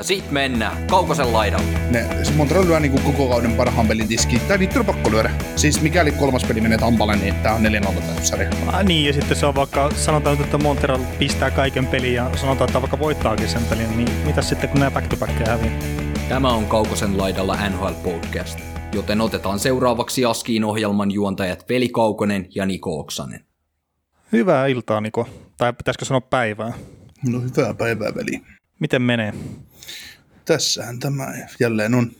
Ja sit mennään Kaukosen laidalle. Ne, se Montreal lyö niin koko kauden parhaan pelin tiski. Tai niitä on pakko lyödä. Siis mikäli kolmas peli menee Tampalle, niin tää on 4-0 sarja. Ah, niin, ja sitten se on vaikka, sanotaan, että Montreal pistää kaiken pelin ja sanotaan, että vaikka voittaakin sen pelin, niin mitä sitten kun nämä back to häviää? Tämä on Kaukosen laidalla NHL Podcast, joten otetaan seuraavaksi Askiin ohjelman juontajat Veli Kaukonen ja Niko Oksanen. Hyvää iltaa, Niko. Tai pitäisikö sanoa päivää? No hyvää päivää, veli. Miten menee? Tässähän tämä jälleen on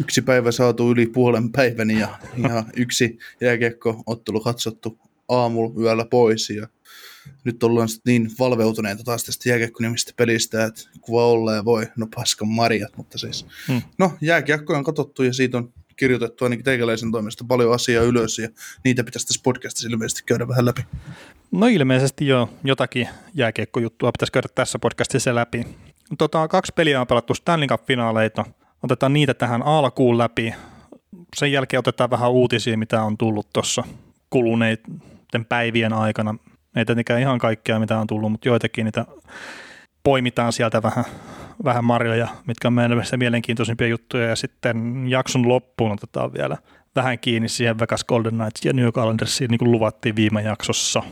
yksi päivä saatu yli puolen päivän ja, ja yksi jääkiekko-ottelu katsottu aamulla yöllä pois ja nyt ollaan niin valveutuneita taas tästä jääkiekko-nimistä pelistä, että kuva olla ja voi, no paskan marjat, mutta siis, hmm. no jääkiekko on katsottu ja siitä on kirjoitettu ainakin teikäläisen toimesta paljon asiaa ylös ja niitä pitäisi tässä podcastissa ilmeisesti käydä vähän läpi. No ilmeisesti jo jotakin jääkiekkojuttua pitäisi käydä tässä podcastissa läpi. Tota, kaksi peliä on pelattu Stanley Cup-finaaleita. Otetaan niitä tähän alkuun läpi. Sen jälkeen otetaan vähän uutisia, mitä on tullut tuossa kuluneiden päivien aikana. Ei tietenkään ihan kaikkea, mitä on tullut, mutta joitakin niitä poimitaan sieltä vähän, vähän marjoja, mitkä on meidän mielenkiintoisimpia juttuja. Ja sitten jakson loppuun otetaan vielä vähän kiinni siihen Vegas Golden Knights ja New York Islandersiin, niin kuin luvattiin viime jaksossa.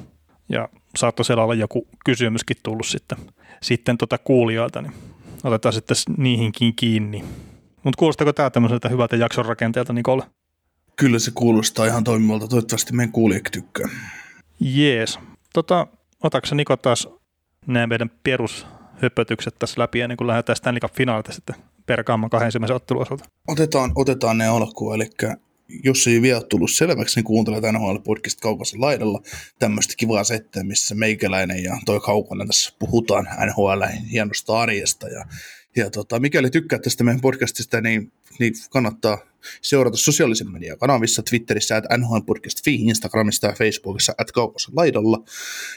Ja saattoi siellä olla joku kysymyskin tullut sitten sitten tota kuulijoilta, niin otetaan sitten niihinkin kiinni. Mutta kuulostako tämä tämmöiseltä hyvältä jakson rakenteelta, Nikolle? Kyllä se kuulostaa ihan toimivalta. Toivottavasti meidän kuulijat tykkää. Jees. Tota, otatko Niko taas nämä meidän perushöpötykset tässä läpi ennen kuin lähdetään Stanley Cup-finaalista sitten perkaamaan kahden ensimmäisen ottelun osalta? Otetaan, otetaan ne alkuun, eli jos ei vielä tullut selväksi, niin kuuntelee NHL podcast Kaukosen laidalla tämmöistä kivaa settiä, missä meikäläinen ja toi Kaukonen tässä puhutaan NHL hienosta arjesta. Ja, ja tota, mikäli tykkää tästä meidän podcastista, niin, niin kannattaa seurata sosiaalisen median kanavissa, Twitterissä, että NHL Podcast.fi, Instagramissa ja Facebookissa, että Kaukosen laidalla.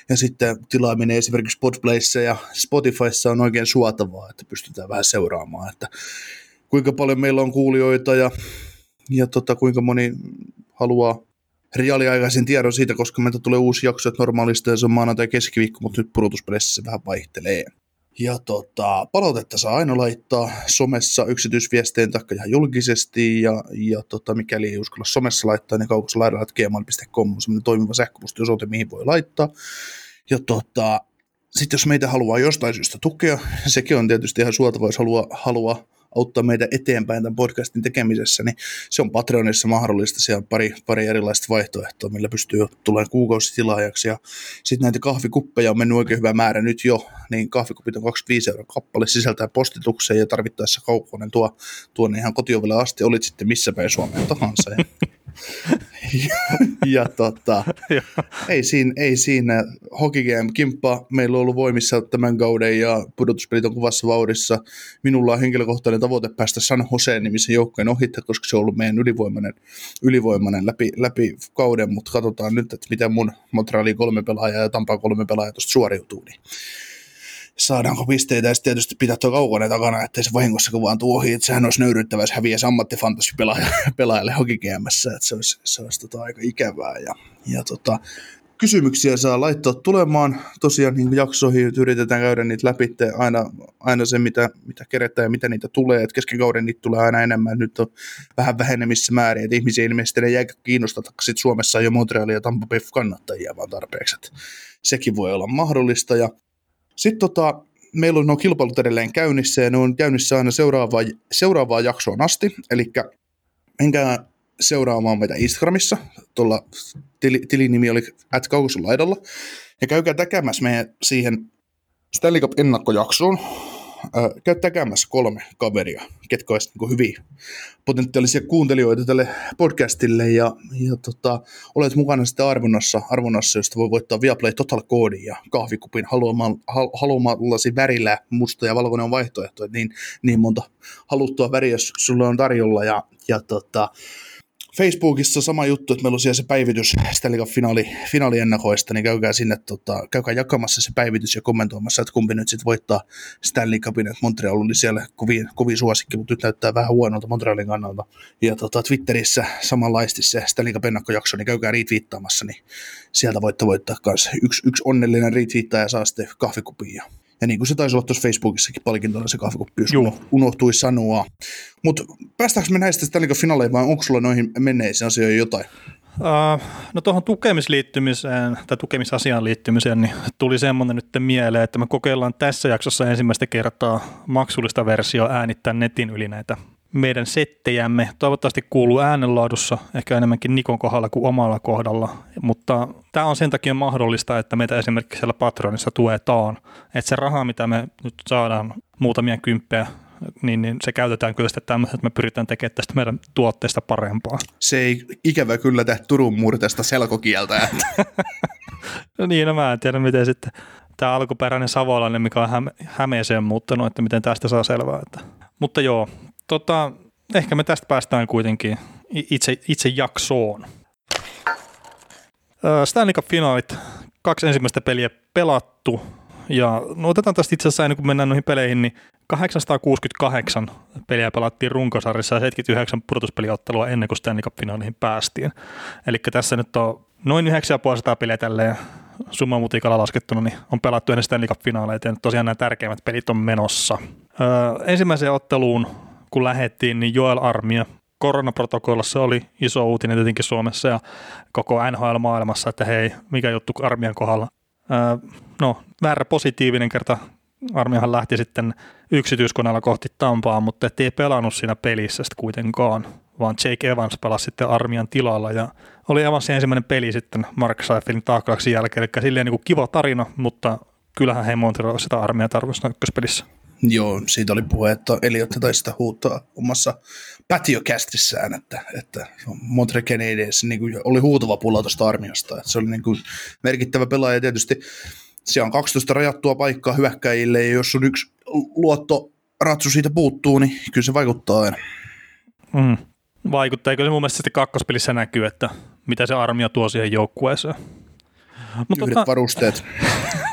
Ja sitten tilaaminen esimerkiksi Podplayssa ja Spotifyssa on oikein suotavaa, että pystytään vähän seuraamaan, että kuinka paljon meillä on kuulijoita ja ja tota, kuinka moni haluaa reaaliaikaisen tiedon siitä, koska meiltä tulee uusi jakso, että normaalisti se on maanantai keskiviikko, mutta nyt pudotuspeleissä se vähän vaihtelee. Ja tota, palautetta saa aina laittaa somessa yksityisviesteen takia ihan julkisesti, ja, ja tota, mikäli ei uskalla somessa laittaa, niin kaukosalaidalla.gmail.com on semmoinen toimiva sähköpostiosoite, mihin voi laittaa. Ja tota, sitten jos meitä haluaa jostain syystä tukea, sekin on tietysti ihan suotavaa, jos haluaa, haluaa auttaa meitä eteenpäin tämän podcastin tekemisessä, niin se on Patreonissa mahdollista. Siellä on pari, pari erilaista vaihtoehtoa, millä pystyy tulemaan kuukausitilaajaksi. Ja sitten näitä kahvikuppeja on mennyt oikein hyvä määrä nyt jo, niin kahvikupit on 25 euroa kappale, sisältää postitukseen ja tarvittaessa kauppoinen tuo tuonne ihan kotiovelle asti, olit sitten missä päin Suomeen tahansa. ja, ja tota, ei, siinä, ei siinä Hockey Game kimppa meillä on ollut voimissa tämän kauden ja pudotuspelit on kuvassa vauhdissa. Minulla on henkilökohtainen tavoite päästä San Joseen nimisen joukkojen ohittaa, koska se on ollut meidän ylivoimainen, ylivoimainen läpi, läpi kauden, mutta katsotaan nyt, että miten mun Montrealin kolme pelaajaa ja Tampaa kolme pelaajaa tuosta suoriutuu. Niin saadaanko pisteitä ja sitten tietysti pitää tuo kaukonen takana, ettei se vahingossa kun vaan tuo ohi, että sehän olisi nöyryttävää, jos häviäisi ammattifantasy pelaajalle hokikeämässä, että se olisi, se olisi tota aika ikävää ja, ja tota, kysymyksiä saa laittaa tulemaan. Tosiaan niin jaksoihin yritetään käydä niitä läpi aina, aina se, mitä, mitä kerätään ja mitä niitä tulee. Et kesken kauden niitä tulee aina enemmän. Nyt on vähän vähenemissä määrin, että ihmisiä ilmeisesti ei jää kiinnostaa, sit Suomessa jo Montrealia ja Tampa Bay kannattajia vaan tarpeeksi. Et sekin voi olla mahdollista. Ja sitten tota, meillä on nuo kilpailut edelleen käynnissä ja ne on käynnissä aina seuraavaa, seuraavaa jaksoon asti. Eli menkää seuraamaan meitä Instagramissa. Tuolla tili, tilinimi oli at laidalla. Ja käykää täkämässä meidän siihen Stanley Cup ennakkojaksoon käy tekemässä kolme kaveria, ketkä olisivat niin hyviä potentiaalisia kuuntelijoita tälle podcastille ja, ja tota, olet mukana sitten arvonnassa, arvonnassa, josta voi voittaa Viaplay Total Koodin ja kahvikupin haluamallasi värillä musta ja valkoinen on vaihtoehto, niin, niin monta haluttua väriä sulle on tarjolla ja, ja tota, Facebookissa sama juttu, että meillä on siellä se päivitys Stanley finaali, finaaliennakoista, niin käykää sinne, tota, käykää jakamassa se päivitys ja kommentoimassa, että kumpi nyt sitten voittaa Stanley Cupin, että Montreal oli siellä kovin, kovin suosikki, mutta nyt näyttää vähän huonolta Montrealin kannalta. Ja tota, Twitterissä samanlaisesti se Stanley Cup ennakkojakso, niin käykää retweettaamassa, niin sieltä voitte voittaa kanssa. Yksi, yksi onnellinen retweettaja saa sitten kahvikupia. Ja niin kuin se taisi olla tuossa Facebookissakin palkintona se kahvikuppi, jos unohtui sanoa. Mutta päästäänkö me näistä Stanley finaaleihin vai onko sulla noihin menneisiin asioihin jotain? Uh, no tuohon tukemisliittymiseen tai tukemisasiaan liittymiseen niin tuli semmoinen nyt mieleen, että me kokeillaan tässä jaksossa ensimmäistä kertaa maksullista versio äänittää netin yli näitä meidän settejämme. Toivottavasti kuuluu äänenlaadussa, ehkä enemmänkin Nikon kohdalla kuin omalla kohdalla, mutta tämä on sen takia mahdollista, että meitä esimerkiksi siellä Patronissa tuetaan, että se raha, mitä me nyt saadaan, muutamia kymppejä, niin, niin se käytetään kyllä sitten tämmöisen, että me pyritään tekemään tästä meidän tuotteesta parempaa. Se ei ikävä kyllä tää Turun murteesta selkokieltä. No niin, no mä en tiedä, miten sitten tämä alkuperäinen savolainen, mikä on Häme- Hämeeseen muuttanut, että miten tästä saa selvää. Että. Mutta joo, tota, ehkä me tästä päästään kuitenkin itse, itse jaksoon. Stanley Cup-finaalit, kaksi ensimmäistä peliä pelattu, ja no otetaan tästä itse asiassa ennen kuin mennään noihin peleihin, niin 868 peliä pelattiin runkosarjassa ja 79 pudotuspeliottelua ennen kuin Stanley Cup-finaaleihin päästiin. Eli tässä nyt on noin 950 peliä tälleen summan mutikalla laskettuna, niin on pelattu ennen Stanley Cup-finaaleita ja nyt tosiaan nämä tärkeimmät pelit on menossa. Öö, ensimmäiseen otteluun, kun lähettiin, niin Joel Armia koronaprotokollassa oli iso uutinen tietenkin Suomessa ja koko NHL-maailmassa, että hei, mikä juttu Armian kohdalla. Öö, no, väärä positiivinen kerta. Armiahan lähti sitten yksityiskoneella kohti Tampaa, mutta ettei pelannut siinä pelissä sitten kuitenkaan, vaan Jake Evans pelasi sitten Armian tilalla ja oli Evansin ensimmäinen peli sitten Mark Seifelin taklauksen jälkeen, eli silleen niin kuin kiva tarina, mutta kyllähän he Montreal sitä Armia tarvitsisi ykköspelissä. Joo, siitä oli puhe, että Eliot taisi sitä huutaa omassa patiokästissään, että, että Montreal Canadiens niin kuin oli huutava pula tuosta armiasta. Että se oli niin kuin merkittävä pelaaja tietysti. Siellä on 12 rajattua paikkaa hyökkäjille, ja jos sun yksi luottoratsu siitä puuttuu, niin kyllä se vaikuttaa aina. Mm. Vaikuttaa, eikö se mun mielestä sitten kakkospelissä näkyy, että mitä se armia tuo siihen joukkueeseen. Mut Yhdet varusteet.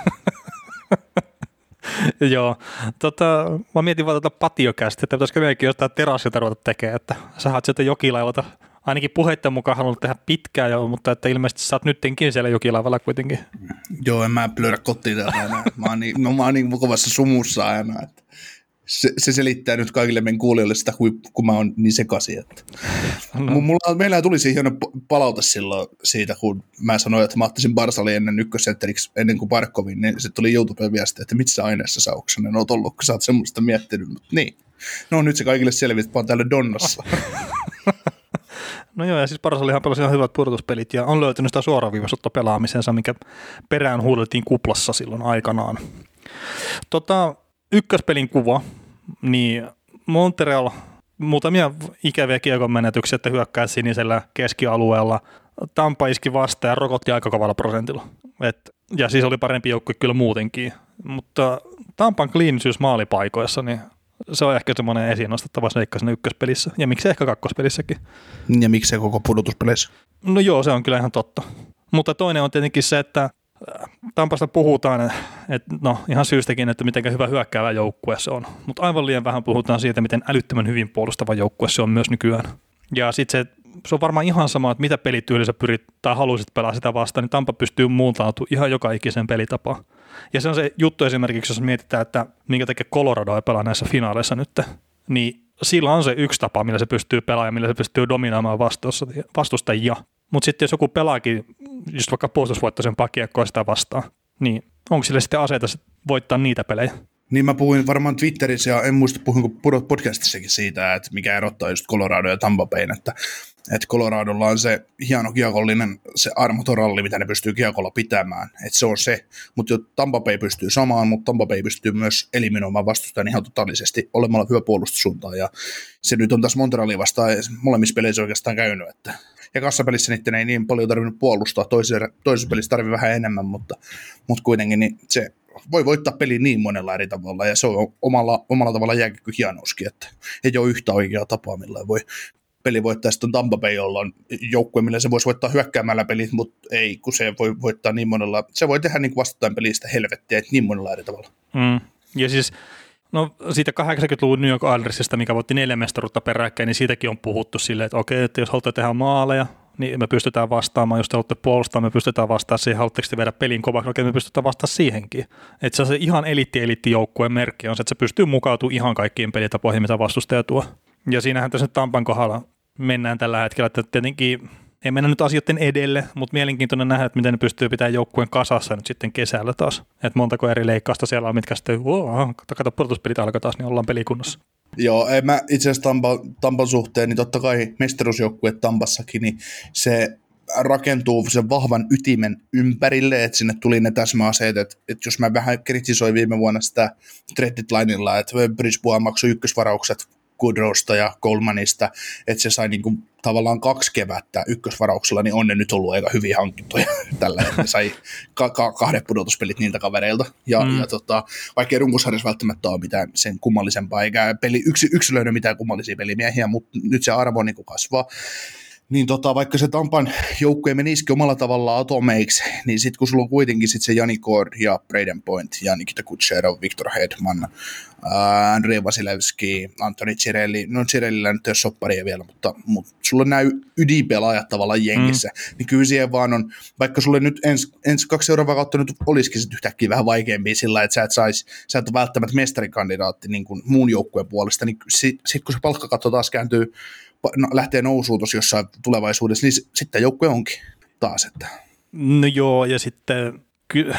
Joo, tota, mä mietin vaan tätä patiokästä, että pitäisikö meidänkin jostain terassilta ruveta tekemään, että sä oot sieltä jokilaivalta ainakin puheitten mukaan halunnut tehdä pitkään jo, mutta että ilmeisesti sä oot nyttenkin siellä jokilaivalla kuitenkin. Joo, en mä pyörä kotiin täältä enää. Mä oon niin, no, mä oon niin mukavassa sumussa aina, että se, se, selittää nyt kaikille meidän kuulijoille sitä, kun, mä oon niin sekaisin. Että. No. Mulla, meillä tuli siihen hieno palaute silloin siitä, kun mä sanoin, että mä ottaisin Barsali ennen ykkössentteriksi ennen kuin Barkovin, niin se tuli YouTubeen viesti, että missä aineessa sä oksenen oot ollut, kun sä oot semmoista miettinyt. Mutta niin. No nyt se kaikille mä oon täällä Donnassa. No joo, ja siis Barsalihan pelasi ihan hyvät pudotuspelit ja on löytynyt sitä suoraviivaisuutta pelaamisensa, mikä perään huudeltiin kuplassa silloin aikanaan. Tota, ykköspelin kuva, niin Montreal muutamia ikäviä kiekon menetyksiä, että hyökkää sinisellä keskialueella. Tampa iski vastaan ja rokotti aika kovalla prosentilla. Et, ja siis oli parempi joukkue kyllä muutenkin. Mutta Tampan kliinisyys maalipaikoissa, niin se on ehkä semmoinen esiin nostettava seikka siinä ykköspelissä. Ja miksei ehkä kakkospelissäkin. Ja miksei koko pudotuspeleissä? No joo, se on kyllä ihan totta. Mutta toinen on tietenkin se, että Tampasta puhutaan, että no ihan syystäkin, että miten hyvä hyökkäävä joukkue se on. Mutta aivan liian vähän puhutaan siitä, miten älyttömän hyvin puolustava joukkue se on myös nykyään. Ja sitten se, se on varmaan ihan sama, että mitä pelityyliä sä pyrit tai haluaisit pelaa sitä vastaan, niin Tampa pystyy muuntautumaan ihan joka ikisen pelitapaan. Ja se on se juttu esimerkiksi, jos mietitään, että minkä takia Colorado ei pelaa näissä finaaleissa nyt, niin sillä on se yksi tapa, millä se pystyy pelaamaan, millä se pystyy dominoimaan vastustajia. Mutta sitten jos joku pelaakin just vaikka puolustusvoittoisen pakiekkoa sitä vastaan, niin onko sille sitten aseita voittaa niitä pelejä? Niin mä puhuin varmaan Twitterissä ja en muista puhuinko podcastissakin siitä, että mikä erottaa just Colorado ja Tampa Bayn, että, että Coloradolla on se hieno kiekollinen se armotoralli, mitä ne pystyy kiekolla pitämään, että se on se, mutta jo Tampa Bay pystyy samaan, mutta Tampa Bay pystyy myös eliminoimaan vastustajan ihan totaalisesti olemalla hyvä puolustussuuntaan. Ja se nyt on taas Montrealin vastaan molemmissa peleissä oikeastaan käynyt, että ja kassapelissä niiden ei niin paljon tarvinnut puolustaa, toisessa, toisessa pelissä tarvii vähän enemmän, mutta, mutta kuitenkin niin se voi voittaa peli niin monella eri tavalla, ja se on omalla, omalla tavalla jääkikö hienouskin, että ei ole yhtä oikeaa tapaa, millä voi peli voittaa sitten Tampa Bay, jolla on joukkue, millä se voisi voittaa hyökkäämällä pelit, mutta ei, kun se voi voittaa niin monella, se voi tehdä niin vastataan pelistä helvettiä, että niin monella eri tavalla. Mm. Ja siis No siitä 80-luvun New York Islandersista, mikä voitti neljä mestaruutta peräkkäin, niin siitäkin on puhuttu silleen, että okei, että jos haluatte tehdä maaleja, niin me pystytään vastaamaan, jos te haluatte puolustaa, me pystytään vastaamaan siihen, haluatteko te viedä pelin kovaksi, okei, me pystytään vastaamaan siihenkin. Että se se ihan eliitti joukkueen merkki on se, että se pystyy mukautumaan ihan kaikkiin pelitapoihin, mitä vastustaja tuo. Ja siinähän tässä Tampan kohdalla mennään tällä hetkellä, että tietenkin ei mennä nyt asioiden edelle, mutta mielenkiintoinen nähdä, että miten ne pystyy pitämään joukkueen kasassa nyt sitten kesällä taas. Että montako eri leikkausta siellä on, mitkä sitten, wow, kato, pudotuspelit alkaa taas, niin ollaan pelikunnassa. Joo, en mä itse asiassa Tampa, Tampan suhteen, niin totta kai mestaruusjoukkue Tampassakin, niin se rakentuu sen vahvan ytimen ympärille, että sinne tuli ne täsmäaseet, että, että jos mä vähän kritisoin viime vuonna sitä trade lineilla, että Bridgeboa maksoi ykkösvaraukset Goodrowsta ja Colemanista, että se sai niinku tavallaan kaksi kevättä ykkösvarauksella, niin on ne nyt ollut aika hyviä hankintoja tällä, ne sai ka- ka- kahdet pudotuspelit niiltä kavereilta. Ja, mm. ja tota, vaikka runkosarjassa välttämättä ole mitään sen kummallisempaa, eikä peli, yksi, yksilöiden mitään kummallisia pelimiehiä, mutta nyt se arvo niin kasvaa niin tota, vaikka se Tampan joukkue menisikin omalla tavallaan atomeiksi, niin sitten kun sulla on kuitenkin sit se Jani Kord ja Braden Point ja Nikita Kucherov, Victor Hedman, äh, Andrei Vasilevski, Antoni Cirelli, no Cirellillä nyt ei ole sopparia vielä, mutta, mutta sulla on nämä ydinpelaajat tavallaan jengissä, mm. niin kyllä siihen vaan on, vaikka sulle nyt ens, ens kaksi seuraavaa kautta nyt olisikin sit yhtäkkiä vähän vaikeampi sillä, että sä et sais, sä et ole välttämättä mestarikandidaatti niin kuin muun joukkueen puolesta, niin sitten sit kun se palkkakatto taas kääntyy lähtee nousuun tuossa jossain tulevaisuudessa, niin sitten joukkue onkin taas. Että. No joo, ja sitten ky-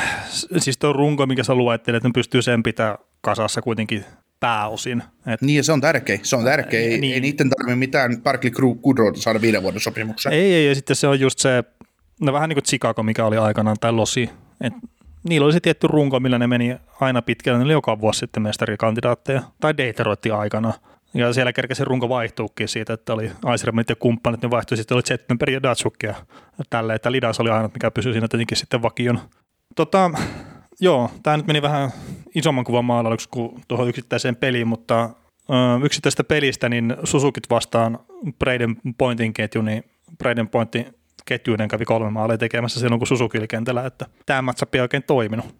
siis tuo runko, mikä sä luettelet, että ne pystyy sen pitää kasassa kuitenkin pääosin. Et, niin, se on tärkeä. Se on tärkeä. Ei, niin. ei niiden tarvitse mitään Barkley Goodroad saada viiden vuoden sopimuksen. Ei, ei, ja sitten se on just se, no vähän niin kuin Chicago, mikä oli aikanaan, tai Losi, että niillä oli se tietty runko, millä ne meni aina pitkälle, ne oli joka vuosi sitten mestarikandidaatteja, tai Detroitin aikana. Ja siellä kerkesi runko vaihtuukin siitä, että oli Aisermanit ja kumppanit, ne vaihtui sitten, oli Zettenberg ja Datsuk ja tälle, että Lidas oli aina, mikä pysyi siinä tietenkin sitten vakion. Tota, joo, tämä nyt meni vähän isomman kuvan maalailuksi kuin tuohon yksittäiseen peliin, mutta ö, yksittäisestä pelistä, niin Susukit vastaan Braden Pointin ketju, niin Braden Pointin ketjuinen kävi kolme maalia tekemässä silloin, kun Susuki oli kentällä, että tämä matchup ei oikein toiminut.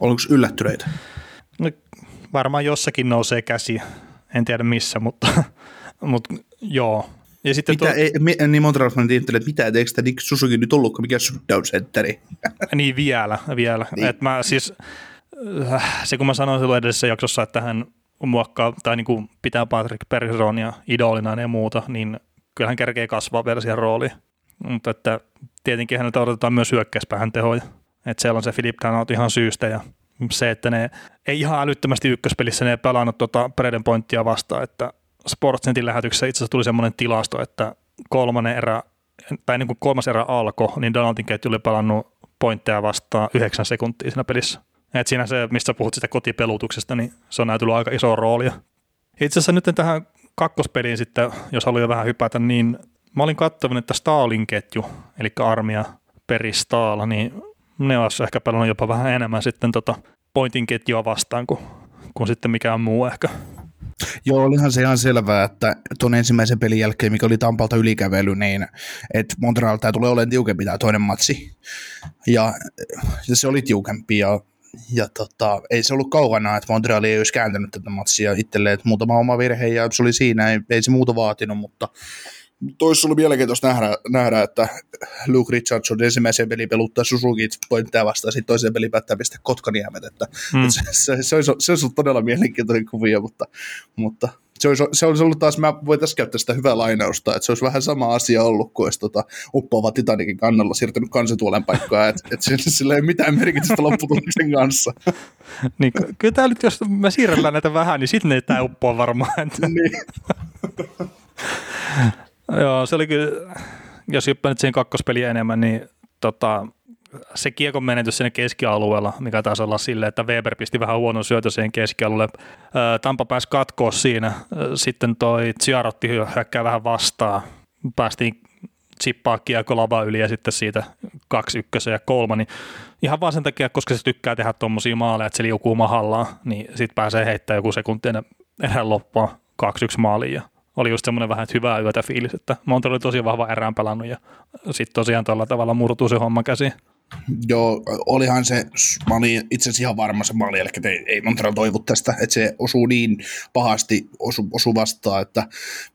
Oliko yllättyneitä? No, varmaan jossakin nousee käsi en tiedä missä, mutta, mutta joo. Ja sitten mitä, tuo, ei, mi, niin Montreal fanit että mitä, eikö tämä Nick Susuki nyt ollutko mikä shutdown centeri? niin vielä, vielä. Niin. Et mä siis, äh, se kun mä sanoin silloin edellisessä jaksossa, että hän muokkaa tai niin kuin pitää Patrick Bergeronia idolina ja muuta, niin kyllähän kerkee kasvaa vielä siihen rooliin. Mutta että tietenkin häneltä odotetaan myös hyökkäyspäähän tehoja. Että siellä on se Philip Danot ihan syystä ja se, että ne ei ihan älyttömästi ykköspelissä ne pelannut tuota Braden Pointtia vastaan, että Sportsnetin lähetyksessä itse asiassa tuli semmoinen tilasto, että kolmannen erä, tai niin kuin kolmas erä alkoi, niin Donaldin ketju oli pelannut pointteja vastaan yhdeksän sekuntia siinä pelissä. Et siinä se, mistä puhut sitä kotipelutuksesta, niin se on näytellyt aika iso roolia. Itse asiassa nyt tähän kakkospeliin sitten, jos haluaa vähän hypätä, niin mä olin katsonut, että Stalin ketju, eli armia peristaala, niin ne olisi ehkä pelannut jopa vähän enemmän sitten tota pointin ketjua vastaan kuin, kuin sitten mikään muu ehkä. Joo, olihan se ihan selvää, että tuon ensimmäisen pelin jälkeen, mikä oli Tampalta ylikävely, niin että Montreal tämä tulee olemaan tiukempi tämä toinen matsi. Ja, ja se oli tiukempi ja, ja tota, ei se ollut kaukana, että Montreal ei olisi kääntänyt tätä matsia itselleen, että muutama oma virhe ja se oli siinä, ei, ei se muuta vaatinut, mutta toissa oli mielenkiintoista nähdä, nähdä, että Luke Richardson ensimmäisen peli peluttaa Suzuki pointteja vastaan, sitten toiseen peli päättää pistää Kotkaniemet, että, mm. että se, se, se, olisi, se olisi ollut todella mielenkiintoinen kuvia, mutta, mutta se olisi, se olisi ollut taas, mä voitaisiin käyttää sitä hyvää lainausta, että se olisi vähän sama asia ollut kuin olisi tota, uppoava Titanikin kannalla siirtynyt kansituolen paikkaan, että, että sillä, sillä ei ole mitään merkitystä lopputuloksen kanssa. niin, kyllä tämä nyt, jos me siirrellään näitä vähän, niin sitten tämä uppoa varmaan. Että. niin. Joo, se oli kyllä, jos hyppää nyt siihen kakkospeliin enemmän, niin tota, se kiekon menetys sinne keskialueella, mikä taisi olla silleen, että Weber pisti vähän huonon syötö siihen keskialueelle. Tampa pääsi katkoa siinä. Sitten toi Ciarotti hyökkää vähän vastaan. Päästiin chippaa kiekko lava yli ja sitten siitä kaksi ykkösen ja kolma, niin ihan vaan sen takia, koska se tykkää tehdä tuommoisia maaleja, että se liukuu mahallaan, niin sitten pääsee heittämään joku sekunti erään loppua 2-1 maaliin ja oli just semmoinen vähän hyvää yötä fiilis, että Montreal oli tosi vahva erään pelannut ja sitten tosiaan tuolla tavalla murtuu se homma käsi. Joo, olihan se, mä olin itse asiassa ihan varma se maali, eli ei, ei Montreal toivu tästä, että se osuu niin pahasti osu, osu vastaan, että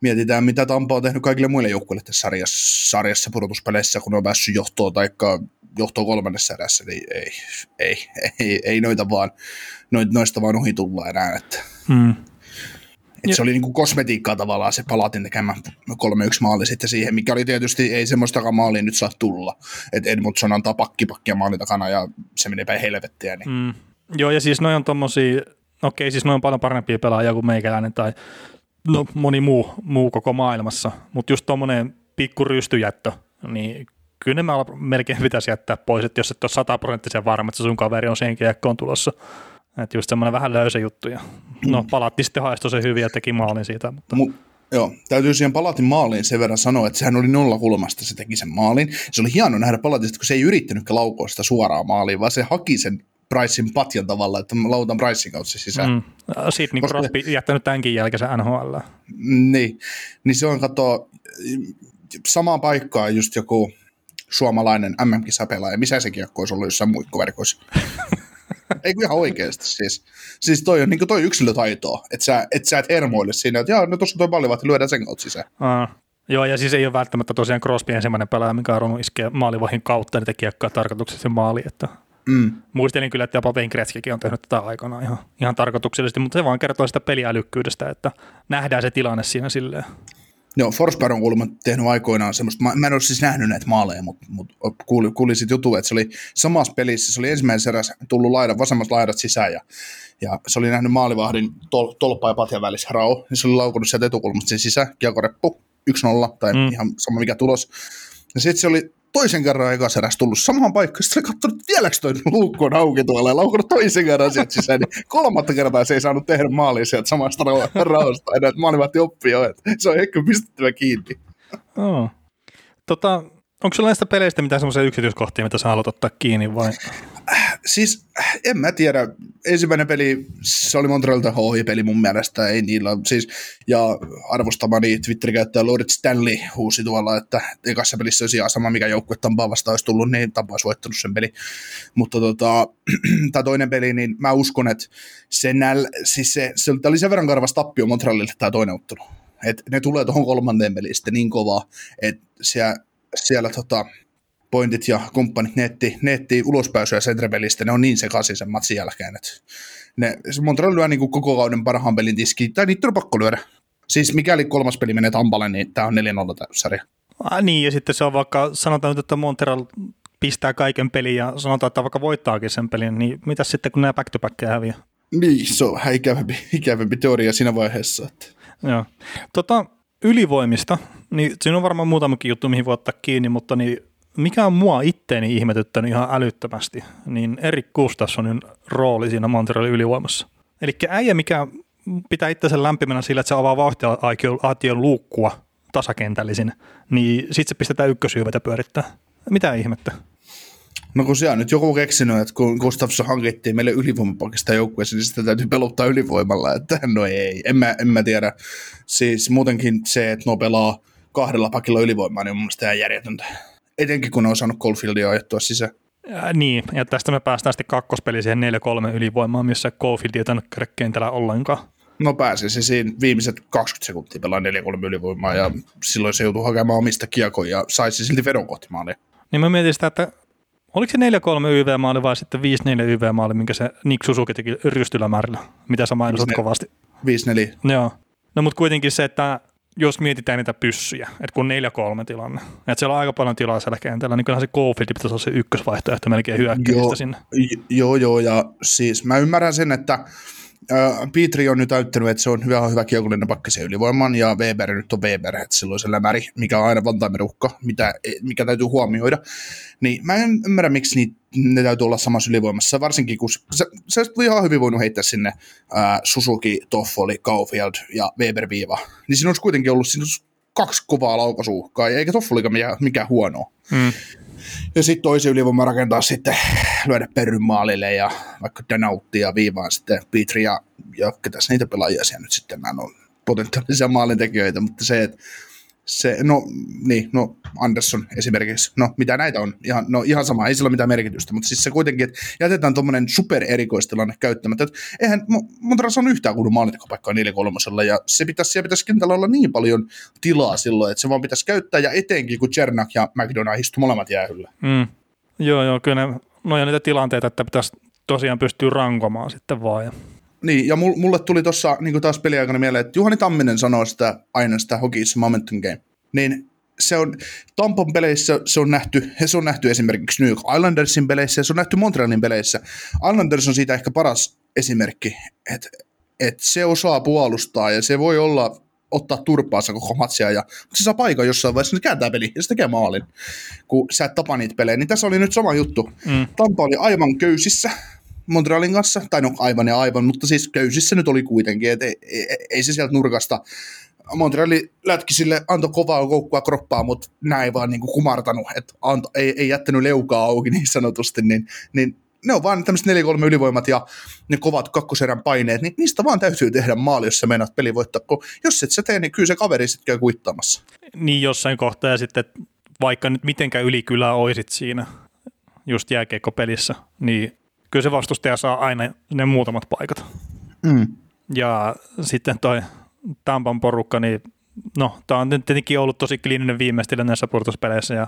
mietitään mitä Tampa on tehnyt kaikille muille joukkueille tässä sarjassa, sarjassa pudotuspeleissä, kun on päässyt johtoon tai johtoon kolmannessa erässä, niin ei, ei, ei, ei noita vaan, noista vaan ohi tulla enää. Että. Hmm. Et se oli niinku kosmetiikkaa tavallaan se Palatin tekemä 3-1 maali sitten siihen, mikä oli tietysti, ei semmoistakaan maalia nyt saa tulla. Että Edmundson antaa pakkipakkia maalin takana ja se menee päin helvettiä. Niin. Mm. Joo, ja siis noin on tommosia, okei siis noin on paljon parempia pelaajia kuin meikäläinen tai no, moni muu, muu koko maailmassa, mutta just tommonen pikku rystyjättö, niin kyllä ne melkein pitäisi jättää pois, että jos et ole sataprosenttisen varma, että se sun kaveri on sen kiekkoon tulossa. Että just semmoinen vähän löysä juttu. Ja, no mm. palatti sitten haistoi se hyvin ja teki maalin siitä. Mutta... Mut, joo, täytyy siihen palatin maaliin sen verran sanoa, että sehän oli nolla kulmasta, se teki sen maalin. Se oli hieno nähdä palatista, kun se ei yrittänytkään laukoa sitä suoraan maaliin, vaan se haki sen Pricein patjan tavalla, että mä lautan Pricein kautta sisään. Mm. Sitten niin Crosby jättänyt tämänkin jälkeen NHL. Niin, niin se on katsoa samaan paikkaan just joku suomalainen MM-kisapelaaja, missä se kiekko olisi ollut jossain muikkuverkoissa. Ei ihan oikeasti siis. Siis toi on niin toi yksilötaitoa, että sä, et sä et hermoille siinä, että jaa, no tuossa toi palli, että lyödään sen kautta sisään. Aa. Joo, ja siis ei ole välttämättä tosiaan Crosby ensimmäinen pelaaja, mikä on ruvennut iskeä maalivahin kautta niitä kiekkoja tarkoituksellisesti maali. Että mm. Muistelin kyllä, että jopa Wayne on tehnyt tätä aikana ihan, ihan tarkoituksellisesti, mutta se vaan kertoo sitä peliälykkyydestä, että nähdään se tilanne siinä silleen. Joo, Forsberg on kuulemma tehnyt aikoinaan semmoista, mä, mä en ole siis nähnyt näitä maaleja, mutta, mutta kuulin, kuulin sitten jutu, että se oli samassa pelissä, se oli ensimmäisessä erässä tullut laidan, vasemmasta laidat sisään ja, ja se oli nähnyt maalivahdin tol, tolppa ja patjan välissä rao, niin se oli laukunut sieltä etukulmasta sen sisään, kiekoreppu, 1-0 tai mm. ihan sama mikä tulos. Ja sitten se oli toisen kerran ekassa erässä tullut samaan paikkaan, sitten katsonut, että vieläkö toi luukku on auki tuolla ja laukunut toisen kerran sieltä sisään, niin kolmatta kertaa se ei saanut tehdä maalia sieltä samasta raosta enää, että maalivahti oppii jo, että se on ehkä pistettävä kiinni. Oh. Tota, onko sulla näistä peleistä mitään semmoisia yksityiskohtia, mitä sä haluat ottaa kiinni vai? Siis en mä tiedä. Ensimmäinen peli, se oli Montrealta HI-peli mun mielestä. Ei niillä, siis, ja arvostamani Twitter-käyttäjä Lord Stanley huusi tuolla, että ekassa pelissä olisi ihan sama, mikä joukkue Tampaa vastaan olisi tullut, niin Tampa olisi voittanut sen peli. Mutta tota, tämä toinen peli, niin mä uskon, että se, näl, siis se, se, oli sen verran karvas tappio Montrealille tämä toinen ottelu. Et ne tulee tuohon kolmanteen peliin sitten niin kovaa, että siellä, siellä tota, pointit ja kumppanit netti, netti ulospääsyä Centrebelistä, ne on niin sekaisin sen matsin jälkeen, että ne, Montreal lyö niin kuin koko kauden parhaan pelin tiski, tai niitä on pakko lyödä. Siis mikäli kolmas peli menee Tampalle, niin tämä on 4-0 sarja. Ah, niin, ja sitten se on vaikka, sanotaan nyt, että Montreal pistää kaiken pelin ja sanotaan, että vaikka voittaakin sen pelin, niin mitä sitten, kun nämä back to back häviää? Niin, se on vähän ikävämpi, ikävämpi teoria siinä vaiheessa. Että. Joo. Tota, ylivoimista, niin siinä on varmaan muutamakin juttu, mihin voi ottaa kiinni, mutta niin mikä on mua itteeni ihmetyttänyt ihan älyttömästi, niin Erik Gustafssonin rooli siinä Montrealin ylivoimassa. Eli äijä, mikä pitää itsensä lämpimänä sillä, että se avaa vauhtiaation luukkua tasakentällisin, niin sitten se pistetään ykkösyyvätä pyörittää. Mitä ihmettä? No kun siellä on nyt joku keksinyt, että kun Gustafsson hankittiin meille ylivoimapakista joukkueessa, niin sitä täytyy peluttaa ylivoimalla, että no ei, en mä, en mä tiedä. Siis muutenkin se, että no pelaa kahdella pakilla ylivoimaa, niin on mun mielestä ihan järjetöntä etenkin kun ne on saanut Caulfieldia ajettua sisään. Ja, niin, ja tästä me päästään sitten kakkospeli siihen 4-3 ylivoimaan, missä Caulfield ei tainnut käydä kentällä ollenkaan. No pääsi se siinä viimeiset 20 sekuntia pelaa 4-3 ylivoimaa ja silloin se joutui hakemaan omista kiekoja ja saisi silti vedon kohti maalia. Niin mä mietin sitä, että oliko se 4-3 YV-maali vai sitten 5-4 YV-maali, minkä se Nick Suzuki teki rystylämäärillä, mitä sä mainostat kovasti. 5-4. Joo. No mutta kuitenkin se, että jos mietitään niitä pyssyjä, että kun 4-3 tilanne, että siellä on aika paljon tilaa siellä kentällä, niin kyllähän se Cofield pitäisi olla se ykkösvaihtoehto melkein hyökkäistä sinne. Joo, joo, ja siis mä ymmärrän sen, että Petri on nyt täyttänyt, että se on hyvä, hyvä kiekollinen pakki se ylivoiman, ja Weber nyt on Weber, että silloin se lämäri, mikä on aina vantaimerukka, mitä, mikä täytyy huomioida. Niin mä en ymmärrä, miksi niitä, ne täytyy olla samassa ylivoimassa, varsinkin kun se, se olisi ihan hyvin voinut heittää sinne ää, Suzuki, Toffoli, Kaufield ja Weber-viiva. Niin siinä olisi kuitenkin ollut siinä olisi kaksi kovaa laukaisuuhkaa, eikä Toffolikaan mikään, mikään huono. Hmm. Ja sitten toisen ylivoima rakentaa sitten, lyödä perryn maalille ja vaikka Danautti ja viivaan sitten Petri ja, ja ketäs niitä pelaajia siellä nyt sitten on. potentiaalisia maalintekijöitä, mutta se, että se, no niin, no Anderson esimerkiksi, no mitä näitä on, ihan, no ihan sama, ei sillä ole mitään merkitystä, mutta siis se kuitenkin, että jätetään tuommoinen supererikoistilanne käyttämättä, että eihän Montreal on yhtään kunnon maalintekopaikkaa 4 kolmosella, ja se pitäisi, siellä pitäisi kentällä olla niin paljon tilaa silloin, että se vaan pitäisi käyttää, ja etenkin kun Chernak ja McDonough istu molemmat jäähyllä. Mm. Joo, joo, kyllä ne, no ja niitä tilanteita, että pitäisi tosiaan pystyä rankomaan sitten vaan, ja niin, ja mulle tuli tuossa niin taas peliaikana mieleen, että Juhani Tamminen sanoo sitä aina sitä Hockey's Momentum Game. Niin se on, Tampon peleissä se on nähty, se on nähty esimerkiksi New York Islandersin peleissä ja se on nähty Montrealin peleissä. Islanders on siitä ehkä paras esimerkki, että et se osaa puolustaa ja se voi olla ottaa turpaansa koko matsia, ja, se saa paikan jossain vaiheessa, se kääntää peli ja se tekee maalin, kun sä et tapa niitä pelejä. Niin tässä oli nyt sama juttu. Mm. Tampa oli aivan köysissä, Montrealin kanssa, tai no aivan ja aivan, mutta siis köysissä nyt oli kuitenkin, että ei, ei, ei se sieltä nurkasta Montreali lätki sille, antoi kovaa koukkua kroppaa, mutta näin vaan niin kuin kumartanut, että anto, ei, ei jättänyt leukaa auki niin sanotusti, niin, niin ne on vaan tämmöiset 4-3 ylivoimat ja ne kovat kakkoserän paineet, niin niistä vaan täytyy tehdä maali, jos sä meinaat peli voittaa, kun jos et sä tee, niin kyllä se kaveri sitten käy kuittaamassa. Niin jossain kohtaa ja sitten vaikka nyt mitenkään ylikylä oisit siinä just jääkeikkopelissä, niin kyllä se vastustaja saa aina ne muutamat paikat. Mm. Ja sitten toi Tampan porukka, niin no, tämä on tietenkin ollut tosi kliininen viimeistely näissä purtuspeleissä, ja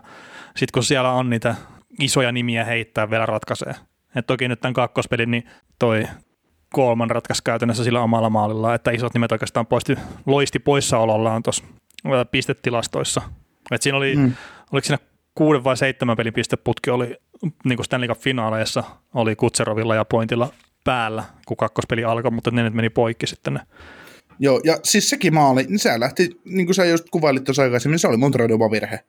sitten kun siellä on niitä isoja nimiä heittää, vielä ratkaisee. Et toki nyt tämän kakkospelin, niin toi kolman ratkaisi käytännössä sillä omalla maalilla, että isot nimet oikeastaan poisti, loisti poissaolollaan tuossa pistetilastoissa. Et siinä oli, mm. oliko siinä kuuden vai seitsemän pelin pisteputki oli niin kuin Stanley Cup-finaaleissa oli Kutserovilla ja Pointilla päällä, kun kakkospeli alkoi, mutta ne nyt meni poikki sitten ne. Joo, ja siis sekin maali, niin se lähti, niin kuin sä just kuvailit tuossa aikaisemmin, se oli Montrealin oma virhe.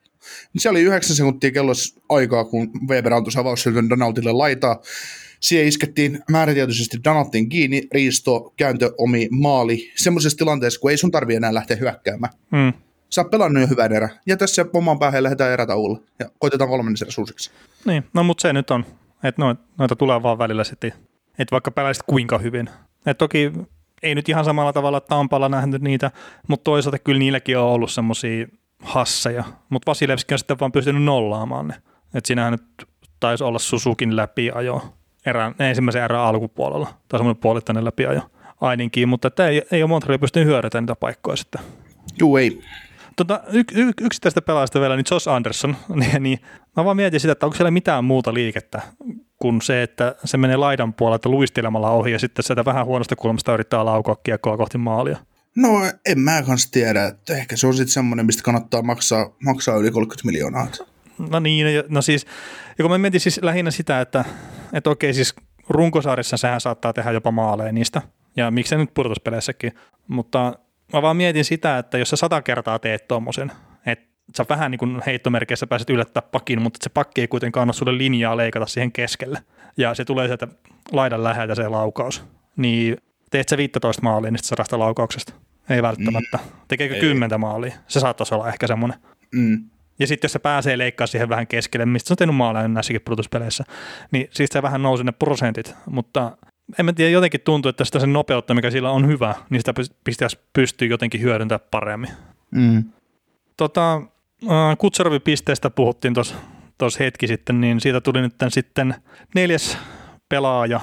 Niin se oli yhdeksän sekuntia kellossa aikaa, kun Weber antoi avaussyötön Donaldille laitaa. Siihen iskettiin määrätietoisesti Donaldin kiinni, riisto, kääntö, omi maali, semmoisessa tilanteessa, kun ei sun tarvi enää lähteä hyökkäämään. Mm. Sä oot pelannut jo hyvän erä. Ja tässä oman päähän lähdetään erätauolla. Ja koitetaan kolmannen erä suusiksi. Niin, no mutta se nyt on. Että noita, noita tulee vaan välillä sitten. Että vaikka pelaisit kuinka hyvin. Että toki ei nyt ihan samalla tavalla Tampalla nähnyt niitä, mutta toisaalta kyllä niilläkin on ollut semmoisia hasseja. Mutta Vasilevski on sitten vaan pystynyt nollaamaan ne. Että siinähän nyt taisi olla Susukin läpiajo erään, ensimmäisen erän alkupuolella. Tai semmoinen puolittainen läpiajo ainakin, mutta että ei, ei ole Montreal pystynyt hyödyntämään niitä paikkoja sitten. Juu, ei. Tota, y- y- yksittäistä pelaajasta vielä, niin Josh Anderson, niin, niin mä vaan mietin sitä, että onko siellä mitään muuta liikettä kuin se, että se menee laidan puolelta luistelemalla ohi ja sitten sieltä vähän huonosta kulmasta yrittää laukoa kiekkoa kohti maalia. No en mä kans tiedä, että ehkä se on sitten semmoinen, mistä kannattaa maksaa, maksaa yli 30 miljoonaa. No niin, no siis, ja kun mä mietin siis lähinnä sitä, että, että okei siis runkosarjassa sehän saattaa tehdä jopa maaleja niistä, ja miksei nyt pudotuspeleissäkin, mutta mä vaan mietin sitä, että jos sä sata kertaa teet tuommoisen, että sä vähän niin kuin heittomerkeissä pääset yllättää pakin, mutta se pakki ei kuitenkaan anna sulle linjaa leikata siihen keskelle. Ja se tulee sieltä laidan läheltä se laukaus. Niin teet sä 15 maalia niistä sadasta laukauksesta? Ei välttämättä. Mm. Tekeekö ei. kymmentä maalia? Se saattaisi olla ehkä semmoinen. Mm. Ja sitten jos se pääsee leikkaa siihen vähän keskelle, mistä se on tehnyt maaleja näissäkin pudotuspeleissä, niin siis se vähän nousee ne prosentit, mutta en mä tiedä, jotenkin tuntuu, että sitä sen nopeutta, mikä sillä on hyvä, niin sitä pitäisi pystyä jotenkin hyödyntämään paremmin. Mm. Tota, Kutserovin pisteestä puhuttiin tuossa hetki sitten, niin siitä tuli nyt sitten neljäs pelaaja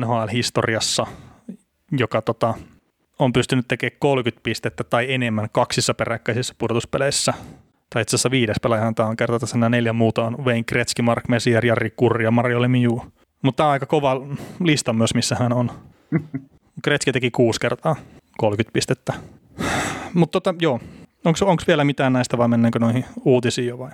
NHL-historiassa, joka tota, on pystynyt tekemään 30 pistettä tai enemmän kaksissa peräkkäisissä pudotuspeleissä. Tai itse asiassa viides pelaajahan tämä on kerta tässä nämä neljä muuta on Wayne Gretzky, Mark Messier, Jari Kurri ja Mario Lemieux. Mutta tämä on aika kova lista myös, missä hän on. Gretzky teki kuusi kertaa 30 pistettä. Mutta tota, joo, onko vielä mitään näistä vai mennäänkö noihin uutisiin jo vai?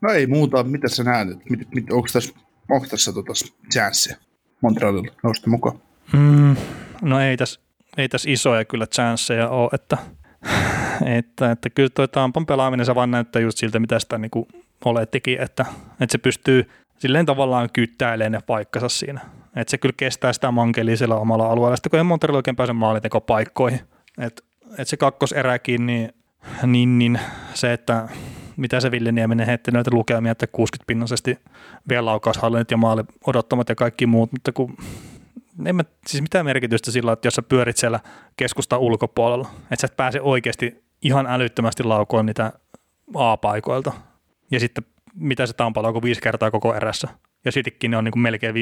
No ei muuta, mitä sä näet? Mit, mit, onko tässä, onko tässä tota chanssia Montrealilla nousta mukaan? Mm, no ei tässä, ei tässä isoja kyllä chansseja ole, että, että, että kyllä tuo Tampan pelaaminen se vaan näyttää just siltä, mitä sitä niin olettikin, että, että se pystyy silleen tavallaan kyttäilee ne paikkansa siinä. Että se kyllä kestää sitä mankelia siellä omalla alueella, sitten kun ei Montreal oikein pääse maalintekopaikkoihin. Että et se kakkoseräkin, niin, niin, niin se, että mitä se Ville Nieminen heitti näitä lukemia, että 60-pinnaisesti vielä laukaushallinnit ja maali odottamat ja kaikki muut, mutta kun En mä, siis mitä merkitystä sillä, että jos sä pyörit siellä keskusta ulkopuolella, että sä et pääse oikeasti ihan älyttömästi laukoon niitä A-paikoilta. Ja sitten mitä se Tampaa kuin viisi kertaa koko erässä. Ja sittenkin ne on niin kuin melkein 50-50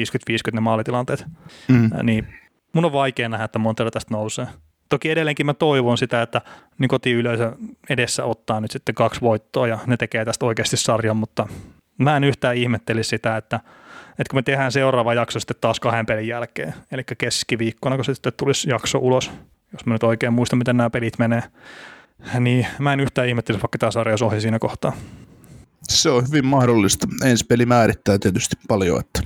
ne maalitilanteet. Mm. Niin mun on vaikea nähdä, että Montero tästä nousee. Toki edelleenkin mä toivon sitä, että niin kotiyleisö edessä ottaa nyt sitten kaksi voittoa ja ne tekee tästä oikeasti sarjan, mutta mä en yhtään ihmetteli sitä, että, että kun me tehdään seuraava jakso sitten taas kahden pelin jälkeen, eli keskiviikkona, kun sitten tulisi jakso ulos, jos mä nyt oikein muistan, miten nämä pelit menee, niin mä en yhtään ihmettele, vaikka tämä sarja ohi siinä kohtaa. Se on hyvin mahdollista. Ensi peli määrittää tietysti paljon. Että...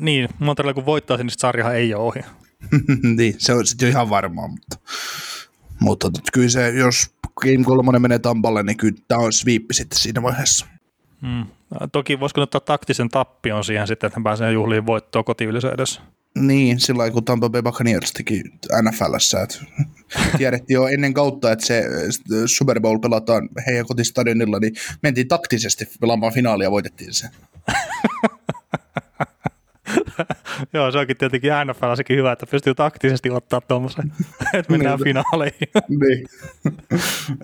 Niin, Montreal kun voittaa sen, niin sarjahan ei ole ohi. niin, se on sitten ihan varmaa, mutta, mutta kyllä se, jos Game 3 menee Tampalle, niin kyllä tämä on sweep sitten siinä vaiheessa. Hmm. Toki voisiko ottaa taktisen tappion siihen sitten, että hän pääsee juhliin voittoon kotiyleisö edessä. Niin, sillä kun Tampa Bay Buccaneers teki NFLssä, tiedettiin jo ennen kautta, että se Super Bowl pelataan heidän kotistadionilla, niin mentiin taktisesti pelaamaan finaalia ja voitettiin se. Joo, se onkin tietenkin NFL sekin hyvä, että pystyy taktisesti ottaa tuommoisen, että mennään niin, finaaleihin. niin.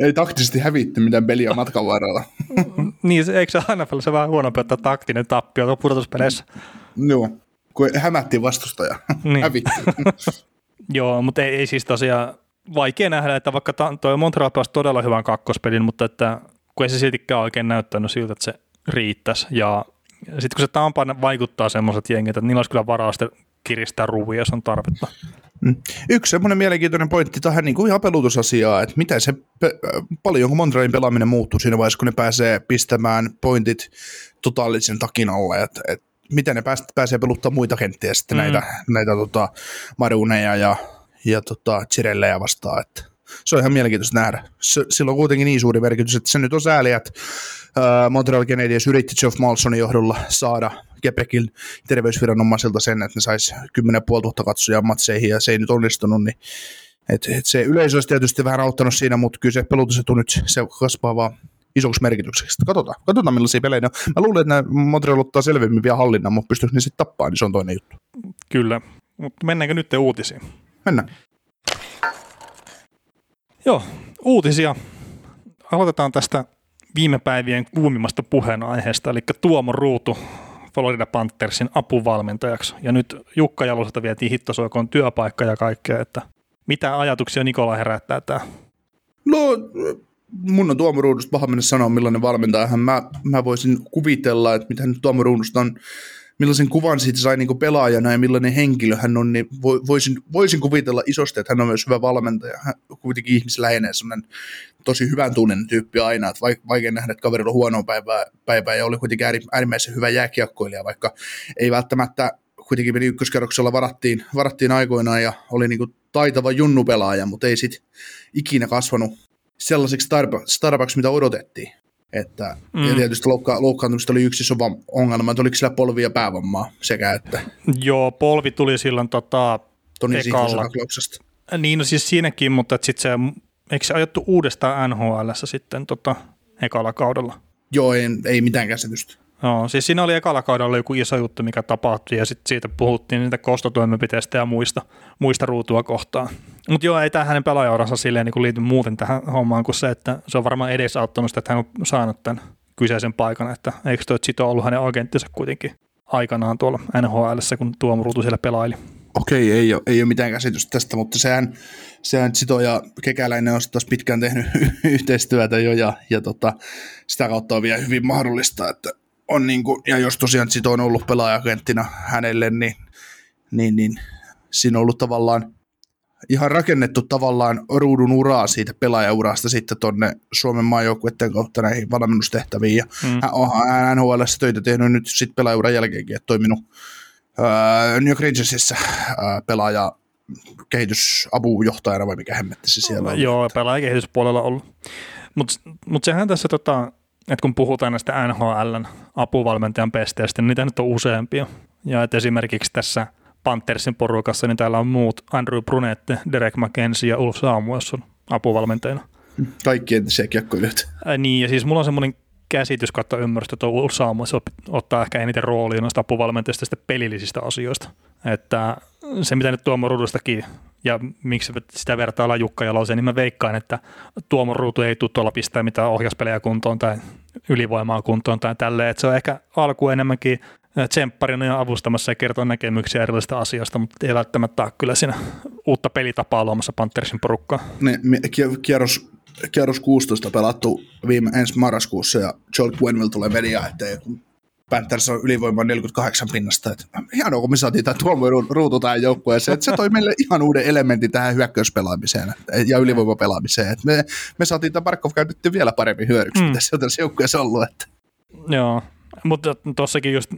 Ei taktisesti hävitty mitään peliä matkan varrella. niin, eikö se NFL se vähän huonompi ottaa taktinen tappio pudotuspeleissä? Joo, kun hämättiin vastustaja. Niin. Joo, mutta ei, ei siis tosiaan vaikea nähdä, että vaikka tuo Montreal pelasi todella hyvän kakkospelin, mutta että kun ei se siltikään oikein näyttänyt siltä, että se riittäisi. Ja sitten kun se Tampa vaikuttaa semmoiset jengit, että niillä olisi kyllä varaa sitten kiristää ruvia, jos on tarvetta. Mm. Yksi semmoinen mielenkiintoinen pointti tähän niin kuin ihan pelutusasiaa, että miten se, paljonko Montrealin pelaaminen muuttuu siinä vaiheessa, kun ne pääsee pistämään pointit totaalisen takin alle, että, että miten ne pääs, pääsee peluttaa muita kenttiä sitten mm. näitä, näitä tota, Maruneja ja, ja tota, Chirellejä vastaan, että se on ihan mielenkiintoista nähdä. Se, sillä on kuitenkin niin suuri merkitys, että se nyt on sääli, että uh, Montreal Canadiens yritti Geoff Malsonin johdolla saada Quebecin terveysviranomaisilta sen, että ne saisi 10 500 katsojaa matseihin, ja se ei nyt onnistunut, niin et, et se yleisö olisi tietysti vähän auttanut siinä, mutta kyllä se pelutusetu nyt se kasvaa vaan isoksi merkitykseksi. Katsotaan, katsotaan millaisia pelejä ne on. Mä luulen, että Montreal ottaa selvemmin vielä hallinnan, mutta pystyykö ne sitten tappaa, niin se on toinen juttu. Kyllä, mutta mennäänkö nyt uutisiin? Mennään. Joo, uutisia. Aloitetaan tästä viime päivien kuumimmasta puheenaiheesta, eli Tuomo Ruutu Florida Panthersin apuvalmentajaksi. Ja nyt Jukka Jaloselta vietiin hittosoikoon työpaikka ja kaikkea, että mitä ajatuksia Nikola herättää tämä? No, mun on Tuomo Ruudusta paha mennä sanoa, millainen valmentaja mä, mä voisin kuvitella, että mitä nyt Tuomo Ruudusta on millaisen kuvan siitä sai niin pelaajana ja millainen henkilö hän on, niin voisin, voisin kuvitella isosti, että hän on myös hyvä valmentaja. Hän kuitenkin ihmisläheinen, sellainen tosi hyvän tunnen tyyppi aina, että vaikea nähdä, että kaverilla on huonoa päivää, päivää ja oli kuitenkin äärimmäisen hyvä jääkiekkoilija, vaikka ei välttämättä kuitenkin meni ykköskerroksella varattiin, varattiin aikoinaan ja oli niin taitava junnupelaaja, mutta ei sitten ikinä kasvanut sellaiseksi Starbucks, mitä odotettiin. Että, mm. Ja tietysti loukka, loukkaantumista oli yksi iso ongelma, että oliko sillä polvi ja päävammaa sekä että. Joo, polvi tuli silloin tota, Toni ekalla. Niin, no siis siinäkin, mutta sitten se, eikö se ajettu uudestaan NHL sitten tota, ekalla kaudella? Joo, ei, ei mitään käsitystä. Joo, siis siinä oli ekalla kaudella joku iso juttu, mikä tapahtui, ja sitten siitä puhuttiin niitä kostotoimenpiteistä ja muista, muista ruutua kohtaan. Mutta joo, ei tämä hänen pelaajauransa silleen niin liity muuten tähän hommaan kuin se, että se on varmaan edesauttanut sitä, että hän on saanut tämän kyseisen paikan, että eikö tuo Chito ollut hänen agenttinsa kuitenkin aikanaan tuolla NHL, kun Tuomo Ruutu siellä pelaili. Okei, ei ole, ei ole mitään käsitystä tästä, mutta sehän, sehän Sito ja Kekäläinen on taas pitkään tehnyt yhteistyötä jo, ja, ja tota, sitä kautta on vielä hyvin mahdollista, että on niin kuin, ja jos tosiaan Sito on ollut pelaajakenttinä hänelle, niin, niin, niin siinä on ollut tavallaan ihan rakennettu tavallaan ruudun uraa siitä pelaajaurasta sitten tuonne Suomen maajoukkueiden kautta näihin valmennustehtäviin. Ja mm. hän on NHL töitä tehnyt nyt sitten pelaajauran jälkeenkin, että toiminut ää, New York ää, pelaaja kehitysapujohtajana vai mikä hemmetti se siellä on. Joo, pelaajakehityspuolella ollut. Mutta mut sehän tässä tota, että kun puhutaan näistä NHLn apuvalmentajan pesteistä, niin niitä nyt on useampia. Ja että esimerkiksi tässä Panthersin porukassa, niin täällä on muut Andrew Brunette, Derek McKenzie ja Ulf Samuelson apuvalmentajina. Kaikki entisiä kiekkoilijoita. niin, ja siis mulla on semmoinen käsitys kautta ymmärrystä, että Ulf Samuelson ottaa ehkä eniten roolia noista apuvalmentajista pelillisistä asioista. Että se mitä nyt Tuomo Ruudustakin ja miksi sitä vertaillaan Jukka Jaloseen, niin mä veikkaan, että Tuomo Ruutu ei tule tuolla pistää mitään ohjaspelejä kuntoon tai ylivoimaa kuntoon tai tälleen, että se on ehkä alku enemmänkin tsempparina ja avustamassa ja kertoo näkemyksiä erilaisista asioista, mutta ei välttämättä ole kyllä siinä uutta pelitapaa luomassa Panthersin porukkaa. Ne, kierros, kierros 16 pelattu viime ensi marraskuussa ja Joel Quenville tulee mediaan, että Panthers on ylivoima 48 pinnasta. Että hienoa, kun me saatiin tämä Tuomo Ruutu tähän joukkueeseen. Että se toi meille ihan uuden elementin tähän hyökkäyspelaamiseen ja ylivoimapelaamiseen. Että me, me saatiin tämä Barkov käytetty vielä paremmin hyödyksi, mm. mitä se on tässä joukkueessa ollut. Että. Joo, mutta tuossakin just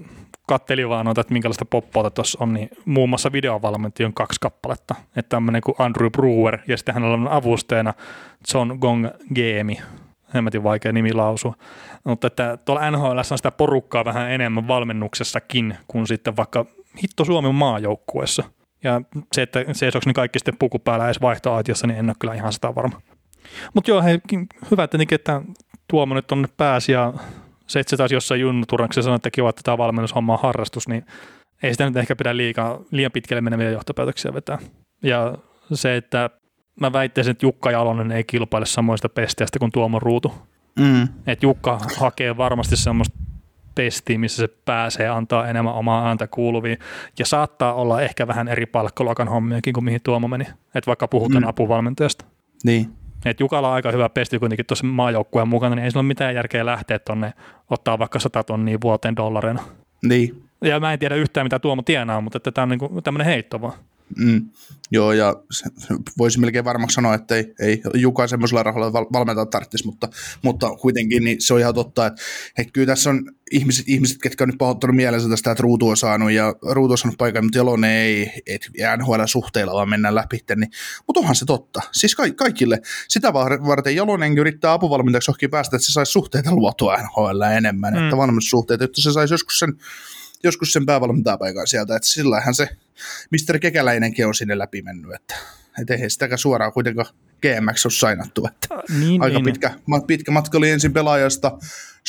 katteli vaan noita, että minkälaista poppauta tuossa on, niin muun muassa videovalmentaja on kaksi kappaletta. Että tämmöinen kuin Andrew Brewer ja sitten hänellä on avusteena John Gong Geemi, hemmetin vaikea nimi lausua. Mutta että tuolla NHL on sitä porukkaa vähän enemmän valmennuksessakin kuin sitten vaikka hitto Suomen maajoukkuessa. Ja se, että seisoksi niin kaikki sitten puku päällä edes vaihtoaitiossa, niin en ole kyllä ihan sitä varma. Mutta joo, hei, hyvä tietenkin, että Tuomo nyt on pääsi ja se, että se taas jossain junnuturnaksessa sanoi, että kiva, että tämä valmennushomma on harrastus, niin ei sitä nyt ehkä pidä liikaa, liian pitkälle meneviä johtopäätöksiä vetää. Ja se, että mä väittäisin, että Jukka Jalonen ei kilpaile samoista pesteistä kuin Tuomo Ruutu. Mm. Että Jukka hakee varmasti semmoista pestiä, missä se pääsee antaa enemmän omaa ääntä kuuluviin. Ja saattaa olla ehkä vähän eri palkkaluokan hommiakin kuin mihin Tuomo meni. Että vaikka puhutaan mm. apuvalmentajasta. Niin. Et Jukalla on aika hyvä pesti kuitenkin tuossa maajoukkueen mukana, niin ei sillä ole mitään järkeä lähteä tuonne ottaa vaikka 100 tonnia vuoteen dollareina. Niin. Ja mä en tiedä yhtään, mitä Tuomo tienaa, mutta että tämä on niinku tämmöinen heitto vaan. Mm, joo, ja voisi melkein varmaksi sanoa, että ei, ei Juka semmoisella rahalla val- valmentaa tarvitsisi, mutta, mutta kuitenkin niin se on ihan totta, että, että kyllä tässä on ihmiset, ihmiset, ketkä on nyt pahoittanut mielensä tästä, että Ruutu on saanut ja Ruutu on saanut paikan, mutta Jalonen ei, että NHL suhteilla vaan mennään läpi, niin, mutta onhan se totta. Siis ka- kaikille. Sitä varten Jalonen yrittää apuvalmentajaksi johonkin päästä, että se saisi suhteita luotua NHL enemmän, mm. että valmennussuhteita, että se saisi joskus sen joskus sen päävalmentajapaikan sieltä, että sillähän se Mr. Kekäläinenkin on sinne läpi mennyt, että et eihän sitäkään suoraan kuitenkaan GMX ole sainattu. Että niin, aika niin. Pitkä, pitkä matka oli ensin pelaajasta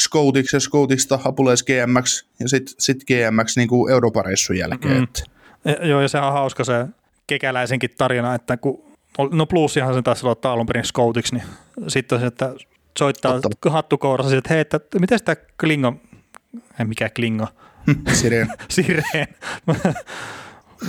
Scoutiksi ja Scoutista apulees GMX ja sitten sit GMX niin kuin Europareissun jälkeen. Mm. Että. Ja, joo, ja se on hauska se kekäläisenkin tarina, että kun, no plussihan se taisi olla alun perin Scoutiksi, niin sitten se, että soittaa Totta. hattukourassa, että hei, että miten sitä Klingo, ei mikä Klingo, Sireen. Sireen.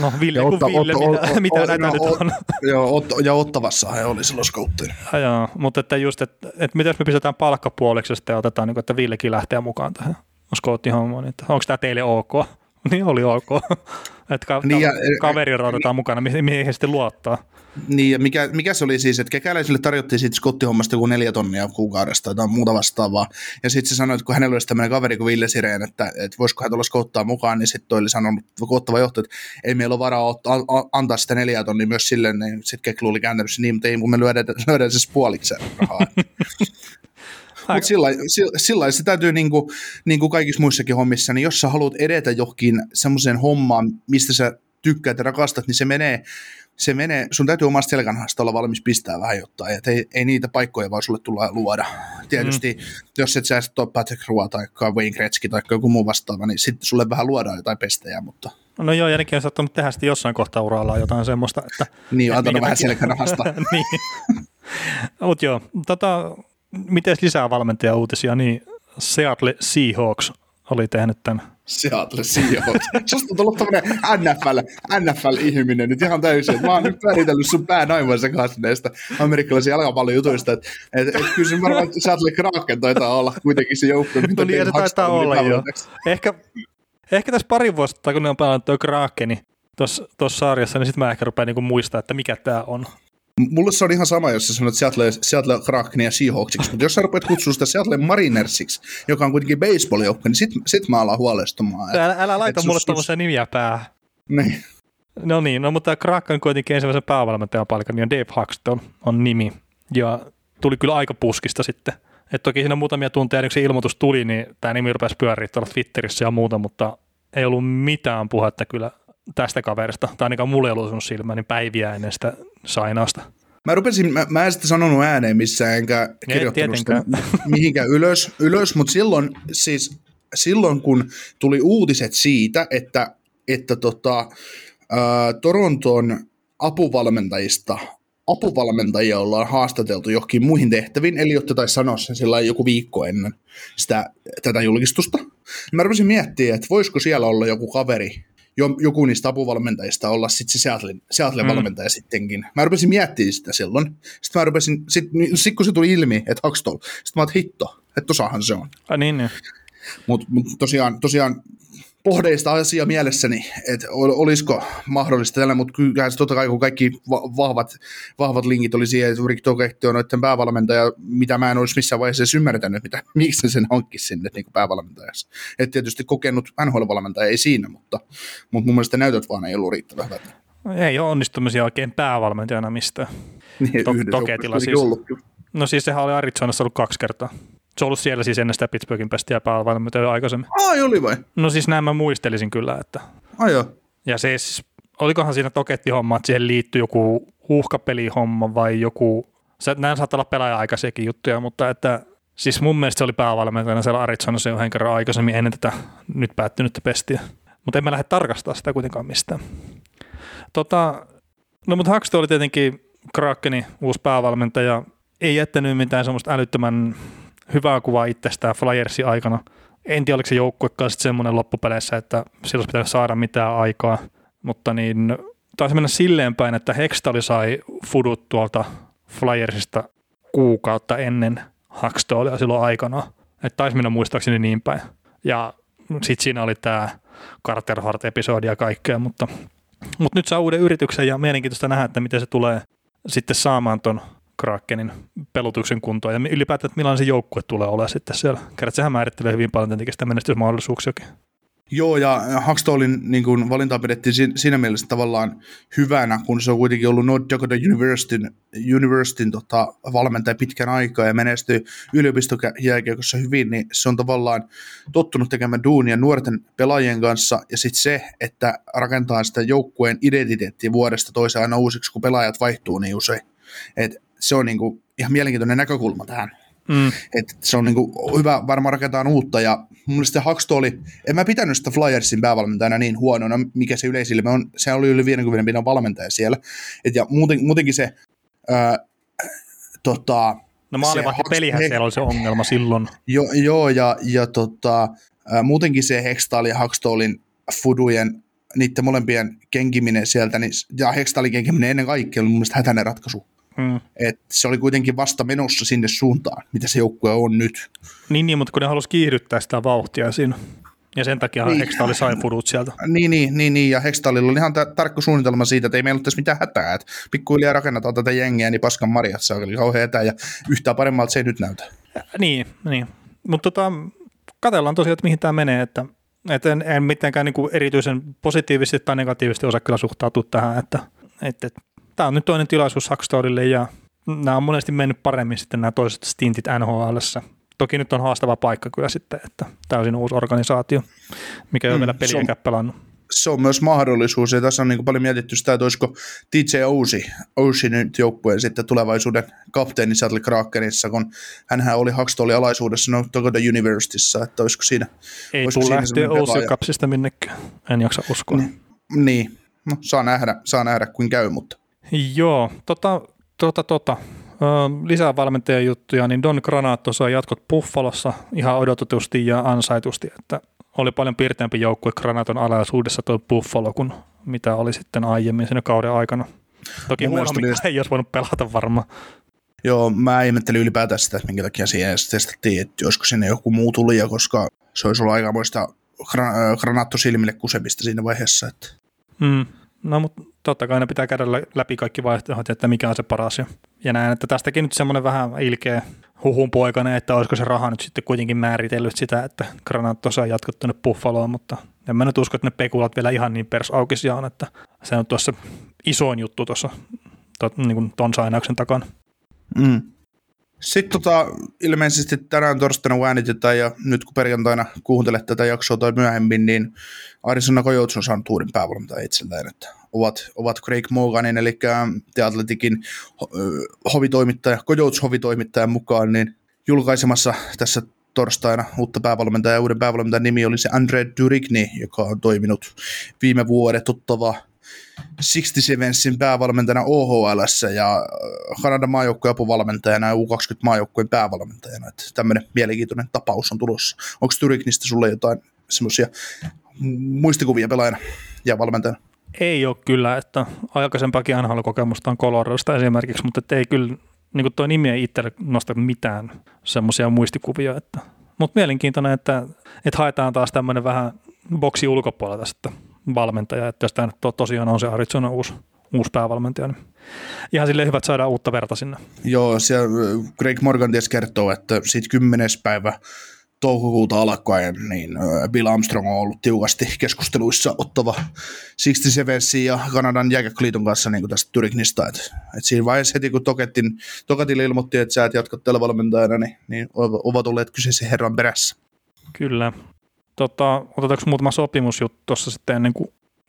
No Ville otta, Ville, otta, mitä, mitä näitä no, nyt on. Joo, ot, ja Ottavassa he oli silloin skoutteina. Joo, mutta että just, että, että miten me pistetään palkkapuoliksi ja otetaan, niin kuin, että Villekin lähtee mukaan tähän skouttihommaan, että onko tämä teille ok? Niin oli ok. että ka- niin ja, kaveri otetaan mukana, mihin, mihin he sitten luottaa. Niin, ja mikä, mikä se oli siis, että kekäläisille tarjottiin siitä skottihommasta joku neljä tonnia kuukaudesta tai muuta vastaavaa. Ja sitten se sanoi, että kun hänellä olisi tämmöinen kaveri kuin Ville Sireen, että, että voisiko hän tulla skottaa mukaan, niin sitten toi oli sanonut kottava johto, että ei meillä ole varaa ottaa, antaa sitä neljä tonnia myös sille, niin sitten Keklu oli kääntänyt niin, mutta ei, kun me lyödään, lyödään siis puoliksi rahaa. Mutta sillä, sillä se täytyy niin kuin, niin kuin kaikissa muissakin hommissa, niin jos sä haluat edetä johonkin semmoiseen hommaan, mistä sä tykkäät ja rakastat, niin se menee se menee, sun täytyy omasta selkänhasta olla valmis pistää vähän jotain, että ei, ei niitä paikkoja vaan sulle tulla luoda. Tietysti, mm. jos et sä ole Patrick Rua tai Wayne Gretzky tai joku muu vastaava, niin sitten sulle vähän luodaan jotain pestejä, mutta... No joo, ja nekin on saattanut tehdä sitten jossain kohtaa uralla jotain semmoista, että... Niin, antanut vähän selkänahasta. niin. Mutta joo, tota, miten lisää valmentaja uutisia, niin Seattle Seahawks oli tehnyt tämän Seattle Seahawks. Susta on tullut tämmönen NFL, NFL-ihminen nyt ihan täysin. Mä oon nyt väritellyt sun pään aivan sekaisin näistä amerikkalaisia jalkapallojutuista. Että et, et, kyllä se varmaan Seattle Kraken taitaa olla kuitenkin se joukko. No niin, se taitaa olla jo. Ehkä, ehkä tässä pari vuotta, kun ne on pelannut tuo Krakeni tuossa sarjassa, niin sitten mä ehkä rupean niinku muistaa, että mikä tämä on. Mulle se on ihan sama, jos sä sanot Seattle, Seattle Kraken ja Seahawksiksi, mutta jos sä rupeat kutsua sitä Seattle Marinersiksi, joka on kuitenkin baseball-joukko, niin sit, sit mä alan huolestumaan. Älä, älä laita mulle tuollaisia nimiä päähän. Niin. No niin, no mutta Kraken kuitenkin ensimmäisen päävalmentajan paikan, niin Dave Huxton on nimi. Ja tuli kyllä aika puskista sitten. Et toki siinä muutamia tunteja, kun se ilmoitus tuli, niin tämä nimi rupesi pyöriä tuolla Twitterissä ja muuta, mutta ei ollut mitään puhetta kyllä tästä kaverista, tai ainakaan mulle ei ollut silmääni päiviä ennen sitä sainausta. Mä rupesin, mä, mä en sitten sanonut ääneen missään, enkä kirjoittanut sitä mihinkään ylös, ylös mutta silloin, siis, silloin kun tuli uutiset siitä, että, että tota, ää, Toronton apuvalmentajista apuvalmentajia ollaan haastateltu johonkin muihin tehtäviin, eli jotta taisi sanoa sen sillä joku viikko ennen sitä, tätä julkistusta. Mä rupesin miettimään, että voisiko siellä olla joku kaveri, joku niistä apuvalmentajista olla sitten se Seattle, Seattle mm. valmentaja sittenkin. Mä rupesin miettimään sitä silloin. Sitten mä rupesin, sit, sit kun se tuli ilmi, että Huxtall, sitten mä oon, hitto, että tosahan se on. A, niin, niin. Mutta mut tosiaan, tosiaan pohdeista asia mielessäni, että olisiko mahdollista tällä, mutta kyllähän se totta kai, kun kaikki vahvat, vahvat linkit oli siihen, että Rick Toketti on noiden päävalmentaja, mitä mä en olisi missään vaiheessa edes ymmärtänyt, mitä, miksi sen hankkisi sinne niin päävalmentajassa. Että tietysti kokenut NHL-valmentaja ei siinä, mutta, mutta mun mielestä näytöt vaan ei ollut riittävän hyvät. Ei ole onnistumisia oikein päävalmentajana mistään. Niin, to- Toketilla siis. Ollut. No siis sehän oli Arizonassa ollut kaksi kertaa. Se on ollut siellä siis ennen sitä Pittsburghin pestiä päävalmentaja aikaisemmin. Ai oli vai? No siis näin mä muistelisin kyllä, että... Ai joo. Ja siis, olikohan siinä tokettihomma, että siihen liittyy joku uhkapelihomma vai joku... Näin saattaa olla pelaaja-aikaisiakin juttuja, mutta että siis mun mielestä se oli päävalmentajana siellä Arizonassa jo kerran aikaisemmin ennen tätä nyt päättynyttä pestiä. Mutta en mä lähde tarkastaa sitä kuitenkaan mistään. Tota, no mutta Huxton oli tietenkin Krakenin uusi päävalmentaja. Ei jättänyt mitään semmoista älyttömän hyvää kuvaa itsestään Flyersin aikana. En tiedä, oliko se joukkuekaan sitten semmoinen loppupeleissä, että sillä olisi pitänyt saada mitään aikaa, mutta niin taisi mennä silleen päin, että Hextali sai fudut tuolta Flyersista kuukautta ennen Hackstolia silloin aikana. Että taisi mennä muistaakseni niin päin. Ja sitten siinä oli tämä Carter Hart-episodi ja kaikkea, mutta, mutta nyt saa uuden yrityksen ja mielenkiintoista nähdä, että miten se tulee sitten saamaan ton Krakenin pelutuksen kuntoon ja ylipäätään, että millainen se joukkue tulee olemaan sitten siellä. Kerrät, sehän määrittelee hyvin paljon tietenkin sitä menestysmahdollisuuksiakin. Joo, ja Huxtallin niin kuin, valintaa pidettiin siinä mielessä tavallaan hyvänä, kun se on kuitenkin ollut North Dakota Universityn, Universityn tota, valmentaja pitkän aikaa ja menestyi yliopistojääkiekossa hyvin, niin se on tavallaan tottunut tekemään duunia nuorten pelaajien kanssa, ja sitten se, että rakentaa sitä joukkueen identiteettiä vuodesta toiseen aina uusiksi, kun pelaajat vaihtuu niin usein. Et se on niinku ihan mielenkiintoinen näkökulma tähän. Mm. Et se on niinku hyvä, varmaan rakentaa uutta, ja mun mielestä Haksto oli, en mä pitänyt sitä Flyersin päävalmentajana niin huonona, mikä se yleisilme on, se oli yli 50 pinnan valmentaja siellä, Et ja muuten, muutenkin se, ää, tota, No maalivahti pelihän he... siellä oli se ongelma silloin. Jo, joo, ja, ja tota, ää, muutenkin se Hextall ja Hakstolin Fudujen, niiden molempien kenkiminen sieltä, niin, ja Hextallin kenkiminen ennen kaikkea oli mun mielestä hätäinen ratkaisu. Mm. Et se oli kuitenkin vasta menossa sinne suuntaan, mitä se joukkue on nyt. Niin, niin mutta kun ne halusi kiihdyttää sitä vauhtia siinä. Ja sen takia niin. Hextali sai fudut sieltä. Niin, niin, niin, niin. ja Hextalilla oli ihan t- tarkka suunnitelma siitä, että ei meillä ole tässä mitään hätää, että pikkuhiljaa rakennetaan tätä jengiä, niin paskan marjat, se oli kauhean hätä, ja yhtään paremmalta se ei nyt näytä. Niin, niin. mutta tota, katsellaan tosiaan, että mihin tämä menee, että, että en, en mitenkään niin kuin erityisen positiivisesti tai negatiivisesti osaa kyllä suhtautua tähän, että, että, että tämä on nyt toinen tilaisuus Hackstorille ja nämä on monesti mennyt paremmin sitten nämä toiset stintit nhl Toki nyt on haastava paikka kyllä sitten, että täysin uusi organisaatio, mikä ei ole mm, vielä peliä pelannut. Se on myös mahdollisuus, ja tässä on niin paljon mietitty sitä, että olisiko DJ Ousi, Ousi nyt joukkueen sitten tulevaisuuden kapteeni Seattle Krakenissa, kun hän oli Hackstallin alaisuudessa no, Dakota Universityssä, että olisiko siinä... Ei tule lähteä Ousi kapsista minnekään, en jaksa uskoa. Niin, niin. No, saa nähdä, saa nähdä kuin käy, mutta Joo, tota, tota, tota. lisää valmentajan juttuja, niin Don Granato sai jatkot Buffalossa ihan odotetusti ja ansaitusti, että oli paljon piirteämpi joukkue Granaton alaisuudessa tuo Buffalo kuin mitä oli sitten aiemmin sen kauden aikana. Toki mikä ei olisi voinut pelata varmaan. Joo, mä ihmettelin ylipäätään sitä, että minkä takia siihen testattiin, että josko sinne joku muu tuli, ja koska se olisi ollut aikamoista granatto silmille kusemista siinä vaiheessa. Että. Mm. No, mutta totta kai ne pitää käydä läpi kaikki vaihtoehdot, että mikä on se paras. Ja, näen, että tästäkin nyt semmoinen vähän ilkeä huhun poikainen, että olisiko se raha nyt sitten kuitenkin määritellyt sitä, että Granat saa jatkot tuonne Buffaloon, mutta en mä nyt usko, että ne pekulat vielä ihan niin persaukisia on, että se on tuossa isoin juttu tuossa to, niin ton sainauksen takana. Mm. Sitten tota, ilmeisesti tänään torstaina äänitetään ja nyt kun perjantaina kuuntelet tätä jaksoa tai myöhemmin, niin Arizona Coyotes on saanut uuden päävalmentajan itselleen, että ovat, ovat Craig Morganin, eli The Athletikin hovitoimittaja, Coyotes hovitoimittajan mukaan, niin julkaisemassa tässä torstaina uutta päävalmentajaa. Uuden päävalmentajan nimi oli se Andre Durigny, joka on toiminut viime vuodet tuttava 67sin päävalmentajana OHL ja Kanadan maajoukkueen apuvalmentajana ja U20 maajoukkueen päävalmentajana. Että tämmöinen mielenkiintoinen tapaus on tulossa. Onko Tyriknistä sulle jotain semmoisia muistikuvia pelaajana ja valmentajana? Ei ole kyllä, että aikaisempaakin NHL-kokemusta on Coloradosta esimerkiksi, mutta ei kyllä, niin kuin tuo nimi ei itselle nosta mitään semmoisia muistikuvia, että mutta mielenkiintoinen, että, että haetaan taas tämmöinen vähän boksi ulkopuolelta sitten valmentaja, että jos tämä to, tosiaan on se Arizona uusi, uusi päävalmentaja, niin ihan sille hyvät saadaan uutta verta sinne. Joo, siellä Greg Morgan ties kertoo, että siitä kymmenes päivä toukokuuta alkaen, niin Bill Armstrong on ollut tiukasti keskusteluissa ottava 67 ja Kanadan jääkäkliiton kanssa niin kuin tästä Tyriknista. Et, et siinä vaiheessa heti kun Toketin, Toketille ilmoitti, että sä et jatka tällä valmentajana, niin, niin ovat olleet kyseisen herran perässä. Kyllä. Tota, otetaanko muutama sopimusjuttu tuossa sitten ennen kuin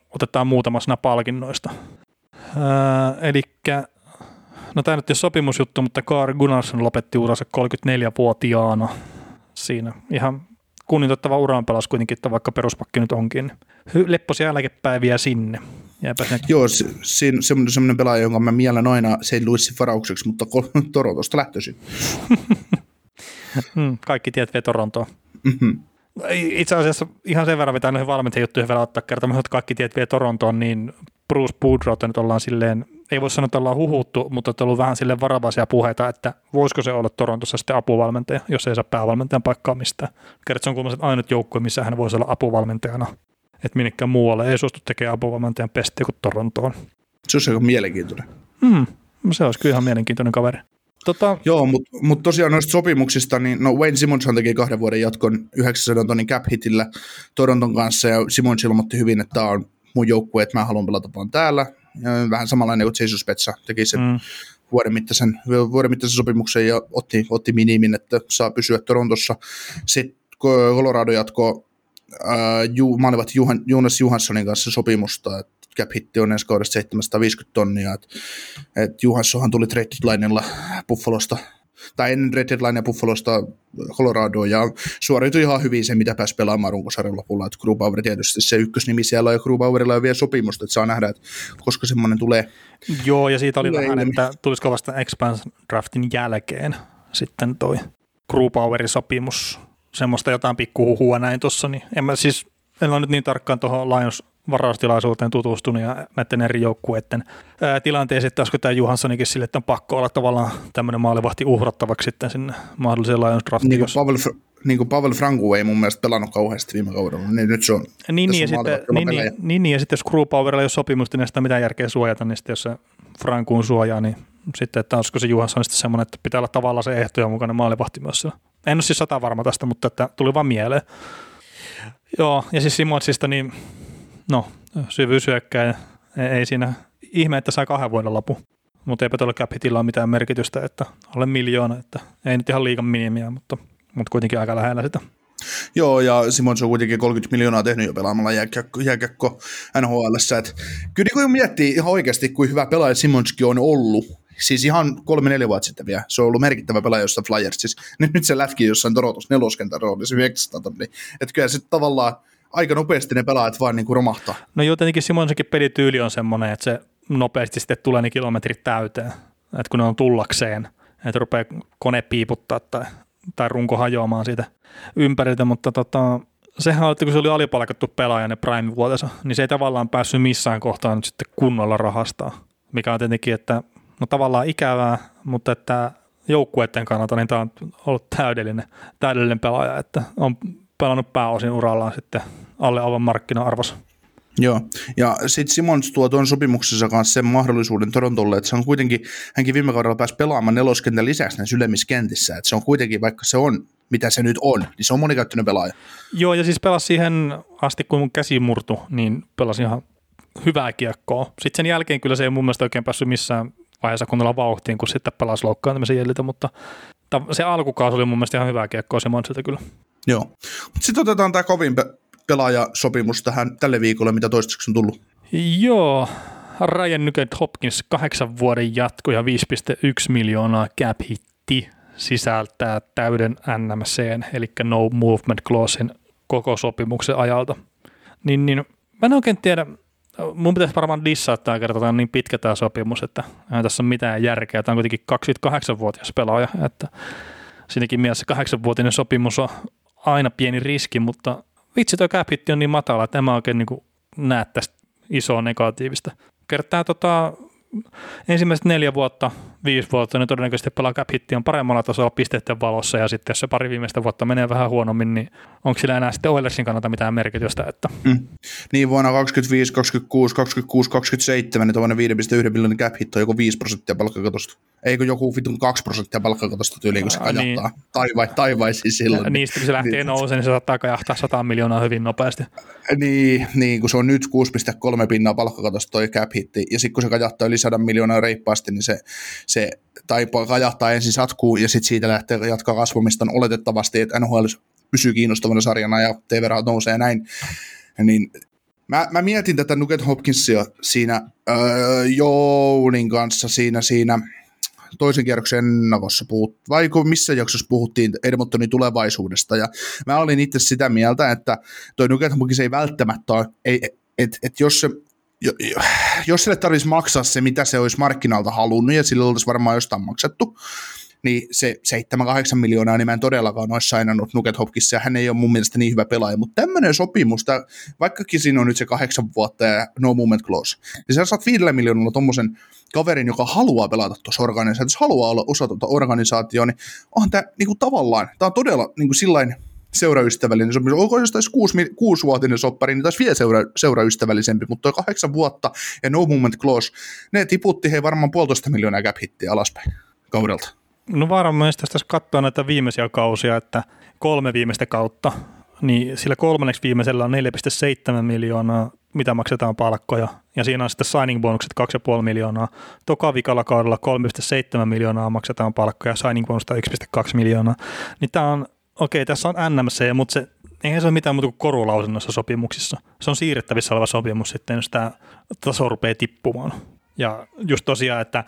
otetaan muutama sana palkinnoista. Öö, Eli no tämä nyt ei sopimusjuttu, mutta Kaari Gunnarsson lopetti uransa 34-vuotiaana siinä ihan kunnioitettava uraan pelas kuitenkin, että vaikka peruspakki nyt onkin. Lepposia jälkepäiviä sinne. Jääpä sinne. Joo, se, se, semmoinen, semmoinen pelaaja, jonka mä mielen aina St. Louisin varaukseksi, mutta Torontosta lähtöisin. Hmm, kaikki tiet vie Torontoon. Mm-hmm. Itse asiassa ihan sen verran mitä noihin valmentajien vielä ottaa kertomaan, että kaikki tiet vie Torontoon, niin Bruce Boudreau nyt ollaan silleen ei voi sanoa, että ollaan huhuttu, mutta on ollut vähän sille varovaisia puheita, että voisiko se olla Torontossa sitten apuvalmentaja, jos ei saa päävalmentajan paikkaa mistään. Kerrot, se on kuitenkin ainut joukkue, missä hän voisi olla apuvalmentajana. Että minnekään muualle ei suostu tekemään apuvalmentajan pestiä kuin Torontoon. Se olisi aika mielenkiintoinen. Hmm, se olisi kyllä ihan mielenkiintoinen kaveri. Tota... Joo, mutta mut tosiaan noista sopimuksista, niin no Wayne Simonshan teki kahden vuoden jatkon 900 tonnin cap hitillä Toronton kanssa, ja Simons ilmoitti hyvin, että tämä on mun joukkue, että mä haluan pelata vaan täällä vähän samanlainen kuin Jesus Petsa teki sen mm. vuoden, mittaisen, vuoden mittaisen sopimuksen ja otti, otti minimin, että saa pysyä Torontossa. Sitten Colorado jatkoi äh, Ju, maalivat Juhan, Jonas Johanssonin kanssa sopimusta, että cap hitti on ensi kaudesta 750 tonnia, että et Johanssonhan tuli trade Buffalosta tai ennen Red Deadline ja Buffalosta Colorado ja suoriutui ihan hyvin se, mitä pääsi pelaamaan runkosarjan lopulla. Että Grubauer tietysti se ykkösnimi siellä on ja Grubauerilla on vielä sopimusta, että saa nähdä, että koska semmoinen tulee. Joo, ja siitä oli vähän, että tulisiko vasta expansion draftin jälkeen sitten toi Grubauerin sopimus, semmoista jotain pikkuhuhua näin tuossa, niin en mä siis, en ole nyt niin tarkkaan tuohon Lions varaustilaisuuteen tutustunut ja näiden eri joukkueiden tilanteeseen, että olisiko tämä Johanssonikin sille, että on pakko olla tavallaan tämmöinen maalivahti uhrattavaksi sitten sinne mahdolliseen Lions draftiin. Niin kuin Pavel, niin kuin Pavel Franku ei mun mielestä pelannut kauheasti viime kaudella, niin nyt se on. Niin, niin, ja sitten, niin, niin, niin, niin, ja sitten jos Crewpowerilla ei ole sopimusta, niin sitä mitään järkeä suojata, niin sitten jos se Frankuun suojaa, niin sitten, että olisiko se Johansson sitten semmoinen, että pitää olla tavallaan se ehtoja mukainen maalivahti myös siellä. En ole siis sata varma tästä, mutta että tuli vaan mieleen. Joo, ja siis Simonsista, niin no, syvyysyökkäjä, ei, siinä ihme, että saa kahden vuoden lapu. Mutta eipä tuolla cap ole mitään merkitystä, että alle miljoona, että ei nyt ihan liikan minimiä, mutta, mutta kuitenkin aika lähellä sitä. Joo, ja Simons on kuitenkin 30 miljoonaa tehnyt jo pelaamalla jääkiekko, jääkiekko NHL. Et, kyllä niin kun miettii ihan oikeasti, kuin hyvä pelaaja Simonskin on ollut, siis ihan kolme-neljä vuotta sitten vielä, se on ollut merkittävä pelaaja jossain Flyers, siis nyt, nyt se lätki jossain Torotus neloskentän roolissa 900 tonnia, että kyllä se tavallaan aika nopeasti ne pelaajat vaan niin kuin romahtaa. No jotenkin Simonsenkin pelityyli on semmoinen, että se nopeasti sitten tulee ne kilometrit täyteen, että kun ne on tullakseen, että rupeaa kone piiputtaa tai, tai runko hajoamaan siitä ympäriltä, mutta tota, sehän oli, kun se oli alipalkattu pelaaja ne prime-vuotensa, niin se ei tavallaan päässyt missään kohtaan nyt sitten kunnolla rahastaa, mikä on tietenkin, että no tavallaan ikävää, mutta että joukkueiden kannalta niin tämä on ollut täydellinen, täydellinen pelaaja, että on pelannut pääosin urallaan sitten alle aivan markkina-arvossa. Joo, ja sitten Simons tuo tuon sopimuksessa kanssa sen mahdollisuuden Torontolle, että se on kuitenkin, hänkin viime kaudella pääsi pelaamaan neloskentän lisäksi näissä ylemmissä kentissä, että se on kuitenkin, vaikka se on, mitä se nyt on, niin se on monikäyttöinen pelaaja. Joo, ja siis pelasi siihen asti, kun mun käsi murtu, niin pelasi ihan hyvää kiekkoa. Sitten sen jälkeen kyllä se ei mun mielestä oikein päässyt missään vaiheessa kunnolla vauhtiin, kun sitten pelasi loukkaantumisen jäljiltä, mutta se alkukausi oli mun mielestä ihan hyvää kiekkoa Simonsilta kyllä. Joo. Mutta sitten otetaan tämä kovin pe- pelaajasopimus tähän tälle viikolle, mitä toistaiseksi on tullut. Joo, Ryan Nugent Hopkins kahdeksan vuoden jatko ja 5,1 miljoonaa cap hitti sisältää täyden NMC, eli no movement clausein koko sopimuksen ajalta. Niin, niin mä en oikein tiedä, mun pitäisi varmaan dissaa tämä kerta, tämä on niin pitkä tämä sopimus, että ei tässä ole mitään järkeä. Tämä on kuitenkin 28-vuotias pelaaja, että siinäkin mielessä kahdeksanvuotinen sopimus on aina pieni riski, mutta vitsi tuo cap on niin matala, että en mä oikein niin näe tästä isoa negatiivista. Kertaa tota, ensimmäiset neljä vuotta, viisi vuotta, niin todennäköisesti pelaa cap on paremmalla tasolla pisteiden valossa, ja sitten jos se pari viimeistä vuotta menee vähän huonommin, niin onko sillä enää sitten Oilersin kannalta mitään merkitystä? Että... Mm. Niin vuonna 25, 26, 26, 27, niin tuollainen 5,1 miljoonan cap hit on joku 5 prosenttia palkkakatosta. Eikö joku vitun 2 prosenttia palkkakatosta tyyliin, kun se kajahtaa niin. taiva, taivaisiin silloin. Ja niistä kun se lähtee niin. nousemaan, niin se saattaa kajahtaa 100 miljoonaa hyvin nopeasti. Niin, niin kun se on nyt 6,3 pinnaa palkkakatosta toi cap hitti, ja sitten kun se kajahtaa yli 100 miljoonaa reippaasti, niin se, se taipaa kajahtaa ensin satkuu, ja sitten siitä lähtee jatkaa kasvamista oletettavasti, että NHL pysyy kiinnostavana sarjana ja tv nousee ja näin. Niin Mä, mä mietin tätä Nugget Hopkinsia siinä öö, Jounin kanssa siinä, siinä toisen kierroksen ennakossa puhut, vai missä jaksossa puhuttiin Edmontonin tulevaisuudesta, ja mä olin itse sitä mieltä, että toi Nugget Hopkins ei välttämättä ole, ei, et, et jos se jos sille tarvitsisi maksaa se, mitä se olisi markkinalta halunnut, ja sille oltaisiin varmaan jostain maksettu, niin se 7-8 miljoonaa, niin mä en todellakaan olisi sainannut Nuket Hopkissa, ja hän ei ole mun mielestä niin hyvä pelaaja, mutta tämmöinen sopimus, vaikkakin siinä on nyt se kahdeksan vuotta ja no movement clause, niin sä saat viidellä miljoonalla tommosen kaverin, joka haluaa pelata tuossa organisaatiossa, haluaa olla osa tuota organisaatioon, niin onhan tämä niin tavallaan, tämä on todella niin kuin sillain, seuraystävällinen sopimus. Onko jos taisi kuusi, kuusivuotinen soppari, niin taisi vielä seura, seuraystävällisempi, mutta kahdeksan vuotta ja no movement clause, ne tiputti he varmaan puolitoista miljoonaa cap alaspäin kaudelta. No varmaan jos katsoa näitä viimeisiä kausia, että kolme viimeistä kautta, niin sillä kolmanneksi viimeisellä on 4,7 miljoonaa, mitä maksetaan palkkoja, ja siinä on sitten signing bonukset 2,5 miljoonaa. Toka vikalla kaudella 3,7 miljoonaa maksetaan palkkoja, signing bonusta 1,2 miljoonaa. Niin tämä on, okei, tässä on NMC, mutta se, eihän se ole mitään muuta kuin korulausunnossa sopimuksissa. Se on siirrettävissä oleva sopimus sitten, jos tämä taso rupeaa tippumaan. Ja just tosiaan, että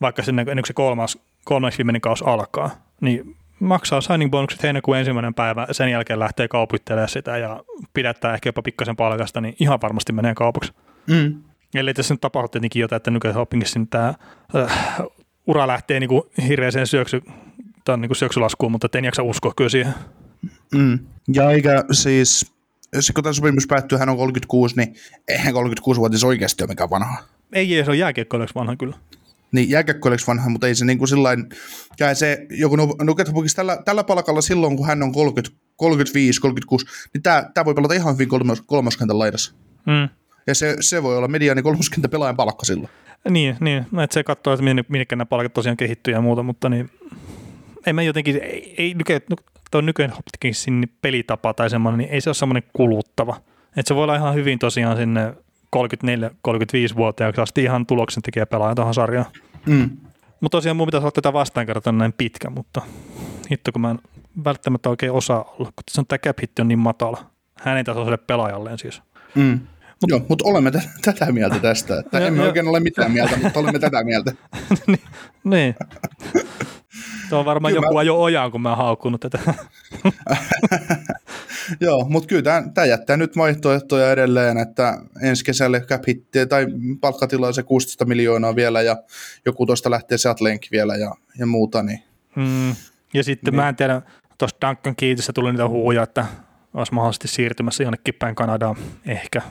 vaikka sinne, ennen kuin se kolmas kolmeksi viimeinen kausi alkaa, niin maksaa signing bonukset heinäkuun ensimmäinen päivä, sen jälkeen lähtee kaupittelemaan sitä ja pidättää ehkä jopa pikkasen palkasta, niin ihan varmasti menee kaupaksi. Mm. Eli tässä nyt tapahtuu tietenkin jotain, että nykyään Hopkingissin niin tämä äh, ura lähtee niin kuin hirveäseen syöksy, tai niin kuin syöksylaskuun, mutta en jaksa uskoa kyllä siihen. Mm. Ja eikä siis, kun tämä sopimus päättyy, hän on 36, niin eihän 36-vuotias oikeasti ole mikään vanha. Ei, ei se on jääkiekkoilijaksi vanha kyllä niin jääkäkköileksi vanha, mutta ei se niin kuin sillain, ja se joku Nuket tällä, tällä palkalla silloin, kun hän on 30, 35, 36, niin tämä, tämä voi pelata ihan hyvin kolmos, kolmoskentän laidassa. Mm. Ja se, se voi olla mediaani kolmoskentän pelaajan palkka silloin. Niin, niin. No, että se katsoo, että minne nämä palkat tosiaan kehittyy ja muuta, mutta niin, ei me jotenkin, ei, ei tuo nykyinen Hopkinsin pelitapa tai semmoinen, niin ei se ole semmoinen kuluttava. Että se voi olla ihan hyvin tosiaan sinne 34-35-vuotiaaksi asti ihan tuloksen tekijä pelaaja tuohon sarjaan. Mm. Mutta tosiaan mun pitäisi olla tätä vastaan kertaa näin pitkä, mutta hitto kun mä en välttämättä oikein osaa olla, kun on tämä cap on niin matala. Hänen tasoiselle pelaajalleen siis. Mm. Mut, Joo, mutta olemme t- tätä mieltä tästä. Että emme oikein ole mitään mieltä, mutta olemme tätä mieltä. niin. Tuo on varmaan kyllä joku mä... ajo ojaan, kun mä oon haukkunut tätä. Joo, mutta kyllä tämä jättää nyt vaihtoehtoja edelleen, että ensi kesälle cap tai palkkatila se 16 miljoonaa vielä ja joku tuosta lähtee Satlenk vielä ja, ja muuta. Niin. Mm. Ja sitten niin. mä en tiedä, tuosta Duncan Keatissä tuli niitä huuja, että olisi mahdollisesti siirtymässä jonnekin päin Kanadaan ehkä,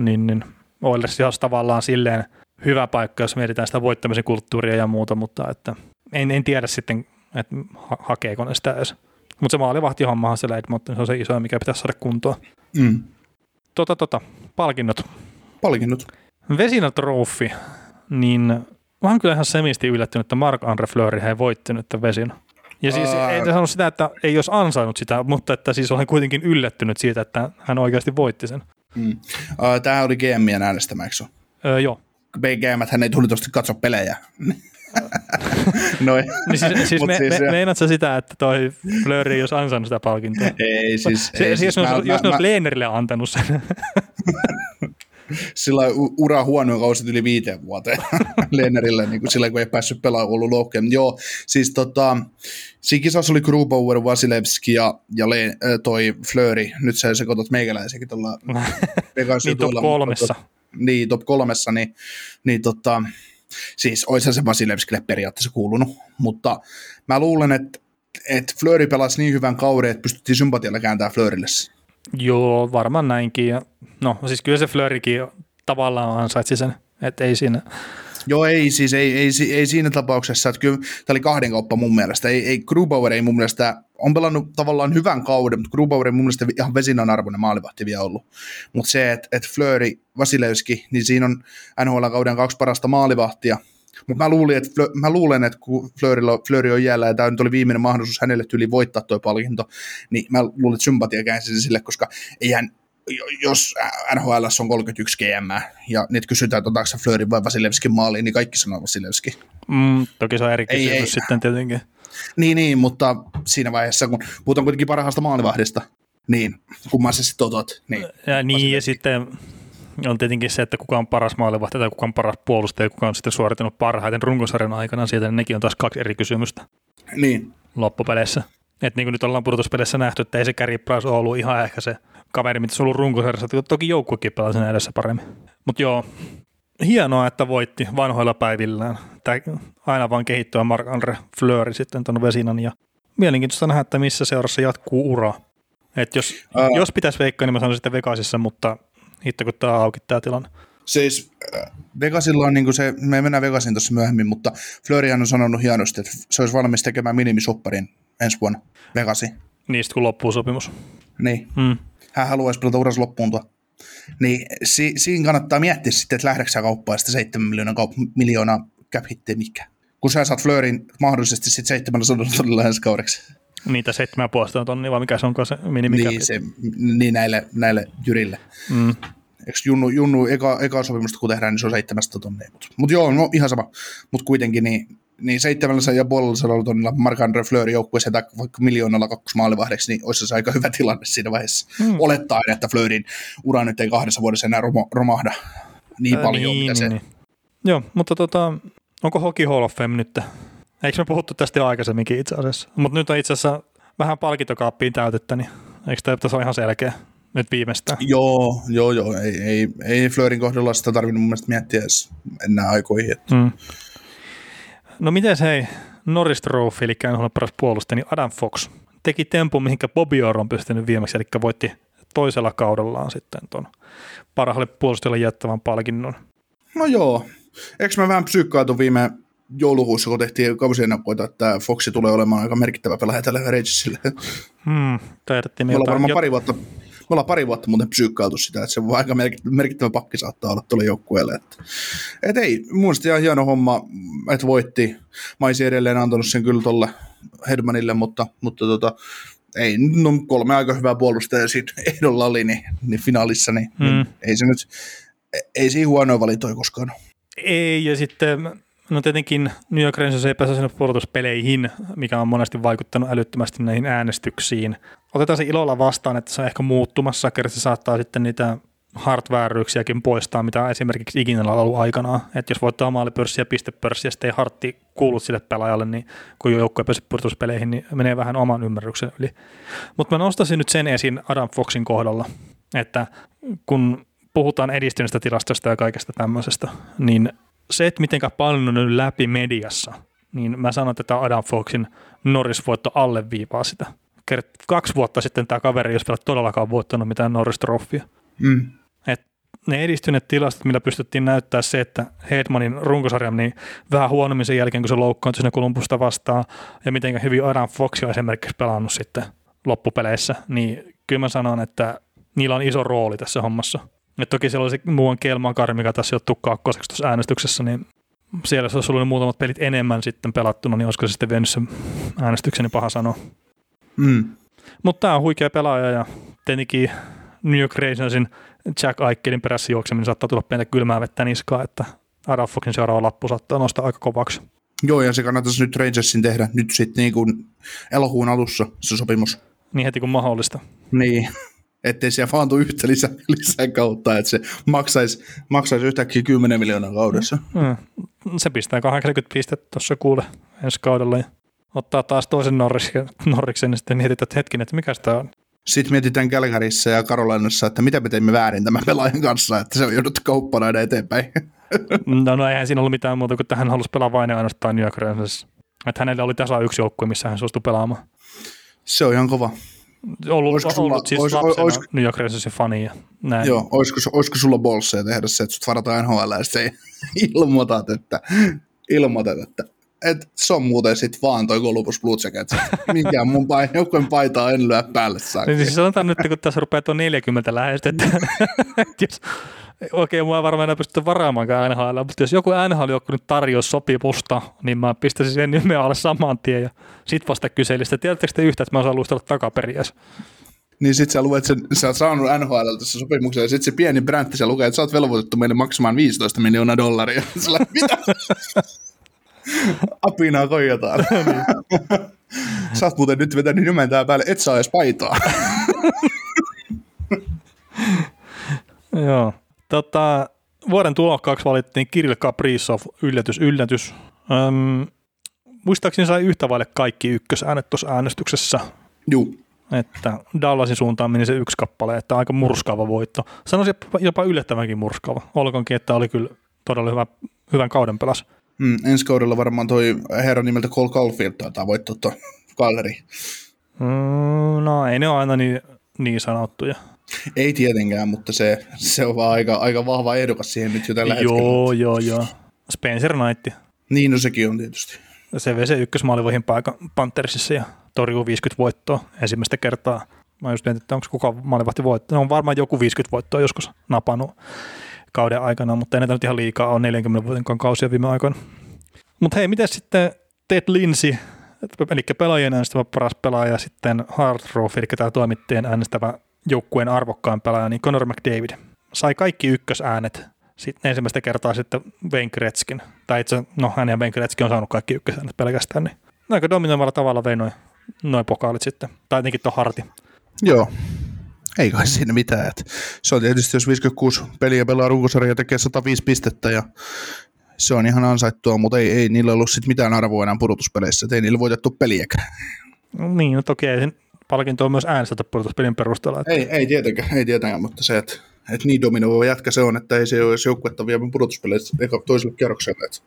niin, niin Oilers olisi tavallaan silleen hyvä paikka, jos mietitään sitä voittamisen kulttuuria ja muuta, mutta että en, en tiedä sitten, että hakeeko ne sitä edes. Mutta se maalivahti hommahan siellä Edmonton, se on se iso, mikä pitäisi saada kuntoon. Mm. Tota, tota, palkinnot. Palkinnot. Vesina Trophy, niin mä oon kyllä ihan semisti yllättynyt, että Mark Andre Fleury ei voittanut että Vesina. Ja siis Ää... ei sano sitä, että ei olisi ansainnut sitä, mutta että siis olen kuitenkin yllättynyt siitä, että hän oikeasti voitti sen. Mm. Tämä oli GMien äänestämä, eikö öö, Joo. GM, hän ei tunnitusti katso pelejä. Noin. niin siis, siis, me, siis me, meinaatko sitä, että toi Fleury ei olisi ansainnut sitä palkintoa? Ei siis. Se, ei, siis, siis jos, mä, jos mä, ne olisi Leenerille antanut sen. sillä ura huono kausi yli viiteen vuoteen Leenerille, niin kuin sillä kun ei päässyt pelaamaan ollut loukkeen. Joo, siis tota, siinä kisassa oli Grubauer, Vasilevski ja, ja Le, toi Fleury. Nyt sä sekoitat meikäläisiäkin tuolla Niitä on kolmessa. Mutta, niin top kolmessa, niin, niin tota, siis olisi se Vasilevskille periaatteessa kuulunut, mutta mä luulen, että että Flöri pelasi niin hyvän kauden, että pystyttiin sympatialla kääntämään Flörille. Joo, varmaan näinkin. No siis kyllä se Flörikin tavallaan ansaitsi sen, että ei siinä Joo, ei siis ei, ei, ei siinä tapauksessa, että kyllä tämä oli kahden kauppa mun mielestä. Ei, ei Grubauer ei mun mielestä, on pelannut tavallaan hyvän kauden, mutta Grubauer ei mun mielestä ihan vesinan arvoinen maalivahti vielä ollut. Mutta se, että et Flöri, Vasilevski, niin siinä on NHL-kauden kaksi parasta maalivahtia, mutta mä, että, mä luulen, että kun Flöri on jäällä ja tämä nyt oli viimeinen mahdollisuus hänelle tyyli voittaa tuo palkinto, niin mä luulen, että sympatia käänsi sille, koska eihän jos NHL on 31 GM ja nyt kysytään, että otaanko Flörin vai Vasilevskin maaliin, niin kaikki sanoo Vasilevski. Mm, toki se on eri kysymys ei, ei. sitten tietenkin. Niin, niin, mutta siinä vaiheessa, kun puhutaan kuitenkin parhaasta maalivahdista, niin kumman se sitten otot. Niin, ja, niin ja sitten on tietenkin se, että kuka on paras maalivahti tai kuka on paras puolustaja, kuka on sitten suoritanut parhaiten runkosarjan aikana, siitä niin nekin on taas kaksi eri kysymystä. Niin. Loppupeleissä. Että niin kuin nyt ollaan pudotuspeleissä nähty, että ei se Carey Price ole ollut ihan ehkä se kaveri, mitä se on ollut runkosarjassa. Toki joukkuekin pelaa sen edessä paremmin. Mutta joo, hienoa, että voitti vanhoilla päivillään. Tämä aina vaan kehittyä Mark-Andre Fleury sitten tuonne Vesinan ja mielenkiintoista nähdä, että missä seurassa jatkuu ura. Et jos, uh, jos pitäisi veikkaa, niin mä sanon sitten Vegasissa, mutta hitto kun tämä auki tämä tilanne. Siis Vegasilla on niin se, me mennään Vegasin tuossa myöhemmin, mutta Flörihan on sanonut hienosti, että se olisi valmis tekemään minimisopparin ensi vuonna Vegasi. Niistä kun loppuu sopimus. Niin. Hmm. Hän haluaisi pelata uras loppuun tuo. Niin si- siinä kannattaa miettiä sitten, että lähdeksä kauppaa sitä 7 miljoonaa, kaup- miljoonaa cap hittiä mikä. Kun sä saat Fleurin mahdollisesti sitten 700 tonnilla ensi kaudeksi. Niitä 7,5 tonnia, vai mikä se onko se minimi Niin, se, niin näille, näille jyrille. Mm. Eikö Junnu, Junnu eka, eka sopimusta kun tehdään, niin se on 700 tonnia. Mutta mut joo, no ihan sama. Mutta kuitenkin niin niin 700 ja puolella tonnilla Marc-André Fleury joukkueeseen tai vaikka miljoonalla kakkosmaalivahdeksi, niin olisi se aika hyvä tilanne siinä vaiheessa. Mm. Olettaen, että Fleurin ura nyt ei kahdessa vuodessa enää romahda niin Ää, paljon, niin, mitä se... Niin. Joo, mutta tota, onko Hockey Hall of Fame nyt? Eikö me puhuttu tästä jo aikaisemminkin itse asiassa? Mutta nyt on itse asiassa vähän palkintokaappiin täytettä, niin eikö tämä pitäisi olla ihan selkeä nyt viimeistään? Joo, joo, joo. Ei, ei, ei Fleurin kohdalla sitä tarvinnut mun mielestä miettiä edes enää aikoihin. Että... Mm. No miten se hei, Norris Trophy, eli NHL paras puolustaja, niin Adam Fox teki tempun, mihinkä Bobby Orr on pystynyt viimeksi, eli voitti toisella kaudellaan sitten tuon parhaalle puolustajalle jättävän palkinnon. No joo. Eikö mä vähän psyykkaatu viime joulukuussa, kun tehtiin kausiennakoita, että Foxi tulee olemaan aika merkittävä pelaaja tälle Rangersille. Hmm, me ollaan varmaan pari vuotta, me ollaan pari vuotta muuten psyykkailtu sitä, että se on aika merkittävä pakki saattaa olla tuolle joukkueelle. Että, et ei, mun ihan hieno homma, että voitti. Mä olisin edelleen antanut sen kyllä tuolle Hedmanille, mutta, mutta tota, ei, no kolme aika hyvää puolustajaa siinä ehdolla oli, niin, niin finaalissa, niin, niin hmm. niin ei se nyt, ei siinä huonoa valintoja koskaan. Ei, ja sitten No tietenkin New York Rangers ei pääse sinne pudotuspeleihin, mikä on monesti vaikuttanut älyttömästi näihin äänestyksiin. Otetaan se ilolla vastaan, että se on ehkä muuttumassa, kerran se saattaa sitten niitä hard-vääryyksiäkin poistaa, mitä esimerkiksi ikinä on ollut aikanaan. Että jos voittaa maalipörssiä pistepörssiä sitten ei hartti kuulu sille pelaajalle, niin kun joukko ei pääse pudotuspeleihin, niin menee vähän oman ymmärryksen yli. Mutta mä nostaisin nyt sen esiin Adam Foxin kohdalla, että kun puhutaan edistyneestä tilastosta ja kaikesta tämmöisestä, niin se, että miten paljon on läpi mediassa, niin mä sanon, että tämä Adam Foxin Norris-voitto alleviivaa sitä. Kaksi vuotta sitten tämä kaveri ei olisi todellakaan voittanut mitään Norris-trofia. Mm. Et ne edistyneet tilastot, millä pystyttiin näyttää se, että Hedmanin runkosarjan niin vähän huonommin sen jälkeen, kun se loukkaantui sinne Kolumbusta vastaan, ja miten hyvin Adam Fox on esimerkiksi pelannut sitten loppupeleissä, niin kyllä mä sanon, että niillä on iso rooli tässä hommassa. Et toki siellä olisi muuan Kelmakari, mikä tässä sijoittuu kakkoseksi tuossa äänestyksessä, niin siellä jos olisi ollut muutamat pelit enemmän sitten pelattuna, niin olisiko se sitten vienyt sen äänestyksen, niin paha sanoa. Mm. Mutta tämä on huikea pelaaja ja tietenkin New York Rangersin Jack Aikkelin perässä juokseminen saattaa tulla pientä kylmää vettä niskaa, että Arafokin seuraava lappu saattaa nostaa aika kovaksi. Joo, ja se kannattaisi nyt Rangersin tehdä nyt sitten niin kuin elokuun alussa se sopimus. Niin heti kuin mahdollista. Niin ettei siellä vaan tule yhtä lisää, lisää kautta, että se maksaisi, maksaisi yhtäkkiä 10 miljoonaa kaudessa. Mm. Se pistää 80 pistettä tuossa kuule ensi kaudella ja ottaa taas toisen Norriksen, Norriksen ja sitten mietitään, että hetkinen, että mikä sitä on. Sitten mietitään Calgaryssa ja Carolinassa, että mitä me teimme väärin tämän pelaajan kanssa, että se on jouduttu kauppana eteenpäin. No, no eihän siinä ollut mitään muuta kuin että hän halusi pelaa vain ainoastaan New York. Että hänellä oli tasa yksi joukkue, missä hän suostui pelaamaan. Se on ihan kova. Ollut, Olisiko sulla- ollut siis olis- lapsena olis- New York Rangersin fani ja näin. Joo, olisiko, olisiko sulla bolseja tehdä se, että sut varataan NHL ja sitten ilmoitat, että, ilmoitat, että et se on muuten sit vaan toi Columbus Blue Jackets. Minkään mun pain, joukkueen paitaa en lyö päälle saa. Niin siis sanotaan nyt, kun tässä rupeaa tuon 40 lähestä, että, että jos, okei, mua varmaan enää pysty varaamaankaan NHL, mutta jos joku nhl joku nyt tarjoaisi sopimusta, niin mä pistäisin sen nimen alle saman tien ja sit vasta kyselisin, että tiedättekö te yhtä, että mä osaan luistella takaperin edes? Niin sit sä luet sen, sä oot saanut NHL tässä sopimuksen ja sit se pieni bräntti se lukee, että sä oot velvoitettu meille maksamaan 15 miljoonaa dollaria. Sillä, mitä? Apinaa koijataan. sä oot muuten nyt vetänyt nimen tää päälle, et saa edes paitaa. Joo. Tota, vuoden tulokkaaksi valittiin Kirill Kaprizov, yllätys, yllätys. Öm, muistaakseni sai yhtä vaille kaikki ykkösäänet tuossa äänestyksessä, Juu. että Dallasin suuntaan meni se yksi kappale, että aika murskaava voitto. Sanoisin jopa- jopa yllättävänkin murskaava. Olkoonkin, että oli kyllä todella hyvä, hyvän kauden pelas. Mm, ensi kaudella varmaan toi herra nimeltä Cole Caulfield taitaa voittaa tuon Calgary. Mm, no ei ne ole aina niin, niin sanottuja. Ei tietenkään, mutta se, se on vaan aika, aika vahva ehdokas siihen nyt jo tällä hetkellä. joo, joo, joo. Spencer Knight. Niin, no sekin on tietysti. Se vei se ykkösmaalivahin paikan Panthersissa ja torjuu 50 voittoa ensimmäistä kertaa. Mä just mietin, että onko kuka maalivahti voittaa. No on varmaan joku 50 voittoa joskus napannut kauden aikana, mutta ei näitä nyt ihan liikaa ole 40 vuoden kausia viime aikoina. Mutta hei, miten sitten Ted Lindsay, eli pelaajien äänestävä paras pelaaja, sitten Hard Row, eli tämä toimittajien äänestävä joukkueen arvokkaan pelaaja, niin Conor McDavid sai kaikki ykkösäänet sitten ensimmäistä kertaa sitten Wayne Gretzkin. Tai itse no hän ja Wayne Gretzky on saanut kaikki ykkösäänet pelkästään, niin aika dominoivalla tavalla vei noin noi pokaalit sitten. Tai jotenkin tuon harti. Joo. Ei kai siinä mitään. Et se on tietysti, jos 56 peliä pelaa runkosarja ja tekee 105 pistettä ja se on ihan ansaittua, mutta ei, ei niillä ollut sit mitään arvoa enää pudotuspeleissä. Et ei niillä voitettu peliäkään. No niin, no toki ei sen palkinto on myös äänestetty pudotuspelin perusteella. Että Ei, ei tietenkään, ei tietenkään, mutta se, että et niin dominoiva jätkä se on, että ei se ole edes joukkuetta vielä pudotuspeleissä eka toiselle kierrokselle. Et.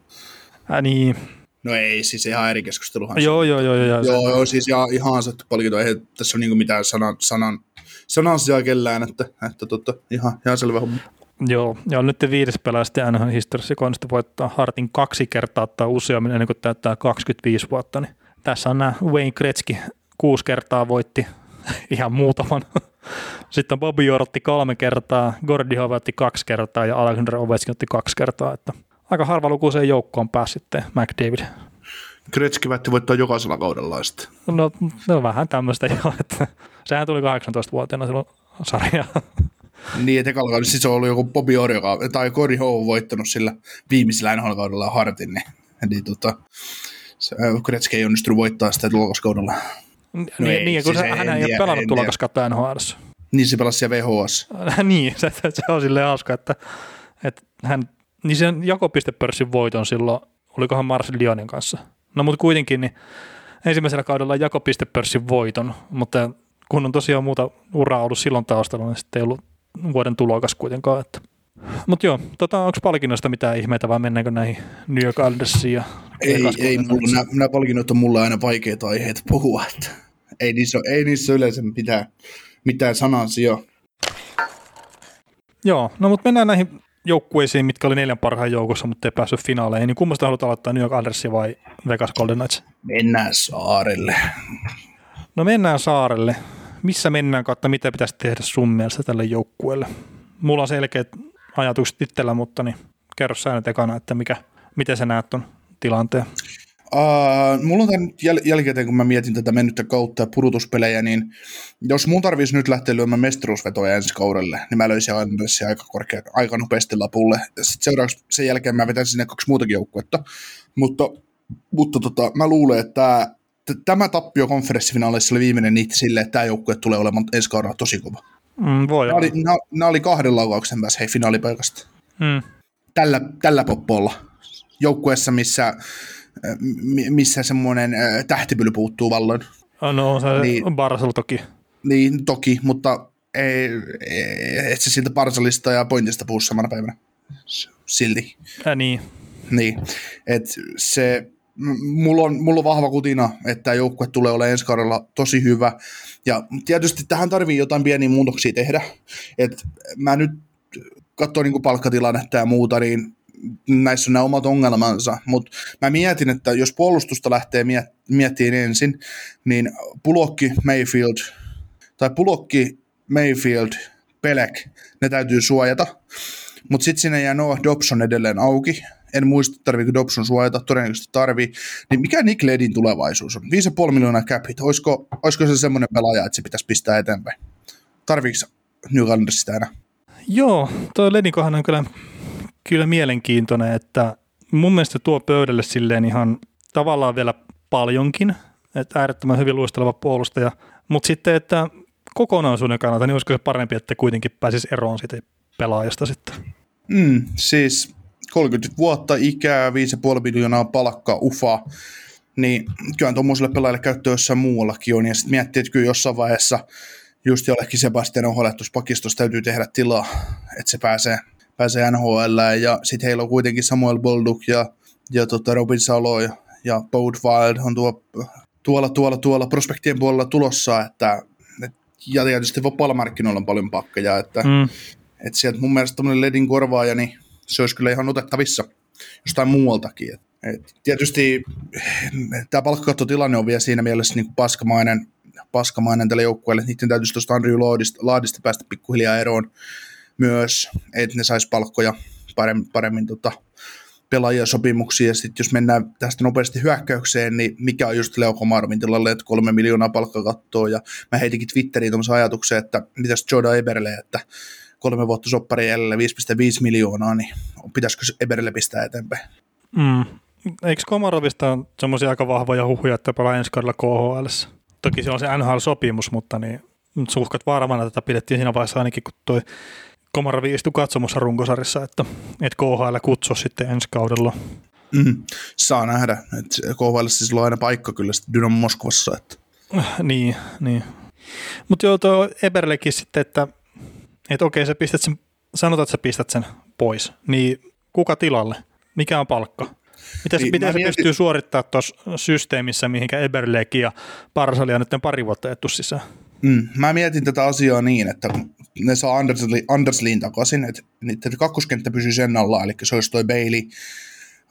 Ää, niin, No ei, siis ihan eri keskusteluhan. se joo, joo, joo, joo, joo. Joo, joo, siis ja, ihan ansaittu palkinto. Ei tässä ole niinku mitään sanan, sanan, sanan sijaa kellään, että, että tota, ihan, ihan selvä homma. Joo, ja on nyt viides pelaaja sitten NHL historiassa, kun onnistuu voittaa Hartin kaksi kertaa tai useammin ennen kuin täyttää 25 vuotta. Niin tässä on nämä Wayne Gretzky kuusi kertaa voitti ihan muutaman. Sitten Bobby otti kolme kertaa, Howe otti kaksi kertaa ja Alexander Ovechkin otti kaksi kertaa. Että aika harvalukuiseen joukkoon pääsi sitten McDavid. Gretzky väitti voittaa jokaisella kaudella sitten. No, no vähän tämmöistä jo, että sehän tuli 18-vuotiaana silloin sarjaa. Niin, että ekalla kaudella siis on ollut joku Bobby Orr, joka, tai Corey Howe voittanut sillä viimeisellä NHL-kaudella Hartin, niin, niin tota, Gretzky ei onnistunut voittaa sitä tulokaskaudella. Niin, ei, niin, kun siis en hän ei ole pelannut tulokaskautta NHLssä. Niin se pelasi siellä VHS. niin, se, se, on silleen hauska, että, että hän, niin sen jakopistepörssin voiton silloin, olikohan Mars Lyonin kanssa. No mutta kuitenkin, niin ensimmäisellä kaudella jakopistepörssin voiton, mutta kun on tosiaan muuta uraa ollut silloin taustalla, niin sitten ei ollut vuoden tulokas kuitenkaan. Että. Mutta joo, tota, onko palkinnoista mitään ihmeitä vai mennäänkö näihin New York Islandersiin ja Ei, ei mulla, nämä, nämä palkinnot on mulla aina vaikeita aiheita puhua, että ei niissä, ole- ei niissä yleensä mitään, mitään sanansia. Joo, no mutta mennään näihin joukkueisiin, mitkä oli neljän parhaan joukossa, mutta ei päässyt finaaleihin. Niin kummasta haluat aloittaa, New York Islandersi vai Vegas Golden Knights? Mennään saarelle. No mennään saarelle. Missä mennään kautta, mitä pitäisi tehdä sun mielestä tälle joukkueelle? Mulla on selkeät ajatukset itsellä, mutta niin kerro sä nyt ekana, että mikä, miten sä näet ton tilanteen. Uh, mulla on tämän jäl- jälkikäteen, kun mä mietin tätä mennyttä kautta ja pudotuspelejä, niin jos mun tarvitsisi nyt lähteä lyömään mestaruusvetoja ensi kaudelle, niin mä löysin Islandersia aika korkea, aika nopeasti lapulle. Sitten seuraavaksi sen jälkeen mä vetän sinne kaksi muutakin joukkuetta. Mutta, mutta tota, mä luulen, että tämä, tämä tappio konferenssifinaaleissa oli viimeinen niitä silleen, että tämä joukkue tulee olemaan ensi kaudella tosi kova. Mm, voi Nämä oli, nämä, nämä oli kahden laukauksen päässä hei finaalipaikasta. Mm. Tällä, tällä poppolla. Joukkueessa, missä, äh, mi- missä semmoinen äh, tähtipyly puuttuu valloin. No se Niin. Barsel toki. Niin, toki, mutta ei, et se siltä Parsalista ja Pointista puhu samana päivänä. Silti. Äh, niin. Niin, että se, mulla on, mulla on vahva kutina, että tämä joukkue tulee olemaan ensi kaudella tosi hyvä. Ja tietysti tähän tarvii jotain pieniä muutoksia tehdä. Et mä nyt katsoin niin palkkatilannetta ja muuta, niin näissä on nämä omat ongelmansa, mutta mä mietin, että jos puolustusta lähtee miet- miettimään ensin, niin Pulokki, Mayfield, tai Pulokki, Mayfield, Pelek, ne täytyy suojata, mutta sitten sinne jää Noah Dobson edelleen auki, en muista tarviiko Dobson suojata, todennäköisesti tarvii, niin mikä Nick Ledin tulevaisuus on? 5,5 miljoonaa cap hit, olisiko, olisiko se semmoinen pelaaja, että se pitäisi pistää eteenpäin? Tarviiko New Orleans sitä enää? Joo, tuo Ledinkohan on kyllä, kyllä mielenkiintoinen, että mun mielestä tuo pöydälle silleen ihan tavallaan vielä paljonkin, että äärettömän hyvin luisteleva puolustaja, mutta sitten, että kokonaisuuden kannalta, niin olisiko se parempi, että kuitenkin pääsisi eroon siitä pelaajasta sitten? Mm, siis 30 vuotta ikää, 5,5 miljoonaa palkka, ufa, niin kyllä tuommoiselle pelaajalle käyttö jossain muuallakin on, ja sitten miettii, että kyllä jossain vaiheessa just jollekin Sebastian pakistossa täytyy tehdä tilaa, että se pääsee, pääsee NHL, ja sitten heillä on kuitenkin Samuel Bolduk ja, ja tota Robin Salo ja, ja Boat Wild on tuo, tuolla, tuolla, tuolla prospektien puolella tulossa, että et, ja tietysti vapaa-markkinoilla on paljon pakkeja, että mm. et sieltä mun mielestä tämmöinen ledin korvaaja, niin se olisi kyllä ihan otettavissa jostain muualtakin. Et tietysti tämä palkkakattotilanne on vielä siinä mielessä niin kuin paskamainen, paskamainen tälle joukkueelle, niiden täytyisi tuosta Andrew Laadista, Laadista päästä pikkuhiljaa eroon myös, että ne saisi palkkoja paremmin, paremmin tota, pelaajia sopimuksia, ja sitten jos mennään tästä nopeasti hyökkäykseen, niin mikä on just Leo Komarvin tilalle, että kolme miljoonaa palkkakattoa, ja mä heitinkin Twitteriin tuommoisen ajatuksen, että mitäs Jordan Eberle, että kolme vuotta soppari jäljellä 5,5 miljoonaa, niin pitäisikö Eberille pistää eteenpäin? Mm. Eikö Komarovista on semmoisia aika vahvoja huhuja, että pelaa ensi kaudella KHL? Toki se on se NHL-sopimus, mutta niin suhkat vaarana tätä pidettiin siinä vaiheessa ainakin, kun toi Komarovi istui katsomassa runkosarissa, että, että KHL kutsui sitten ensi kaudella. Mm, saa nähdä, että KHL siis on aina paikka kyllä sitten Dynamo Moskovassa. Että. Niin, niin. Mutta joo, tuo Eberlekin sitten, että että okei, sä pistät sen, sanotaan, että sä pistät sen pois, niin kuka tilalle? Mikä on palkka? Miten, niin, miten se mietin... pystyy suorittamaan tuossa systeemissä, mihinkä Eberleki ja Parsalia nyt pari vuotta ettu sisään? Mm, mä mietin tätä asiaa niin, että ne saa Anderslin, Anderslin takaisin, että niiden kakkoskenttä pysyy sen alla, eli se olisi toi Bailey,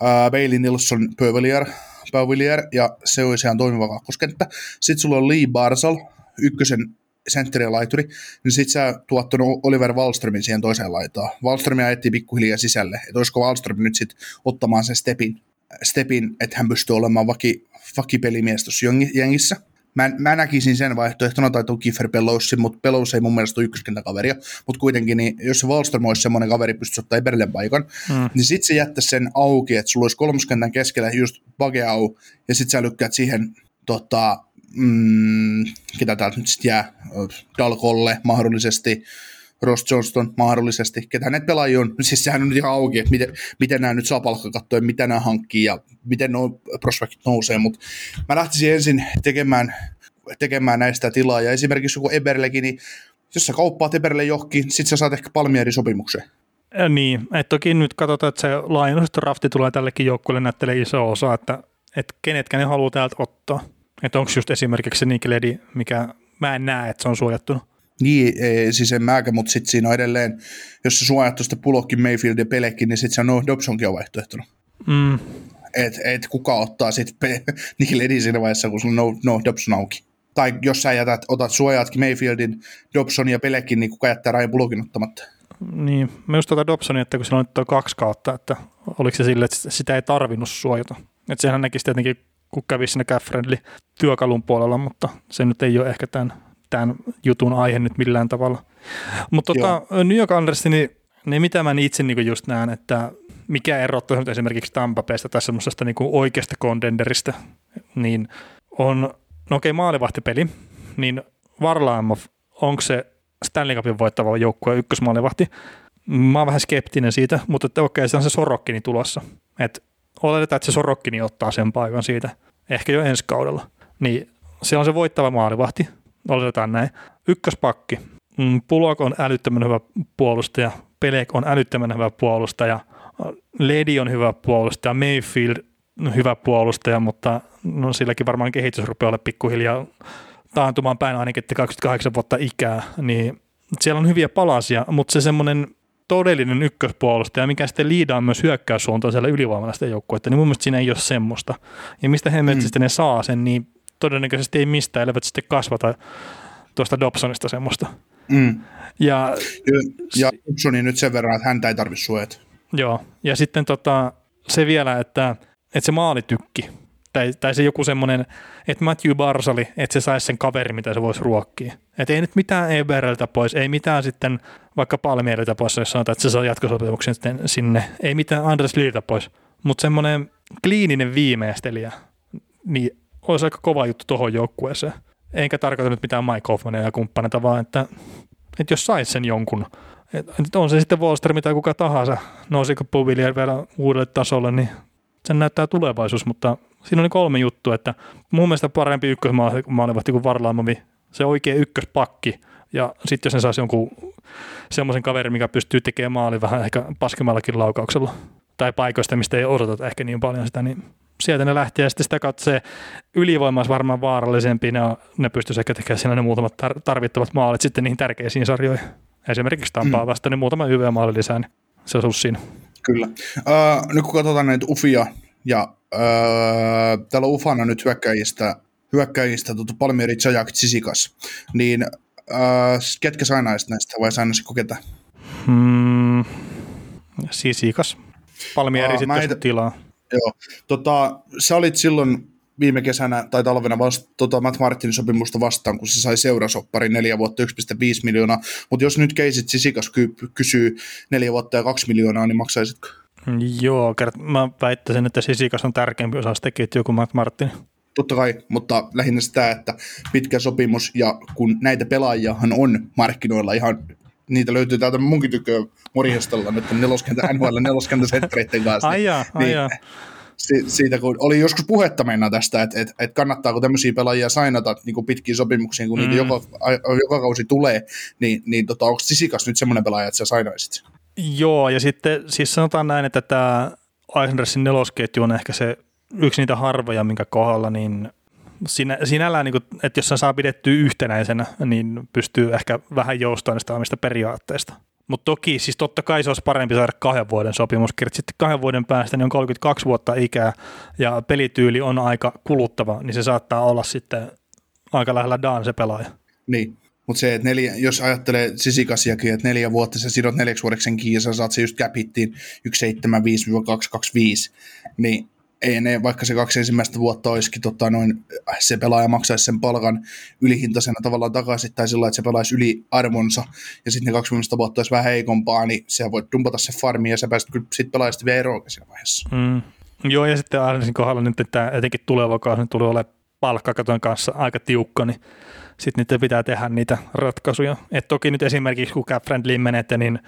uh, Bailey Nilsson Pövelier, Pövelier, ja se olisi ihan toimiva kakkoskenttä. Sitten sulla on Lee Barsal, ykkösen sentteri ja laituri, niin sit sä tuottanut Oliver Wallströmin siihen toiseen laitaan. Wallströmia etti pikkuhiljaa sisälle, että olisiko Wallström nyt sitten ottamaan sen stepin, stepin, että hän pystyy olemaan vaki, vakipelimies tuossa jengissä. Mä, mä näkisin sen vaihtoehtona, tai tuon Kiefer Pelosi, mutta Pelosi ei mun mielestä ole ykköskentäkaveria, mutta kuitenkin, niin jos se Wallström olisi semmoinen kaveri, pystyisi ottaa Eberlen paikan, mm. niin sitten se jättäisi sen auki, että sulla olisi kolmoskentän keskellä just Bageau, ja sitten sä lykkäät siihen tota, mm, ketä täältä nyt sitten jää, Dalkolle mahdollisesti, Ross Johnston mahdollisesti, ketä ne pelaajia on, siis sehän on nyt ihan auki, että miten, miten nämä nyt saa palkkakattoa, mitä nämä hankkii ja miten nuo prospektit nousee, mutta mä lähtisin ensin tekemään, tekemään näistä tilaa, ja esimerkiksi joku Eberlekin, niin jos sä kauppaat Eberle johonkin, sit sä saat ehkä Palmierin sopimukseen. Ja niin, että toki nyt katsotaan, että se laajennusrafti tulee tällekin joukkueelle näyttelee iso osa, että, että kenetkä ne haluaa täältä ottaa. Että onko just esimerkiksi se Nikeledi, mikä mä en näe, että se on suojattu. Niin, ei, siis en mäkä, mutta sitten siinä on edelleen, jos se suojattu sitä Pulokkin, Mayfield ja Pelekin, niin sitten se on no Dobsonkin on vaihtoehtona. Mm. Et, et kuka ottaa sitten Nikeledi siinä vaiheessa, kun sulla on no, no Dobson auki. Tai jos sä jätät, otat suojaatkin Mayfieldin, Dobson ja Pelekin, niin kuka jättää Ryan Pulokin ottamatta? Niin, mä just tuota Dobsonia, että kun sillä on nyt kaksi kautta, että oliko se sille, että sitä ei tarvinnut suojata. Että sehän näkisi tietenkin kun kävi siinä Caffrendly työkalun puolella, mutta se nyt ei ole ehkä tämän, tämän jutun aihe nyt millään tavalla. Mutta tota, New York Andersi, niin, niin mitä mä itse niin just näen, että mikä erottaa nyt esimerkiksi Tampapeesta tai semmoisesta niin oikeasta kondenderista, niin on, no okei, maalivahtipeli, niin Varlaamov, onko se Stanley Cupin voittava joukkue ykkösmaalivahti? Mä oon vähän skeptinen siitä, mutta okei, okay, se on se Sorokkini tulossa. Että oletetaan, että se Sorokkini ottaa sen paikan siitä, ehkä jo ensi kaudella. Niin se on se voittava maalivahti, Oletetaan näin. Ykköspakki. Mm, Pulok on älyttömän hyvä puolustaja. Pelek on älyttömän hyvä puolustaja. Ledi on hyvä puolustaja. Mayfield hyvä puolustaja, mutta no silläkin varmaan kehitys rupeaa olla pikkuhiljaa taantumaan päin ainakin, että 28 vuotta ikää, niin siellä on hyviä palasia, mutta se semmoinen todellinen ykköspuolustaja, mikä sitten liidaa myös hyökkäyssuuntaan siellä ylivoimalaisten joukkuetta, niin mun mielestä siinä ei ole semmoista. Ja mistä he mm. sitten ne saa sen, niin todennäköisesti ei mistään, elleivät sitten kasvata tuosta Dobsonista semmoista. Mm. Ja, ja Dobsoni nyt sen verran, että häntä ei tarvitse suojata. Joo, ja sitten tota, se vielä, että, että se maalitykki, tai, tai se joku semmoinen, että Matthew Barsali, että se saisi sen kaveri, mitä se voisi ruokkia. Että ei nyt mitään Ebereltä pois, ei mitään sitten vaikka Palmierilta pois, jos sanotaan, että se saa jatkosopimuksen sitten sinne. Ei mitään Andres Liltä pois, mutta semmoinen kliininen viimeistelijä, niin olisi aika kova juttu tuohon joukkueeseen. Enkä tarkoita nyt mitään Mike Hoffmania ja kumppaneita, vaan että, että jos saisi sen jonkun, että on se sitten Wallster tai kuka tahansa, nousiko Puvillier vielä uudelle tasolle, niin sen näyttää tulevaisuus, mutta siinä on kolme juttua, että mun mielestä parempi ykkösmaalivahti kuin Varlaamovi, se oikea ykköspakki, ja sitten jos ne saisi jonkun semmoisen kaverin, mikä pystyy tekemään maali vähän ehkä paskemmallakin laukauksella, tai paikoista, mistä ei odota ehkä niin paljon sitä, niin sieltä ne lähtee, ja sitten sitä kautta se ylivoima olisi varmaan vaarallisempi, ne, ne pystyisi ehkä tekemään siinä ne muutamat tarvittavat maalit sitten niihin tärkeisiin sarjoihin. Esimerkiksi Tampaa mm. vasta, niin muutama hyvä maali lisää, niin se olisi siinä. Kyllä. Uh, nyt kun katsotaan näitä ufia ja öö, täällä on ufana nyt hyökkäjistä, hyökkäjistä tuota Palmieri, Jajak, Sisikas, niin öö, ketkä sainaisit näistä vai sainaisiko ketä? Hmm, Sisikas. Palmieri sitten heitä, tilaa. Joo, tota, sä olit silloin viime kesänä tai talvena vasta, tota Matt Martinin sopimusta vastaan, kun se sai seurasoppari neljä vuotta 1,5 miljoonaa, mutta jos nyt keisit Sisikas ky- kysyy neljä vuotta ja kaksi miljoonaa, niin maksaisitko? Joo, mä väittäisin, että Sisikas on tärkeämpi osa sitä ketjua kuin Matt Martin. Totta kai, mutta lähinnä sitä, että pitkä sopimus ja kun näitä pelaajiahan on markkinoilla ihan niitä löytyy täältä munkin tyköä morjestella nyt neloskentä, NHL neloskentä sentreiden kanssa. Ai jaa, ai niin, si- siitä, kun oli joskus puhetta mennä tästä, että, että, että kannattaako tämmöisiä pelaajia sainata niin kuin pitkiin sopimuksiin, kun mm. niitä joka, joka kausi tulee, niin, niin tota, onko Sisikas nyt semmoinen pelaaja, että sä sainaisit? Joo, ja sitten siis sanotaan näin, että tämä Eisendersin nelosketju on ehkä se yksi niitä harvoja, minkä kohdalla niin sinä, sinällään, niin kuin, että jos se saa pidettyä yhtenäisenä, niin pystyy ehkä vähän joustamaan niistä omista periaatteista. Mutta toki, siis totta kai se olisi parempi saada kahden vuoden sopimus. Sitten kahden vuoden päästä niin on 32 vuotta ikää ja pelityyli on aika kuluttava, niin se saattaa olla sitten aika lähellä Daan se pelaaja. Niin, mutta se, että neljä, jos ajattelee sisikasiakin, että neljä vuotta sä sidot neljäksi vuodeksi sen kiinni sä saat se just cap 175-225, niin ei ne, vaikka se kaksi ensimmäistä vuotta olisikin tota, noin, se pelaaja maksaisi sen palkan ylihintaisena tavallaan takaisin, tai sillä että se pelaisi yli arvonsa, ja sitten ne 20 vuotta olisi vähän heikompaa, niin sä voit dumpata se farmi, ja sä pääset kyllä sitten pelaamaan vielä eroa siinä vaiheessa. Mm. Joo, ja sitten Arnesin kohdalla nyt tämä etenkin tuleva kausi tulee olemaan palkkakaton kanssa aika tiukka, niin sitten niitä pitää tehdä niitä ratkaisuja. Et toki nyt esimerkiksi kun Cap Friendly menette, niin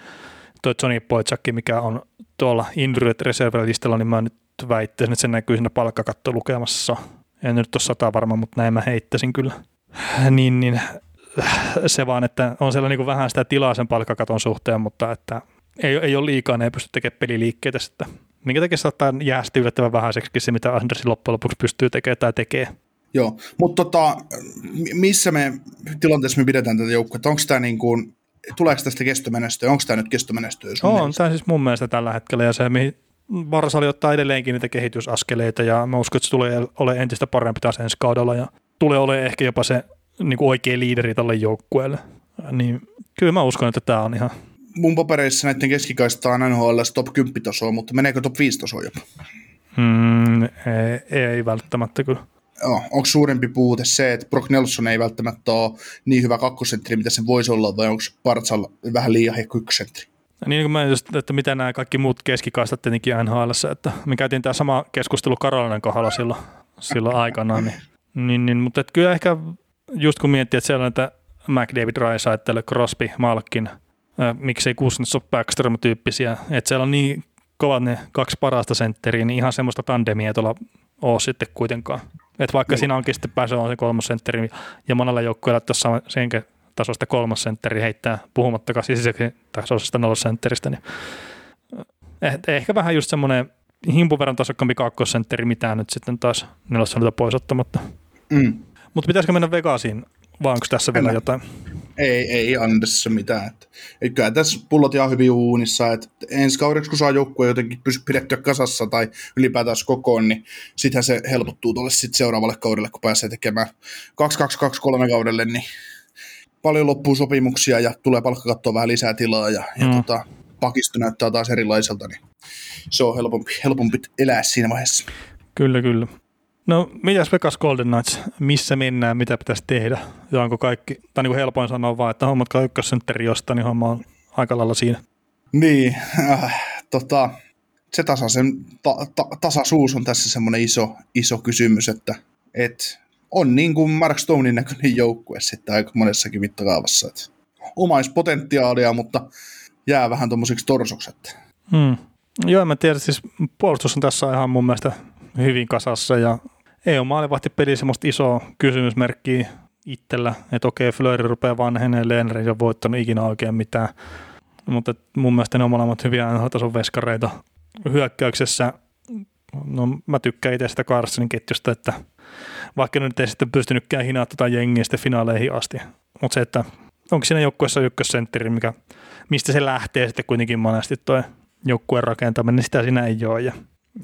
tuo Johnny Poitsakki, mikä on tuolla Injured Reserve-listalla, niin mä nyt väittäisin, että se näkyy siinä palkkakatto lukemassa. En nyt ole sata varma, mutta näin mä heittäisin kyllä. Niin, niin se vaan, että on siellä niin vähän sitä tilaa sen palkkakaton suhteen, mutta että ei, ei ole liikaa, ne ei pysty tekemään peliliikkeitä sitten. Minkä takia saattaa jäästä yllättävän vähäiseksi se, mitä Andersin loppujen lopuksi pystyy tekemään tai tekee. Joo, mutta tota, missä me tilanteessa me pidetään tätä joukkoa? Onko tämä niin kuin, tuleeko tästä kestomenestyä? Onko tämä nyt kestomenestyä? On tämä siis mun mielestä tällä hetkellä ja se, mihin Varsali ottaa edelleenkin niitä kehitysaskeleita ja mä uskon, että se tulee ole entistä parempi taas ensi kaudella ja tulee olemaan ehkä jopa se niin kuin oikea liideri tälle joukkueelle. Niin kyllä mä uskon, että tämä on ihan... Mun papereissa näiden keskikaista on NHL top 10 tasoa, mutta meneekö top 5 tasoa jopa? Hmm, ei, ei välttämättä kyllä oh, onko suurempi puute se, että Brock Nelson ei välttämättä ole niin hyvä kakkosentri, mitä se voisi olla, vai onko Partsal vähän liian heikko ykkösentri? Niin kuin mä just, että mitä nämä kaikki muut keskikaistat tietenkin nhl että me käytiin tämä sama keskustelu Karolainen kohdalla silloin, silloin aikanaan, niin, niin, niin mutta kyllä ehkä just kun miettii, että siellä on näitä McDavid, Rysaitel, Crosby, Malkin, äh, miksei Kuznetsov, Backstrom tyyppisiä, että siellä on niin kovat ne kaksi parasta sentteriä, niin ihan semmoista tandemia tuolla ole sitten kuitenkaan. Et vaikka siinä onkin sitten pääsee on se kolmas sentteri ja monella joukkueella tuossa sen tasosta kolmas sentteri heittää puhumattakaan sisäiseksi tasoisesta nollosentteristä, niin eh, ehkä vähän just semmoinen himpun verran tasokkaampi kakkosentteri, mitä nyt sitten taas nelosennilta pois ottamatta. Mm. Mutta pitäisikö mennä Vegasiin, vai onko tässä vielä jotain? Ei, ei anna tässä mitään. Että, et kyllä tässä pullot ihan hyvin uunissa, että ensi kaudeksi kun saa joukkue jotenkin pysy pidettyä kasassa tai ylipäätään kokoon, niin sittenhän se helpottuu tuolle sit seuraavalle kaudelle, kun pääsee tekemään 2-2-2-3 kaudelle, niin paljon loppuu sopimuksia ja tulee palkkakattoa vähän lisää tilaa ja, mm. ja tota, pakisto näyttää taas erilaiselta, niin se on helpompi, helpompi elää siinä vaiheessa. Kyllä, kyllä. No, mitäs Vegas Golden Knights, missä mennään, mitä pitäisi tehdä? Ja onko kaikki, tai niin kuin helpoin sanoa vaan, että hommatkaa ykkössentteri josta, niin homma on aika lailla siinä. Niin, äh, tota, se tasaisen, ta, ta, tasaisuus on tässä semmoinen iso, iso kysymys, että et on niin kuin Mark Stonein näköinen joukkue sitten aika monessakin mittakaavassa. Omaispotentiaalia, mutta jää vähän tuommoiseksi torsokset. Hmm. Joo, en mä tiedä, siis puolustus on tässä ihan mun mielestä hyvin kasassa ja ei ole maalivahti peli semmoista isoa kysymysmerkkiä itsellä, että okei, Flöri rupeaa vanheneen, Lehner ei ole voittanut ikinä oikein mitään, mutta mun mielestä ne on molemmat hyviä NHL-tason veskareita hyökkäyksessä. No mä tykkään itse sitä Carsonin ketjusta, että vaikka nyt ei sitten pystynytkään hinaa tota jengiä sitten finaaleihin asti, mutta se, että onko siinä joukkueessa ykkössentteri, mikä, mistä se lähtee sitten kuitenkin monesti toi joukkueen rakentaminen, niin sitä siinä ei ole ja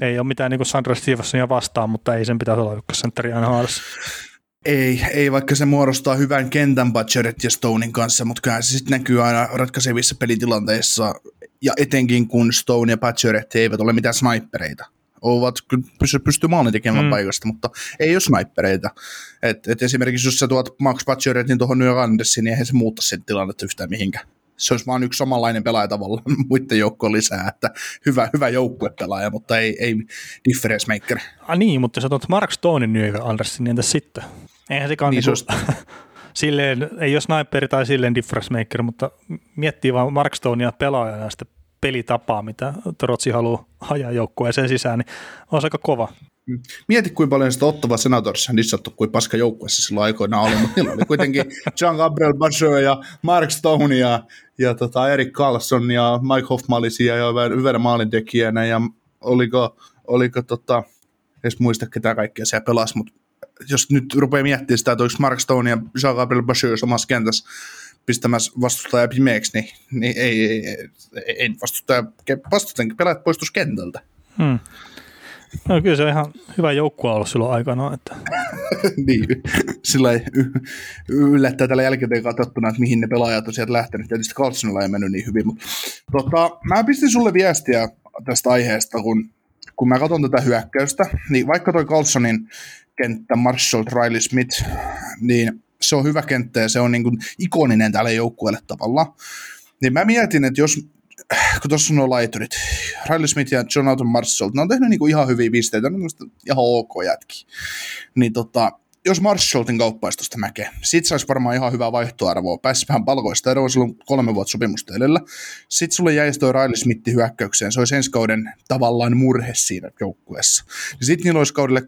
ei ole mitään niin Sandra Stevensonia vastaan, mutta ei sen pitäisi olla ykkössentteri aina haarassa. Ei, ei, vaikka se muodostaa hyvän kentän Butcheret ja Stonein kanssa, mutta kyllä se sitten näkyy aina ratkaisevissa pelitilanteissa, ja etenkin kun Stone ja Butcheret eivät ole mitään snipereita. Ovat, pysty, pysty maalin tekemään mm. paikasta, mutta ei ole snipereita. Et, et esimerkiksi jos sä tuot Max Butcheretin tuohon New Andersiin, niin eihän se muuta sen tilannetta yhtään mihinkään se olisi vain yksi samanlainen pelaaja tavallaan muiden joukkoon lisää, että hyvä, hyvä joukkuepelaaja, mutta ei, ei difference maker. Ah niin, mutta sä tuot Mark Stonein New Andersin, niin entä sitten? Eihän se niin, niinku, silleen, ei ole sniperi tai silleen difference maker, mutta miettii vaan Mark Stonea pelaajana sitä pelitapaa, mitä Trotsi haluaa ajaa joukkueeseen sisään, niin on aika kova. Mieti, kuinka paljon sitä Ottava Senatorissa dissattu kuin paska joukkueessa silloin aikoinaan oli, mutta niillä oli kuitenkin Jean Gabriel Bachot ja Mark Stone ja, ja tota Erik Carlson ja Mike Hoffmalisia ja hyvänä maalintekijänä ja oliko, oliko tota, edes muista ketä kaikkea siellä pelasi, mutta jos nyt rupeaa miettimään sitä, että oliko Mark Stone ja Jean Gabriel Bachot samassa kentässä pistämässä vastustaja pimeäksi, niin, niin ei, ei, ei, ei vastustaja, vastustajan pelaajat poistus kentältä. Hmm. No kyllä se on ihan hyvä joukkue ollut silloin aikana. Että. niin, sillä yllättää tällä jälkeen katsottuna, että mihin ne pelaajat on sieltä lähtenyt. Tietysti Carlsonilla ei mennyt niin hyvin, mutta tota, mä pistin sulle viestiä tästä aiheesta, kun, kun mä katson tätä hyökkäystä, niin vaikka toi Carlsonin kenttä Marshall Riley Smith, niin se on hyvä kenttä ja se on niin kuin ikoninen tälle joukkueelle tavallaan. Niin mä mietin, että jos kun tuossa on nuo laiturit, Riley Smith ja Jonathan Marshall, ne on tehnyt niinku ihan hyviä pisteitä, ne on ihan ok jätki. Niin tota, jos Marshallin kauppaisi tuosta mäkeä, sit saisi varmaan ihan hyvää vaihtoarvoa. Pääsisi vähän palkoista eroa, silloin kolme vuotta sopimusta edellä. Sitten sulle jäisi toi Riley Smith hyökkäykseen, se olisi ensi kauden tavallaan murhe siinä joukkueessa. Ja sitten niillä olisi kaudelle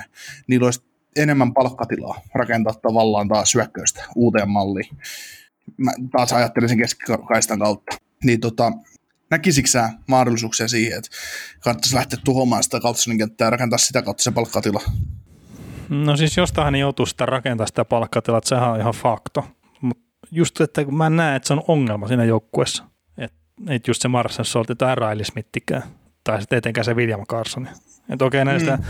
22-23, niillä olisi enemmän palkkatilaa rakentaa tavallaan taas hyökkäystä uuteen malliin mä taas ajattelin sen keskikaistan kautta. Niin tota, näkisikö sä mahdollisuuksia siihen, että kannattaisi lähteä tuhoamaan sitä Kaltsonin kenttää ja rakentaa sitä kautta se palkkatila? No siis jostain joutuu sitä rakentaa sitä palkkatilaa, että sehän on ihan fakto. Mutta just, että mä näen, että se on ongelma siinä joukkueessa. Että et just se Marsen Solti tai Riley Smithikään, tai sitten etenkään se William Carson. Että okei, näistä mm.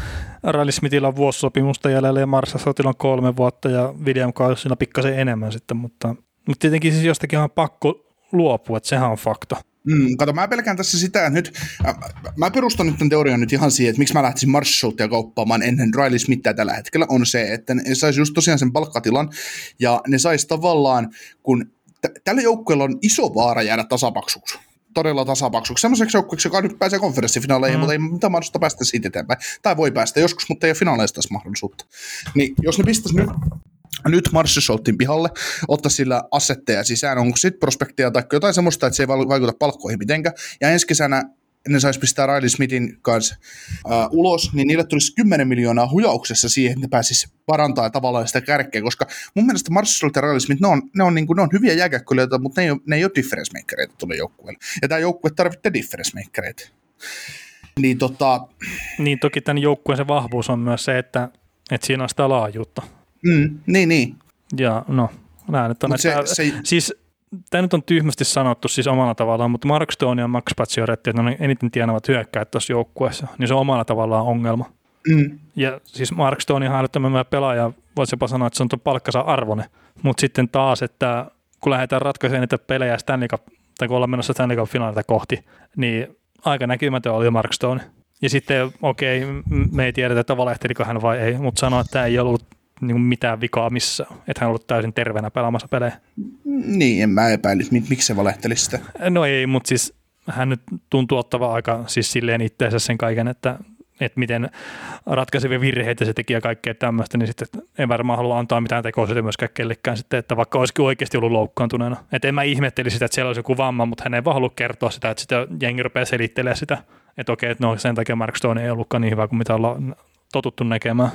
Riley Smithillä on vuosisopimusta jäljellä ja Soltilla on kolme vuotta ja William Carsonilla pikkasen enemmän sitten, mutta mutta tietenkin siis jostakin on pakko luopua, että sehän on fakta. Mm, kato, mä pelkään tässä sitä, että nyt, äh, mä perustan nyt tämän teorian nyt ihan siihen, että miksi mä lähtisin Marshalltia kauppaamaan ennen Riley Smithia tällä hetkellä, on se, että ne saisi just tosiaan sen palkkatilan, ja ne saisi tavallaan, kun t- tällä joukkueella on iso vaara jäädä tasapaksuksi todella tasapaksuksi. Semmoiseksi joukkueeksi, joka nyt pääsee konferenssifinaaleihin, mm. mutta ei mitään mahdollista päästä siitä eteenpäin. Tai voi päästä joskus, mutta ei ole finaaleista tässä mahdollisuutta. Niin jos ne pistäisi nyt nyt Marshalltin pihalle, ottaa sillä asetteja sisään, onko sitten prospektia tai jotain semmoista, että se ei vaikuta palkkoihin mitenkään, ja ensi kesänä ne saisi pistää Riley Smithin kanssa ää, ulos, niin niille tulisi 10 miljoonaa hujauksessa siihen, että ne pääsisi parantaa tavallaan sitä kärkeä, koska mun mielestä Marshall ja Riley Smith, ne on, ne on, niin kuin, ne on hyviä jääkäkkölijöitä, mutta ne ei, ole, ne ei ole difference makereita tuolle joukkueelle. Ja tämä joukkue tarvitsee difference makereita. Niin, tota... niin toki tämän joukkueen se vahvuus on myös se, että, että siinä on sitä laajuutta. Mm, niin, niin. Ja no, nämä nyt on, se, että, se, siis tämä nyt on tyhmästi sanottu siis omalla tavallaan, mutta Mark Stone ja Max Pacioretty, että ne eniten tienavat hyökkäät tuossa joukkueessa, niin se on omalla tavallaan ongelma. Mm. Ja siis Mark Stone on älyttömän pelaaja, voisi jopa sanoa, että se on tuon palkkansa arvone, mutta sitten taas, että kun lähdetään ratkaisemaan niitä pelejä Stanley Cup, tai kun ollaan menossa Stanley Cup-finaalita kohti, niin aika näkymätön oli Mark Stone. Ja sitten, okei, okay, me ei tiedetä, että valehteliko hän vai ei, mutta sanoi, että tämä ei ollut niin kuin mitään vikaa missä, että hän on ollut täysin terveenä pelaamassa pelejä. Niin, en mä epäily, miksi se valehtelisi sitä. No ei, mutta siis hän nyt tuntuu ottava aika siis silleen itseensä sen kaiken, että, että miten ratkaisevia virheitä se teki ja kaikkea tämmöistä, niin sitten en varmaan halua antaa mitään tekoa myöskään kellekään sitten, että vaikka olisikin oikeasti ollut loukkaantuneena. Että en mä ihmetteli sitä, että siellä olisi joku vamma, mutta hän ei vaan halua kertoa sitä, että sitten jengi rupeaa selittelemään sitä, että okei, että no sen takia Mark Stone ei ollutkaan niin hyvä kuin mitä ollaan totuttu näkemään.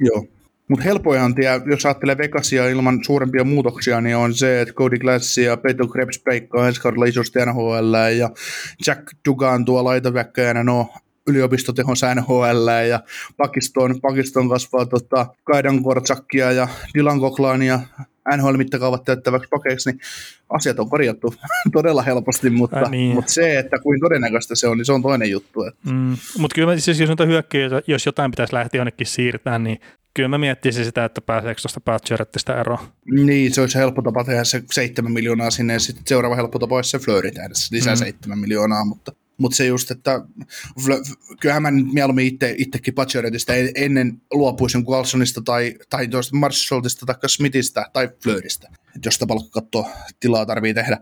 Joo, mutta helpoinhan tie, jos ajattelee Vegasia ilman suurempia muutoksia, niin on se, että Cody Glass ja Peter Krebs breikkaa ensi kaudella isosti NHL ja Jack Dugan tuo laitoväkkäjänä no yliopistotehonsa NHL ja Pakiston, Pakiston kasvaa tota, Kaidan Kortsakia ja Dylan Koklania NHL-mittakaavat täyttäväksi pakeiksi, niin asiat on korjattu todella helposti, mutta, äh, niin. mutta se, että kuin todennäköistä se on, niin se on toinen juttu. Että. Mm, mutta kyllä siis jos hyökkäjä, jos jotain pitäisi lähteä jonnekin siirtämään, niin kyllä mä miettisin sitä, että pääseekö tuosta Patcherettistä eroon. Niin, se olisi helppo tapa tehdä se 7 miljoonaa sinne ja sitten seuraava helppo tapa olisi se Flurry tehdä se lisää mm. 7 miljoonaa, mutta, mutta se just, että kyllähän mä nyt mieluummin itse, itsekin Patcherettista ennen luopuisin Carlsonista tai, tai tuosta Marshallista tai Smithistä tai Flurrystä, jos sitä palkkakattoa tilaa tarvii tehdä.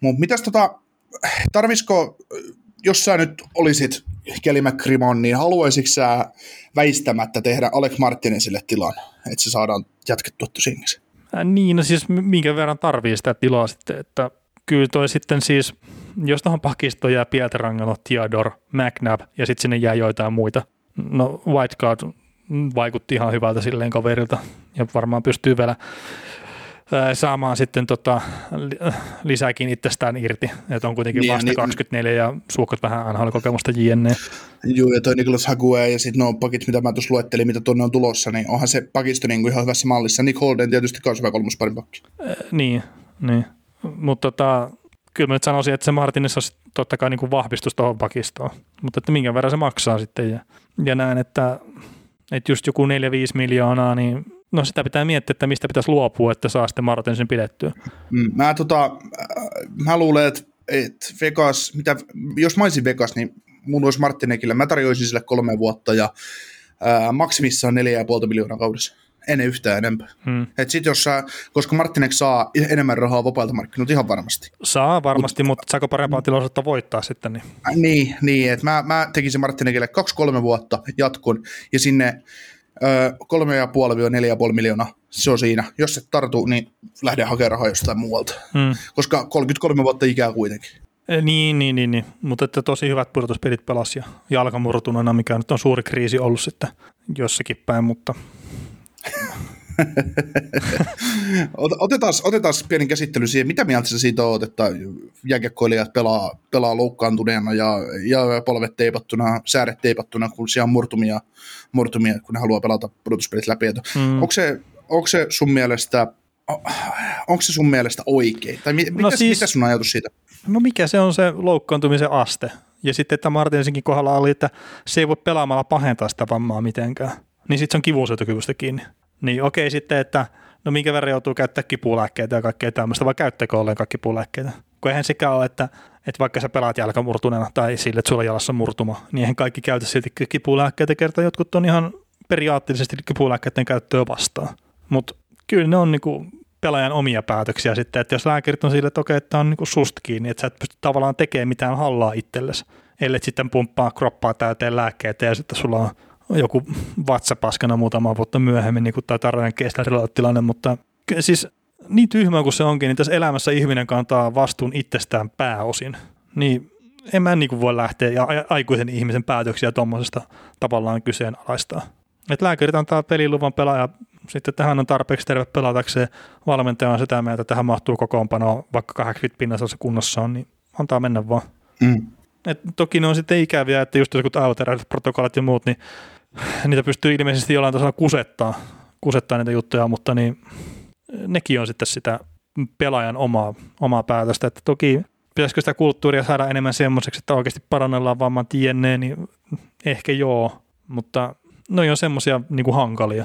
Mutta mitäs tota, tarvisiko jos sä nyt olisit Kelly McCrimmon, niin haluaisitko sä väistämättä tehdä Alex Martinezille tilan, että se saadaan jatkettua tosiaankin? Äh, niin, no siis minkä verran tarvii sitä tilaa sitten, että kyllä toi sitten siis, jos tuohon pakistoon jää Pietrangelo, Theodor, McNabb ja sitten sinne jää joitain muita. No Whitecard vaikutti ihan hyvältä silleen kaverilta ja varmaan pystyy vielä saamaan sitten tota, lisääkin itsestään irti, että on kuitenkin niin, vasta niin, 24 ja suhkot vähän NHL-kokemusta jne. Joo, ja toi Nicholas Hague ja sitten nuo pakit, mitä mä tuossa luettelin, mitä tuonne on tulossa, niin onhan se pakisto niin kuin ihan hyvässä mallissa. Nick Holden tietysti myös hyvä kolmosparin pakki. Äh, niin, niin. mutta tota, kyllä mä nyt sanoisin, että se Martinez olisi totta kai niin kuin vahvistus tuohon pakistoon, mutta että minkä verran se maksaa sitten ja, ja näen, että, että just joku 4-5 miljoonaa, niin No sitä pitää miettiä, että mistä pitäisi luopua, että saa sitten Martinsin pidettyä. Mm, mä, tota, äh, mä luulen, että, Vegas, mitä, jos mä olisin Vegas, niin mun olisi Martinekille, mä tarjoisin sille kolme vuotta ja ää, maksimissaan neljä ja puolta miljoonaa kaudessa. En yhtään enempää. Hmm. Et sit jos sä, koska Martinek saa enemmän rahaa vapailta markkinoilta ihan varmasti. Saa varmasti, Mut, mutta saako parempaa tilaisuutta voittaa sitten? Niin, äh, niin, niin että mä, mä tekisin Martinekille kaksi-kolme vuotta jatkun ja sinne kolme ja puoli neljä puoli miljoonaa, se on siinä. Jos et tartu, niin lähde hakemaan rahaa jostain muualta. Mm. Koska 33 vuotta ikää kuitenkin. E, niin, niin, niin, niin. mutta että tosi hyvät pudotuspelit pelasi ja jalkamurtuneena, mikä nyt on suuri kriisi ollut sitten jossakin päin, mutta otetaan, otetaan pieni käsittely siihen, mitä mieltä sä siitä oot, että jääkiekkoilijat pelaa, pelaa loukkaantuneena ja, ja polvet teipattuna, sääret teipattuna, kun siellä on murtumia, murtumia kun ne haluaa pelata pudotuspelit läpi. Mm. Onko, se, onko se sun mielestä onko se sun mielestä oikein? Tai mit, no siis, mikä sun ajatus siitä? No mikä se on se loukkaantumisen aste? Ja sitten, että Martinsinkin kohdalla oli, että se ei voi pelaamalla pahentaa sitä vammaa mitenkään. Niin sitten se on kivunsietokyvystä kiinni. Niin okei sitten, että no minkä verran joutuu käyttää kipulääkkeitä ja kaikkea tämmöistä, vai käyttäkö ollenkaan kipulääkkeitä? Kun eihän sekä ole, että, että vaikka sä pelaat jalkamurtuneena tai sille, että sulla jalassa murtuma, niin eihän kaikki käytä silti kipulääkkeitä kertaa. Jotkut on ihan periaatteellisesti kipulääkkeiden käyttöä vastaan. Mutta kyllä ne on niinku pelaajan omia päätöksiä sitten, että jos lääkärit on sille, että okei, että on niinku susta kiinni, että sä et pysty tavallaan tekemään mitään hallaa itsellesi, ellei sitten pumppaa kroppaa täyteen lääkkeitä ja sitten sulla on joku vatsapaskana muutama vuotta myöhemmin, niin kuin tämä Tarjan Kesslerillä tilanne, mutta siis niin tyhmä kuin se onkin, niin tässä elämässä ihminen kantaa vastuun itsestään pääosin. Niin en mä niin kuin voi lähteä ja aikuisen ihmisen päätöksiä tuommoisesta tavallaan kyseenalaistaa. Et lääkärit antaa peliluvan pelaaja, sitten tähän on tarpeeksi terve pelatakseen, valmentaja on sitä mieltä, että tähän mahtuu kokoonpanoa, vaikka 80 pinnassa kunnossa on, niin antaa mennä vaan. Mm. Et toki ne on sitten ikäviä, että just jotkut autoräilyt, protokollat ja muut, niin niitä pystyy ilmeisesti jollain tasolla kusettaa, kusettaa niitä juttuja, mutta niin nekin on sitten sitä pelaajan omaa, omaa päätöstä. Että toki pitäisikö sitä kulttuuria saada enemmän semmoiseksi, että oikeasti parannellaan vamman tienneen, niin ehkä joo, mutta ne on semmoisia niin hankalia.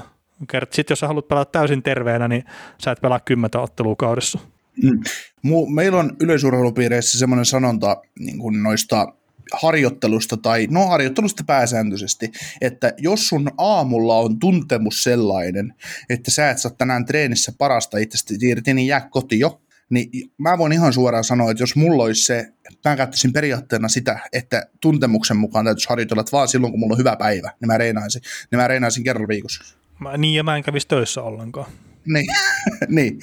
Sitten jos sä haluat pelata täysin terveenä, niin sä et pelaa kymmentä ottelua kaudessa. Mm. Meillä on yleisurheilupiireissä semmoinen sanonta niin kuin noista harjoittelusta tai no harjoittelusta pääsääntöisesti, että jos sun aamulla on tuntemus sellainen, että sä et saa tänään treenissä parasta itsestä irti, niin jää koti jo. Niin mä voin ihan suoraan sanoa, että jos mulla olisi se, mä käyttäisin periaatteena sitä, että tuntemuksen mukaan täytyisi harjoitella vaan silloin, kun mulla on hyvä päivä, niin mä reinaisin, niin mä reinaisin kerran viikossa. Mä, niin, ja mä en kävisi töissä ollenkaan. niin, niin.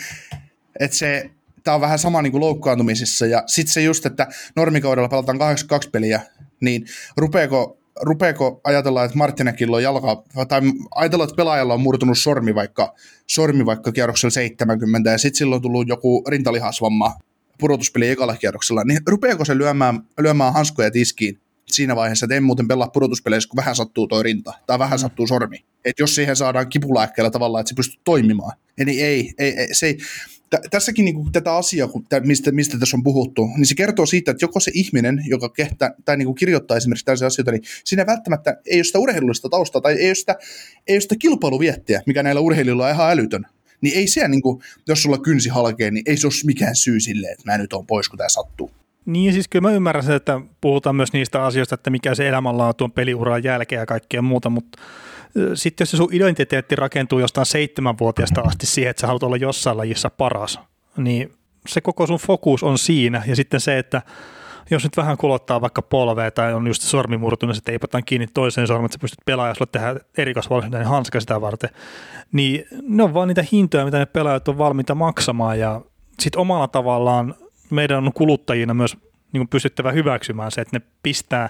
että se, tämä on vähän sama niin kuin loukkaantumisissa. Ja sitten se just, että normikaudella pelataan 82 peliä, niin rupeeko, rupeeko ajatella, että Martinekilla on jalka, tai ajatella, että pelaajalla on murtunut sormi vaikka, sormi vaikka kierroksella 70, ja sitten silloin on tullut joku rintalihasvamma pudotuspeli ekalla kierroksella, niin rupeako se lyömään, lyömään hanskoja tiskiin siinä vaiheessa, että en muuten pelaa pudotuspeleissä, kun vähän sattuu toi rinta tai vähän mm. sattuu sormi. Et jos siihen saadaan kipulääkkeellä tavallaan, että se pystyy toimimaan. Eli ei, ei, ei se ei, t- tässäkin niin kuin tätä asiaa, kun tä, mistä, mistä tässä on puhuttu, niin se kertoo siitä, että joko se ihminen, joka kehtää, tai niin kuin kirjoittaa esimerkiksi tällaisia asioita, niin siinä välttämättä ei ole sitä urheilullista taustaa, tai ei ole sitä, ei ole sitä kilpailuviettiä, mikä näillä urheilijoilla on ihan älytön. Niin ei se, niin jos sulla kynsi halkee, niin ei se ole mikään syy silleen, että mä nyt on pois, kun tämä sattuu. Niin siis kyllä mä ymmärrän sen, että puhutaan myös niistä asioista, että mikä se elämänlaatu on peliuran jälkeen ja kaikkea muuta, mutta sitten jos se sun identiteetti rakentuu jostain seitsemänvuotiaasta asti siihen, että sä haluat olla jossain lajissa paras, niin se koko sun fokus on siinä. Ja sitten se, että jos nyt vähän kulottaa vaikka polvea tai on just sormi murtunut, että teipataan kiinni toiseen sormen, että sä pystyt pelaamaan, jos tehdä erikoisvalmistajan hanska sitä varten, niin ne on vaan niitä hintoja, mitä ne pelaajat on valmiita maksamaan ja sitten omalla tavallaan meidän on kuluttajina myös niin pystyttävä hyväksymään se, että ne pistää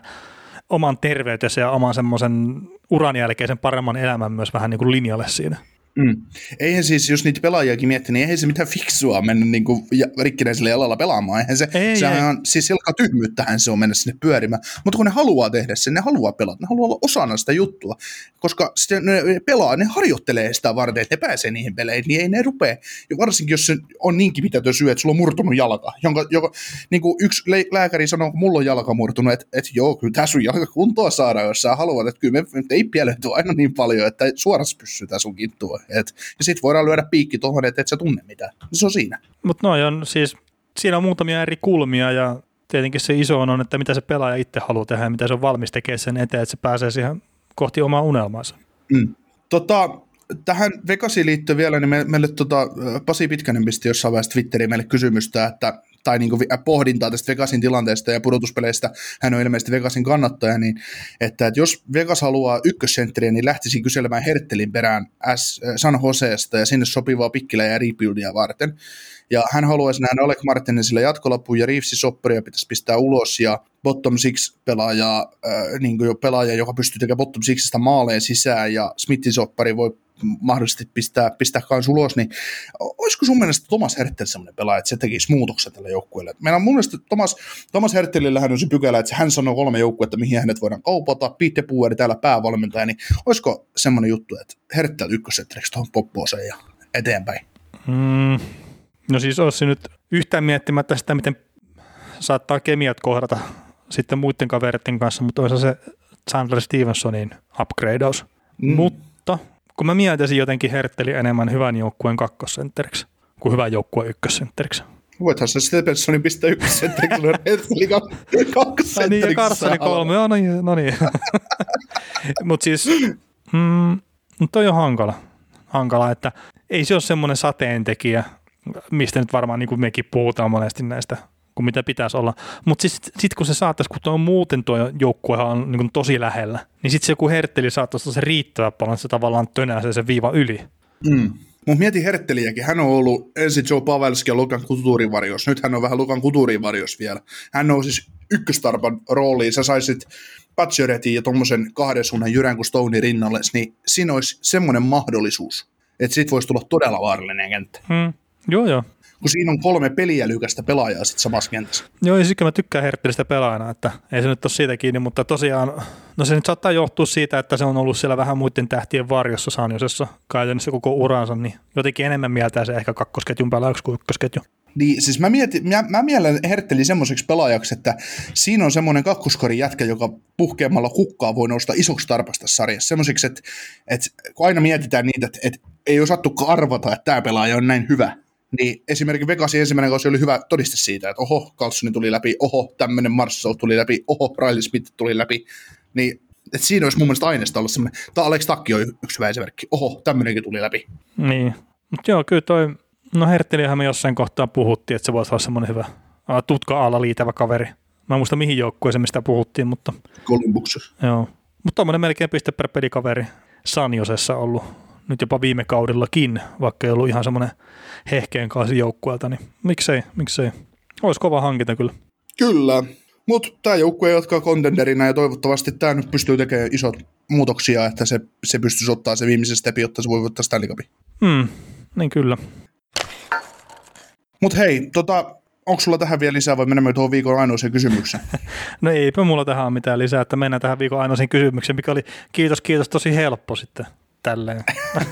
oman terveytensä ja oman semmoisen uran jälkeisen paremman elämän myös vähän niin kuin linjalle siinä. Mm. Eihän siis, jos niitä pelaajiakin miettii, niin eihän se mitään fiksua mennä niin kuin rikkinäisellä jalalla pelaamaan. Eihän se, ei, sehän ei. on, siis selkä tyhmyyttähän se on mennä sinne pyörimään. Mutta kun ne haluaa tehdä sen, ne haluaa pelata, ne haluaa olla osana sitä juttua. Koska sitten ne pelaa, ne harjoittelee sitä varten, että ne pääsee niihin peleihin, niin ei ne rupea. Ja varsinkin, jos se on niinkin mitätön syy, että sulla on murtunut jalka, jonka, joka, niin kuin yksi lääkäri sanoo, kun mulla on jalka murtunut, että, että joo, kyllä tässä sun jalka kuntoa saada, jos sä haluat, että kyllä me, me ei aina niin paljon, että suorassa pysytään sun kittua. Et, ja sitten voidaan lyödä piikki tuohon, että et sä tunne mitään. Se on siinä. Mutta noin on siis, siinä on muutamia eri kulmia ja tietenkin se iso on, että mitä se pelaaja itse haluaa tehdä ja mitä se on valmis tekemään sen eteen, että se pääsee siihen kohti omaa unelmaansa. Mm. Tota, tähän Vegasiin liittyen vielä, niin me, meille tota, Pasi Pitkänen pisti jossain vaiheessa Twitteriin meille kysymystä, että tai niin pohdintaa tästä Vegasin tilanteesta ja pudotuspeleistä, hän on ilmeisesti Vegasin kannattaja, niin että, että jos Vegas haluaa ykkössentteriä, niin lähtisi kyselemään Herttelin perään S, äh, San Joseesta ja sinne sopivaa pikkilä ja rebuildia varten. Ja hän haluaisi nähdä Oleg Martinesilla jatkolappuun ja Reevesin sopparia pitäisi pistää ulos ja bottom six pelaaja, äh, niin jo pelaaja, joka pystyy tekemään bottom sixistä maaleen sisään ja Smithin soppari voi mahdollisesti pistää, pistää kanssa ulos, niin olisiko sun mielestä Thomas Hertel sellainen pelaaja, että se tekisi muutoksen tälle joukkueelle? Meillä on mun mielestä Thomas, Thomas Hertelillähän on se pykälä, että hän sanoo kolme joukkuetta, mihin hänet voidaan kaupata, Pete Pueri täällä päävalmentaja, niin olisiko semmoinen juttu, että Hertel ykkösetteriksi tuohon poppooseen ja eteenpäin? Mm, no siis olisi nyt yhtään miettimättä sitä, miten saattaa kemiat kohdata sitten muiden kaveritten kanssa, mutta olisi se Chandler Stevensonin upgradeaus. Mm. Mutta kun mä mietin jotenkin Hertteli enemmän hyvän joukkueen kakkosentteriksi kuin hyvän joukkueen ykkössentteriksi. Voithan se Stevensonin pistää ykkössentteriksi, kun Hertteli kakkosentteriksi. No niin, ja Karsani kolme, no niin. No niin. Mutta siis, mm, toi on hankala. Hankala, että ei se ole semmoinen sateentekijä, mistä nyt varmaan niin kuin mekin puhutaan monesti näistä kuin mitä pitäisi olla. Mutta sitten sit kun se saattaisi, kun tuo muuten tuo joukkue on niin tosi lähellä, niin sitten se joku hertteli saattaisi olla se riittävä paljon, se tavallaan tönää se viiva yli. Mm. Mutta mieti Hertteliäkin. Hän on ollut ensin Joe Pavelski ja Lukan Kuturin varjos. Nyt hän on vähän Lukan Kuturin varjos vielä. Hän on siis ykköstarpan rooliin, sä saisit Patsioretin ja tuommoisen kahden suunnan Jyrän kuin Stone rinnalle, niin siinä olisi semmoinen mahdollisuus, että siitä voisi tulla todella vaarallinen kenttä. Hmm. Joo, joo. Kun siinä on kolme peliä lykästä pelaajaa sitten samassa kentässä. Joo, ja sitten mä tykkään Herttelistä pelaajana, että ei se nyt ole siitä kiinni, mutta tosiaan, no se nyt saattaa johtua siitä, että se on ollut siellä vähän muiden tähtien varjossa Sanjosessa käytännössä koko uransa, niin jotenkin enemmän mieltää se ehkä kakkosketjun pelaajaksi kuin ykkösketju. Niin, siis mä, mietin, mä, mä mielen Hertteli semmoiseksi pelaajaksi, että siinä on semmoinen kakkoskorin jätkä, joka puhkeamalla kukkaa voi nousta isoksi tarpasta sarjassa. Semmoiseksi, että, että kun aina mietitään niitä, että, että ei osattu arvata, että tämä pelaaja on näin hyvä, niin esimerkiksi Vegasin ensimmäinen kausi oli hyvä todiste siitä, että oho, Carlsoni tuli läpi, oho, tämmöinen Marshall tuli läpi, oho, Riley Smith tuli läpi, niin että siinä olisi mun mielestä aineesta olla semmoinen, tämä Alex Takki on yksi hyvä esimerkki, oho, tämmöinenkin tuli läpi. Niin, mutta joo, kyllä toi, no Hertteliähän me jossain kohtaa puhuttiin, että se voisi olla semmoinen hyvä tutka-ala liitävä kaveri. Mä en muista mihin joukkueeseen mistä puhuttiin, mutta... Columbus. Joo, mutta tommonen melkein piste per pelikaveri Sanjosessa ollut nyt jopa viime kaudellakin, vaikka ei ollut ihan semmoinen hehkeen kaasi joukkueelta, niin miksei, miksei. Olisi kova hankinta kyllä. Kyllä, mutta tämä joukkue jatkaa kontenderina ja toivottavasti tämä nyt pystyy tekemään isot muutoksia, että se, se pystyisi ottaa se viimeisen stepi, jotta se voi voittaa Stanley Cupin. Hmm, niin kyllä. Mutta hei, tota, onko sulla tähän vielä lisää vai menemme tuohon viikon ainoaseen kysymykseen? no eipä mulla tähän mitään lisää, että mennään tähän viikon ainoaseen kysymykseen, mikä oli kiitos kiitos tosi helppo sitten tälleen.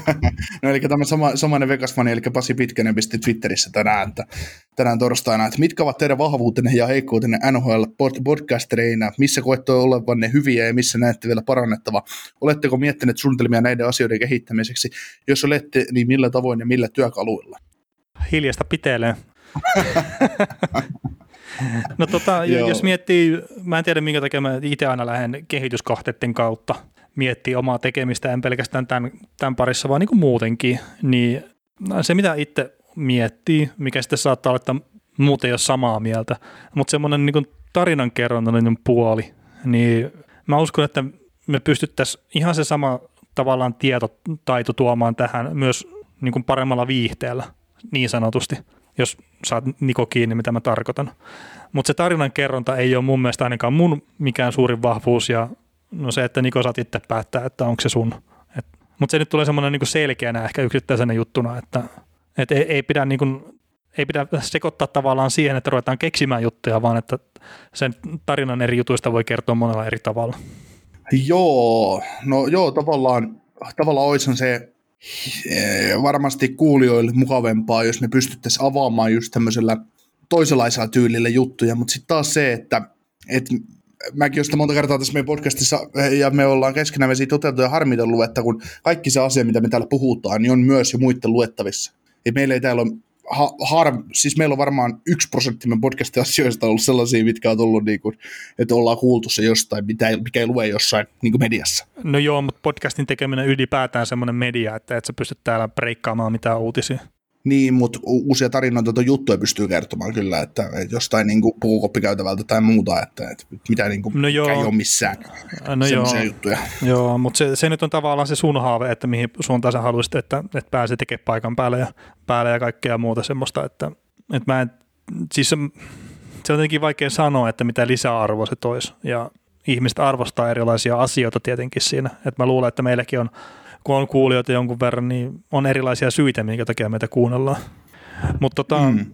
no eli tämä sama, samainen Vegas-fani, eli Pasi Pitkänen pisti Twitterissä tänään, että, tänään torstaina, että mitkä ovat teidän vahvuutenne ja heikkoutenne NHL podcastereina, missä koette olevanne hyviä ja missä näette vielä parannettava. Oletteko miettineet suunnitelmia näiden asioiden kehittämiseksi? Jos olette, niin millä tavoin ja millä työkaluilla? Hiljasta pitelee. no tota, jos miettii, mä en tiedä minkä takia mä itse aina lähden kehityskohteiden kautta miettii omaa tekemistä, en pelkästään tämän, tämän parissa, vaan niin kuin muutenkin, niin se mitä itse miettii, mikä sitten saattaa olla, että muut ei ole samaa mieltä, mutta semmoinen niin tarinankerronnallinen puoli, niin mä uskon, että me pystyttäisiin ihan se sama tavallaan tietotaito tuomaan tähän myös niin kuin paremmalla viihteellä, niin sanotusti, jos saat Niko kiinni, mitä mä tarkoitan. Mutta se tarinan kerronta ei ole mun mielestä ainakaan mun mikään suurin vahvuus ja no se, että Niko saat itse päättää, että onko se sun. Mutta se nyt tulee semmoinen niin selkeänä ehkä yksittäisenä juttuna, että et ei, ei, pidä niin kuin, ei pidä sekoittaa tavallaan siihen, että ruvetaan keksimään juttuja, vaan että sen tarinan eri jutuista voi kertoa monella eri tavalla. Joo, no joo, tavallaan, tavallaan olisi se eh, varmasti kuulijoille mukavempaa, jos me pystyttäisiin avaamaan just tämmöisellä toisenlaisella tyylillä juttuja, mutta sitten taas se, että, että mäkin olen monta kertaa tässä meidän podcastissa, ja me ollaan keskenään siitä otettu ja harmitellut, että kun kaikki se asia, mitä me täällä puhutaan, niin on myös jo muiden luettavissa. Et meillä ei täällä ole ha, har, siis meillä on varmaan yksi prosentti meidän podcastin asioista ollut sellaisia, mitkä on tullut, niin kuin, että ollaan kuultu se jostain, mitä, mikä ei lue jossain niin kuin mediassa. No joo, mutta podcastin tekeminen ylipäätään semmoinen media, että et sä pystyt täällä breikkaamaan mitään uutisia. Niin, mutta uusia tarinoita tai juttuja pystyy kertomaan kyllä, että, että jostain niin kuin, puukoppikäytävältä tai muuta, että, että mitä niin kuin, no joo. ei ole missään no joo. juttuja. Joo, mutta se, se, nyt on tavallaan se sun haave, että mihin suuntaan sä haluaisit, että, että pääsee tekemään paikan päälle ja, päälle ja kaikkea muuta semmoista, että, että mä en, siis se, se on jotenkin vaikea sanoa, että mitä lisäarvoa se toisi ja ihmiset arvostaa erilaisia asioita tietenkin siinä, että mä luulen, että meilläkin on kun on kuulijoita jonkun verran, niin on erilaisia syitä, minkä takia meitä kuunnellaan. Mutta tota, mm.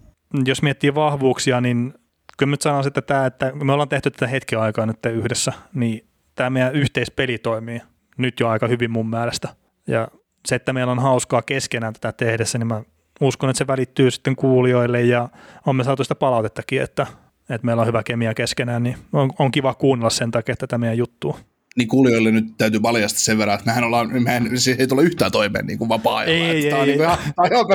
jos miettii vahvuuksia, niin kyllä nyt sanoisin, että, tämä, että me ollaan tehty tätä hetken aikaa nyt yhdessä, niin tämä meidän yhteispeli toimii nyt jo aika hyvin mun mielestä. Ja se, että meillä on hauskaa keskenään tätä tehdessä, niin mä uskon, että se välittyy sitten kuulijoille ja on me saatu sitä palautettakin, että, että meillä on hyvä kemia keskenään, niin on, on kiva kuunnella sen takia tätä meidän juttua niin kuulijoille nyt täytyy paljastaa sen verran, että mehän ollaan, mehän, siis ei tule yhtään toimeen niin kuin vapaa-ajalla. Ei, ei, tämä on ei. Niin ihan, ihan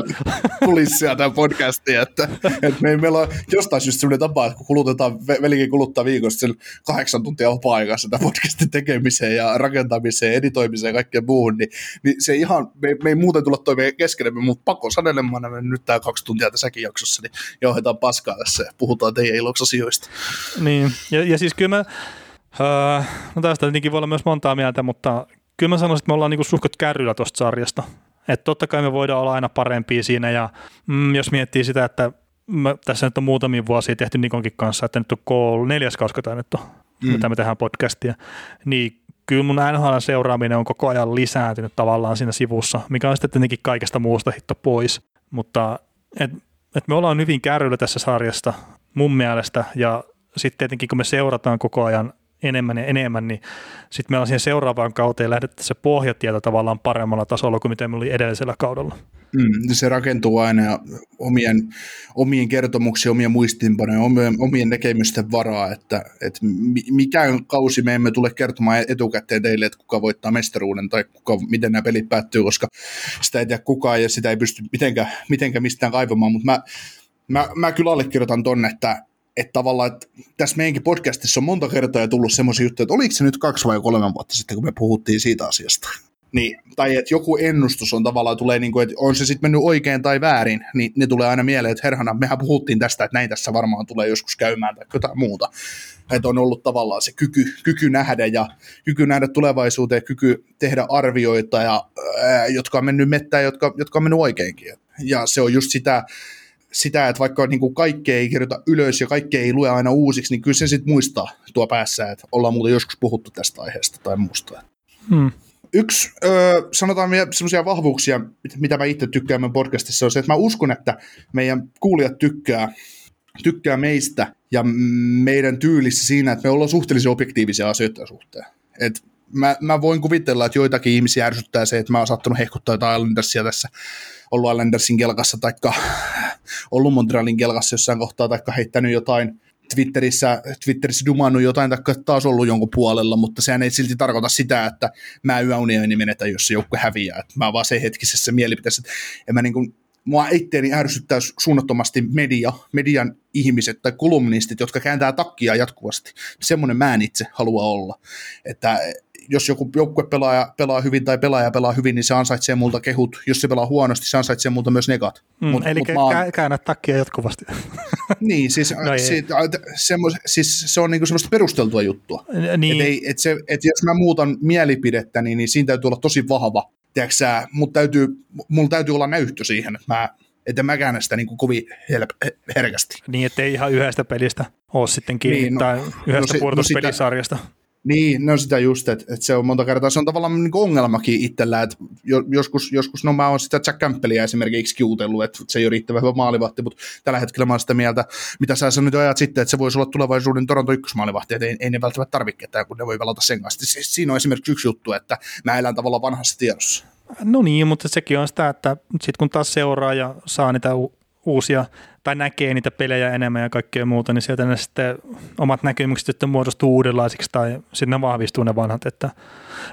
kulissia tämä podcasti, että, että me, meillä on jostain syystä sellainen tapa, että kun kulutetaan, velikin kuluttaa viikosta sen kahdeksan tuntia vapaa-aikaa sitä podcastin tekemiseen ja rakentamiseen, editoimiseen ja kaikkeen muuhun, niin, niin se ihan, me, me ei muuten tulla toimeen keskenemme, mutta pakko sanelemana me nyt tämä kaksi tuntia tässäkin jaksossa, niin johdetaan paskaa tässä ja puhutaan teidän iloksi asioista. Niin, ja, ja siis kyllä mä, Öö, no tästä tietenkin voi olla myös montaa mieltä, mutta kyllä mä sanoisin, että me ollaan niinku suhkot kärryllä tuosta sarjasta. Että totta kai me voidaan olla aina parempia siinä ja mm, jos miettii sitä, että mä, tässä nyt on muutamia vuosia tehty Nikonkin kanssa, että nyt on koulu, neljäs kausi tämä nyt on, mm. mitä me tehdään podcastia, niin kyllä mun NHL seuraaminen on koko ajan lisääntynyt tavallaan siinä sivussa, mikä on sitten tietenkin kaikesta muusta hitto pois, mutta et, et me ollaan hyvin kärryillä tässä sarjasta mun mielestä, ja sitten tietenkin kun me seurataan koko ajan enemmän ja enemmän, niin sitten meillä on siihen seuraavaan kauteen lähdetty se pohjatieto tavallaan paremmalla tasolla kuin mitä me oli edellisellä kaudella. Mm, se rakentuu aina omien, omien kertomuksien, omien muistiinpanojen, omien, omien näkemysten varaa, että, että mikään kausi me emme tule kertomaan etukäteen teille, että kuka voittaa mestaruuden tai kuka, miten nämä pelit päättyy, koska sitä ei tiedä kukaan ja sitä ei pysty mitenkään, mitenkään mistään kaivamaan, mutta mä, mä, mä kyllä allekirjoitan tonne, että että tavallaan että tässä meidänkin podcastissa on monta kertaa tullut semmoisia juttuja, että oliko se nyt kaksi vai kolme vuotta sitten, kun me puhuttiin siitä asiasta. Niin, tai että joku ennustus on tavallaan, tulee niin kuin, että on se sitten mennyt oikein tai väärin, niin ne tulee aina mieleen, että herhana, mehän puhuttiin tästä, että näin tässä varmaan tulee joskus käymään tai jotain muuta. Että on ollut tavallaan se kyky, kyky nähdä ja kyky nähdä tulevaisuuteen, kyky tehdä arvioita, ja, ää, jotka on mennyt mettään, jotka, jotka on mennyt oikeinkin. Ja se on just sitä, sitä, että vaikka niin kuin kaikkea ei kirjoita ylös ja kaikkea ei lue aina uusiksi, niin kyllä se sitten muistaa tuo päässä, että ollaan muuten joskus puhuttu tästä aiheesta tai muusta. Hmm. Yksi, ö, sanotaan semmoisia vahvuuksia, mitä mä itse tykkään meidän podcastissa, on se, että mä uskon, että meidän kuulijat tykkää, tykkää meistä ja meidän tyylissä siinä, että me ollaan suhteellisen objektiivisia asioita suhteen. Et mä, mä voin kuvitella, että joitakin ihmisiä ärsyttää se, että mä oon saattanut hehkuttaa jotain Islandersia tässä, ollut Islandersin kelkassa, taikka ollut Montrealin kelkassa jossain kohtaa, taikka heittänyt jotain Twitterissä, Twitterissä dumannut jotain, tai taas ollut jonkun puolella, mutta sehän ei silti tarkoita sitä, että mä yöunioni menetä, jos se joukko häviää. Että mä vaan se hetkisessä mielipiteessä, että mä niin kuin, mua itteeni ärsyttää suunnattomasti media, median ihmiset tai kolumnistit, jotka kääntää takkia jatkuvasti. Semmoinen mä en itse halua olla. Että jos joku joukkue pelaaja pelaa hyvin tai pelaaja pelaa hyvin, niin se ansaitsee multa kehut. Jos se pelaa huonosti, se ansaitsee multa myös negat. Mm, mut, eli mut kä- oon... käännä takkia jatkuvasti. niin, siis, no siitä, semmos, siis se on niinku semmoista perusteltua juttua. Niin. Et ei, et se, et jos mä muutan mielipidettä, niin, niin siinä täytyy olla tosi vahva. Tiedätkö mutta täytyy, mulla täytyy olla näyttö siihen, että mä että mä käännä sitä niin kuin kovin help- herkästi. Niin, ettei ihan yhdestä pelistä ole sitten kiinni, niin, no, tai yhdestä no, pudotuspelisarjasta. No niin, no sitä just, että, että se on monta kertaa, se on tavallaan niin ongelmakin itsellä, että joskus, joskus no mä oon sitä Jack Campbellia esimerkiksi kiutellut, että se ei ole riittävän hyvä maalivahti, mutta tällä hetkellä mä oon sitä mieltä, mitä sä sanoit ajat sitten, että se voisi olla tulevaisuuden Toronto ykkösmaalivahti, että ei, ei ne välttämättä tarvitse ketään, kun ne voi pelata sen kanssa. Siis siinä on esimerkiksi yksi juttu, että mä elän tavallaan vanhassa tiedossa. No niin, mutta sekin on sitä, että sitten kun taas seuraa ja saa niitä uusia tai näkee niitä pelejä enemmän ja kaikkea muuta, niin sieltä ne sitten omat näkemykset sitten muodostuu uudenlaisiksi tai sitten ne vahvistuu ne vanhat. Että,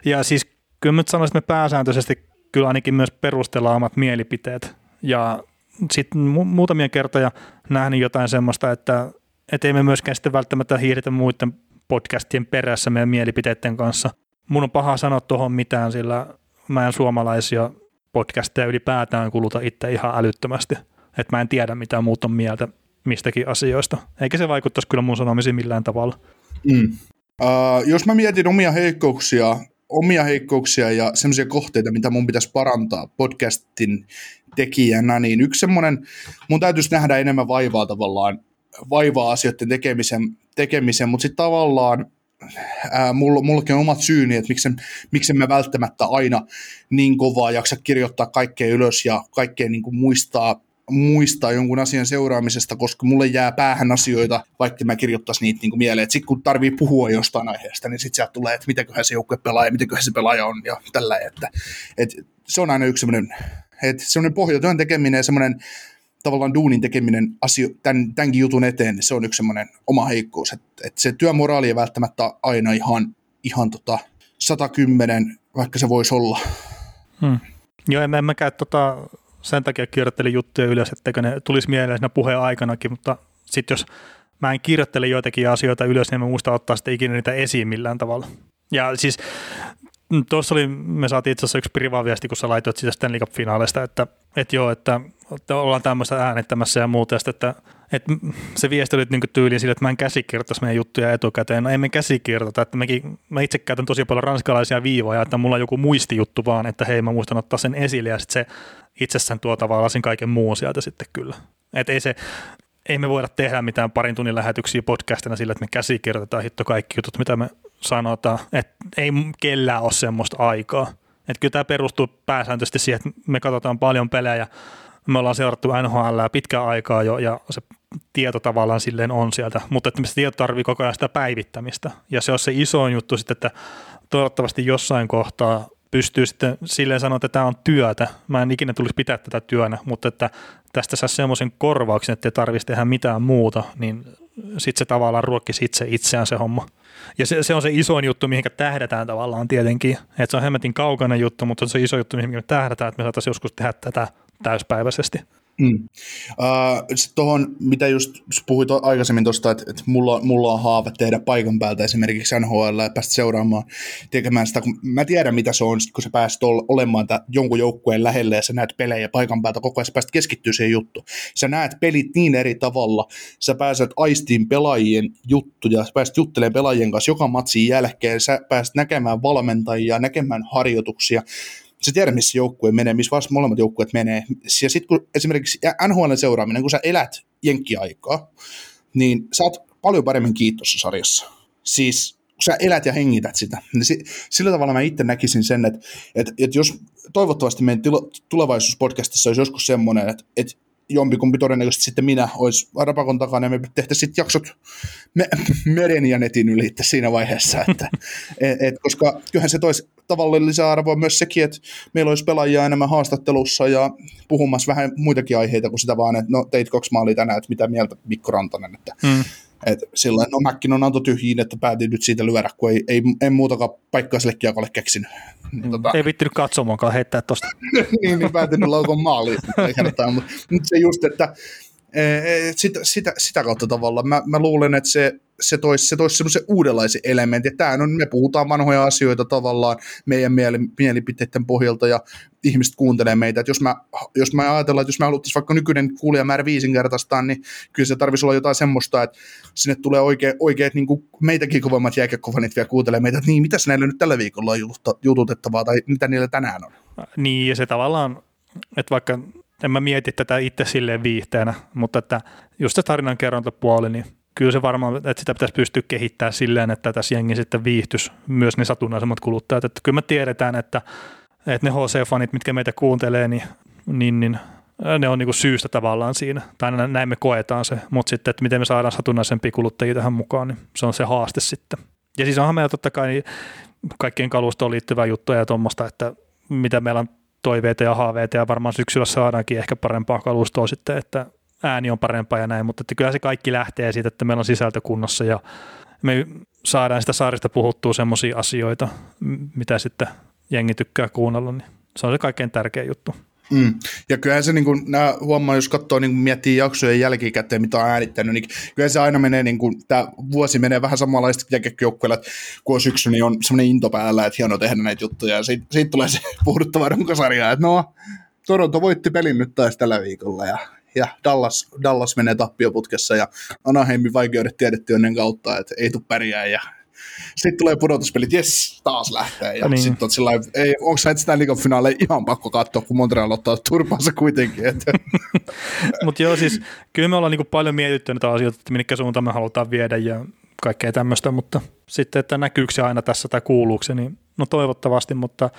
ja siis kyllä mä sanoisin, että me pääsääntöisesti kyllä ainakin myös perustellaan omat mielipiteet ja sitten mu- muutamia kertoja nähnyt jotain semmoista, että et ei me myöskään sitten välttämättä hiiritä muiden podcastien perässä meidän mielipiteiden kanssa. Mun on paha sanoa tuohon mitään, sillä mä en suomalaisia podcasteja ylipäätään kuluta itse ihan älyttömästi että mä en tiedä mitä muut on mieltä mistäkin asioista. Eikä se vaikuttaisi kyllä mun sanomisiin millään tavalla. Mm. Uh, jos mä mietin omia heikkouksia, omia heikkouksia ja semmoisia kohteita, mitä mun pitäisi parantaa podcastin tekijänä, niin yksi semmoinen, mun täytyisi nähdä enemmän vaivaa tavallaan, vaivaa asioiden tekemisen, tekemisen mutta sitten tavallaan ää, mulla, mullakin on omat syyni, että miksen, miksen mä välttämättä aina niin kovaa jaksa kirjoittaa kaikkea ylös ja kaikkea niin kuin muistaa muistaa jonkun asian seuraamisesta, koska mulle jää päähän asioita, vaikka mä kirjoittaisin niitä niin kuin mieleen. Sitten kun tarvii puhua jostain aiheesta, niin sitten sieltä tulee, että mitäköhän se joukkue pelaa ja mitäköhän se pelaaja on ja tällä. Että, että se on aina yksi semmoinen, että semmoinen pohjatyön tekeminen ja semmoinen tavallaan duunin tekeminen asio, tämän, tämänkin jutun eteen, niin se on yksi semmoinen oma heikkous. Että, että se työmoraali ei välttämättä aina ihan, ihan tota 110, vaikka se voisi olla. Hmm. Joo, en, en mäkään tota, sen takia kirjoittelin juttuja ylös, etteikö ne tulisi mieleen siinä puheen aikanakin, mutta sitten jos mä en kirjoittele joitakin asioita ylös, niin mä muista ottaa sitten ikinä niitä esiin millään tavalla. Ja siis mm, tuossa oli, me saatiin itse asiassa yksi privaviesti, kun sä laitoit sitä Stanley Cup-finaalista, että, että joo, että, että ollaan tämmöistä äänettämässä ja muuta, ja sitten, että, et se viesti oli niin tyyliin sille, että mä en käsikirjoittaisi meidän juttuja etukäteen. No emme käsikirjoita, että mekin, mä itse käytän tosi paljon ranskalaisia viivoja, että mulla on joku muistijuttu vaan, että hei mä muistan ottaa sen esille ja sitten se itsessään tuo tavallaan sen kaiken muun sieltä sitten kyllä. Et ei se, ei me voida tehdä mitään parin tunnin lähetyksiä podcastina sillä, että me käsikirjoitetaan hitto kaikki jutut, mitä me sanotaan. Että ei kellään ole semmoista aikaa. Että kyllä tämä perustuu pääsääntöisesti siihen, että me katsotaan paljon pelejä, me ollaan seurattu NHL pitkään aikaa jo ja se tieto tavallaan silleen on sieltä, mutta että se tieto tarvii koko ajan sitä päivittämistä. Ja se on se isoin juttu sitten, että toivottavasti jossain kohtaa pystyy sitten silleen sanoa, että tämä on työtä. Mä en ikinä tulisi pitää tätä työnä, mutta että tästä saa semmoisen korvauksen, että ei tarvitsisi tehdä mitään muuta, niin sitten se tavallaan ruokkisi itse itseään se homma. Ja se, se on se isoin juttu, mihin tähdätään tavallaan tietenkin. Että se on hemmetin kaukainen juttu, mutta se on se iso juttu, mihin me tähdätään, että me saataisiin joskus tehdä tätä täyspäiväisesti. Mm. Uh, Sitten tuohon, mitä just puhuit aikaisemmin tuosta, että, että mulla, mulla on haave tehdä paikan päältä esimerkiksi NHL ja päästä seuraamaan, tekemään sitä, kun mä tiedän mitä se on, kun sä pääset olemaan jonkun joukkueen lähelle ja sä näet pelejä paikan päältä koko ajan, sä pääset keskittyä siihen juttu. Sä näet pelit niin eri tavalla, sä pääset aistiin pelaajien juttuja, sä pääset juttelemaan pelaajien kanssa joka matsin jälkeen, sä pääset näkemään valmentajia, näkemään harjoituksia, sä tiedät, missä joukkue menee, missä vasta molemmat joukkueet menee. Ja sitten kun esimerkiksi NHL seuraaminen, kun sä elät jenkkiaikaa, niin sä oot paljon paremmin kiitossa sarjassa. Siis kun sä elät ja hengität sitä. Niin sillä tavalla mä itse näkisin sen, että, että, että jos toivottavasti meidän tulevaisuuspodcastissa olisi joskus semmoinen, että, että jompikumpi todennäköisesti sitten minä olisi rapakon takana ja me tehtäisiin sitten jaksot me, meren ja netin yli siinä vaiheessa, että, et, et, koska kyllähän se toisi tavallaan lisäarvoa myös sekin, että meillä olisi pelaajia enemmän haastattelussa ja puhumassa vähän muitakin aiheita kuin sitä vaan, että no teit kaksi maalia tänään, että mitä mieltä Mikko Rantanen, että hmm. Et silloin, no Mäkkin on anto tyhjiin, että päätin nyt siitä lyödä, kun ei, ei, en muutakaan paikkaa sille kiekolle keksinyt. Mm. Tota... Ei vittinyt katsomaankaan heittää tuosta. niin, niin päätin laukon maaliin. mutta, mutta se just, että sitä, sitä, sitä kautta tavallaan mä, mä luulen, että se se toisi, se toisi semmoisen uudenlaisen elementin. Tämä on, me puhutaan vanhoja asioita tavallaan meidän mieli, mielipiteiden pohjalta ja ihmiset kuuntelee meitä. Että jos, mä, jos mä ajatellaan, että jos me haluttaisiin vaikka nykyinen kuulijamäärä viisinkertaistaan, niin kyllä se tarvitsisi olla jotain semmoista, että sinne tulee oikein, oikeat niin kuin meitäkin kovemmat jääkäkovanit vielä kuuntelee meitä, että niin, mitä näillä nyt tällä viikolla on jututettavaa tai mitä niillä tänään on. Niin, ja se tavallaan, että vaikka en mä mieti tätä itse silleen viihteenä, mutta että just se tarinankerrontapuoli, niin kyllä se varmaan, että sitä pitäisi pystyä kehittämään silleen, että tässä jengi sitten viihtyisi myös ne satunnaisemmat kuluttajat. Että kyllä me tiedetään, että, että ne HC-fanit, mitkä meitä kuuntelee, niin, niin, niin ne on niin kuin syystä tavallaan siinä, tai näin me koetaan se, mutta sitten, että miten me saadaan satunnaisempia kuluttajia tähän mukaan, niin se on se haaste sitten. Ja siis onhan meillä totta kai niin kaikkien kalustoon liittyvää juttuja ja tuommoista, että mitä meillä on toiveita ja haaveita ja varmaan syksyllä saadaankin ehkä parempaa kalustoa sitten, että ääni on parempaa ja näin, mutta että kyllä se kaikki lähtee siitä, että meillä on sisältö kunnossa ja me saadaan sitä saarista puhuttua semmoisia asioita, mitä sitten jengi tykkää kuunnella, niin se on se kaikkein tärkein juttu. Mm. Ja kyllähän se, niin kuin, nämä huomaa, jos katsoo, niin miettii jaksojen jälkikäteen, mitä on äänittänyt, niin kyllä se aina menee, niin kuin, tämä vuosi menee vähän samanlaista jälkijoukkueella, että kun on syksy, niin on semmoinen into päällä, että hieno tehdä näitä juttuja, ja siitä, siitä tulee se puhuttava runkosarja, että no, Toronto voitti pelin nyt taas tällä viikolla, ja ja Dallas, Dallas menee tappioputkessa ja Anaheimin vaikeudet tiedetty ennen kautta, että ei tule pärjää ja sitten tulee pudotuspelit, jes, taas lähtee. Ja niin. sitten on sillä ei, onko sä sitä finaaleja ihan pakko katsoa, kun Montreal ottaa turpaansa kuitenkin. Mutta joo, siis kyllä me ollaan niinku paljon mietitty näitä asioita, että minkä suuntaan me halutaan viedä ja kaikkea tämmöistä, mutta sitten, että näkyykö se aina tässä tai kuuluuko se, niin no toivottavasti, mutta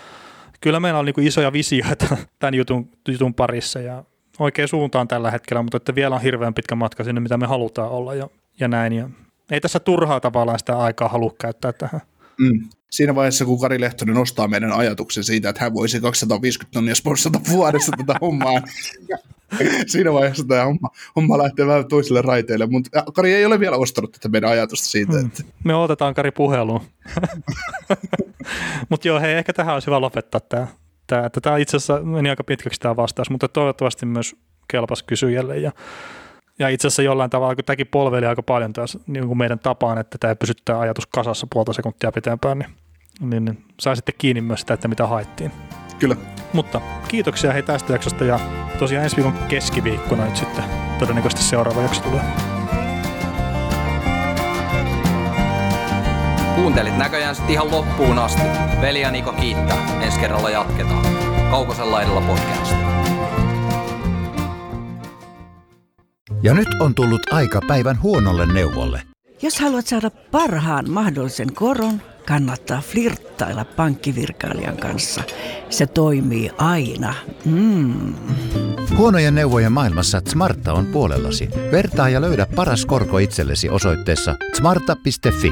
kyllä meillä on niinku isoja visioita tämän jutun, jutun parissa ja oikein suuntaan tällä hetkellä, mutta että vielä on hirveän pitkä matka sinne, mitä me halutaan olla ja, ja näin. Ja ei tässä turhaa tavallaan sitä aikaa halua käyttää tähän. Mm. Siinä vaiheessa, kun Kari Lehtonen nostaa meidän ajatuksen siitä, että hän voisi 250 tonnia sponssata vuodessa tätä hommaa, siinä vaiheessa tämä homma, homma lähtee vähän toiselle raiteille, mutta Kari ei ole vielä ostanut tätä meidän ajatusta siitä. Mm. Että... Me otetaan Kari puheluun. mutta joo, hei, ehkä tähän olisi hyvä lopettaa tämä tämä, että tämä itse asiassa meni aika pitkäksi tämä vastaus, mutta toivottavasti myös kelpas kysyjälle ja ja itse asiassa jollain tavalla, kun tämäkin polveli aika paljon taas niin kuin meidän tapaan, että tämä pysyttää ajatus kasassa puolta sekuntia pitempään, niin, niin, niin sai sitten kiinni myös sitä, että mitä haettiin. Kyllä. Mutta kiitoksia hei tästä jaksosta ja tosiaan ensi viikon keskiviikkona nyt sitten todennäköisesti seuraava jakso tulee. Kuuntelit näköjään sitten ihan loppuun asti. Veli ja Niko kiittää. Ensi kerralla jatketaan. Kaukosen laidalla podcast. Ja nyt on tullut aika päivän huonolle neuvolle. Jos haluat saada parhaan mahdollisen koron, kannattaa flirttailla pankkivirkailijan kanssa. Se toimii aina. Mm. Huonojen neuvojen maailmassa Smarta on puolellasi. Vertaa ja löydä paras korko itsellesi osoitteessa smarta.fi.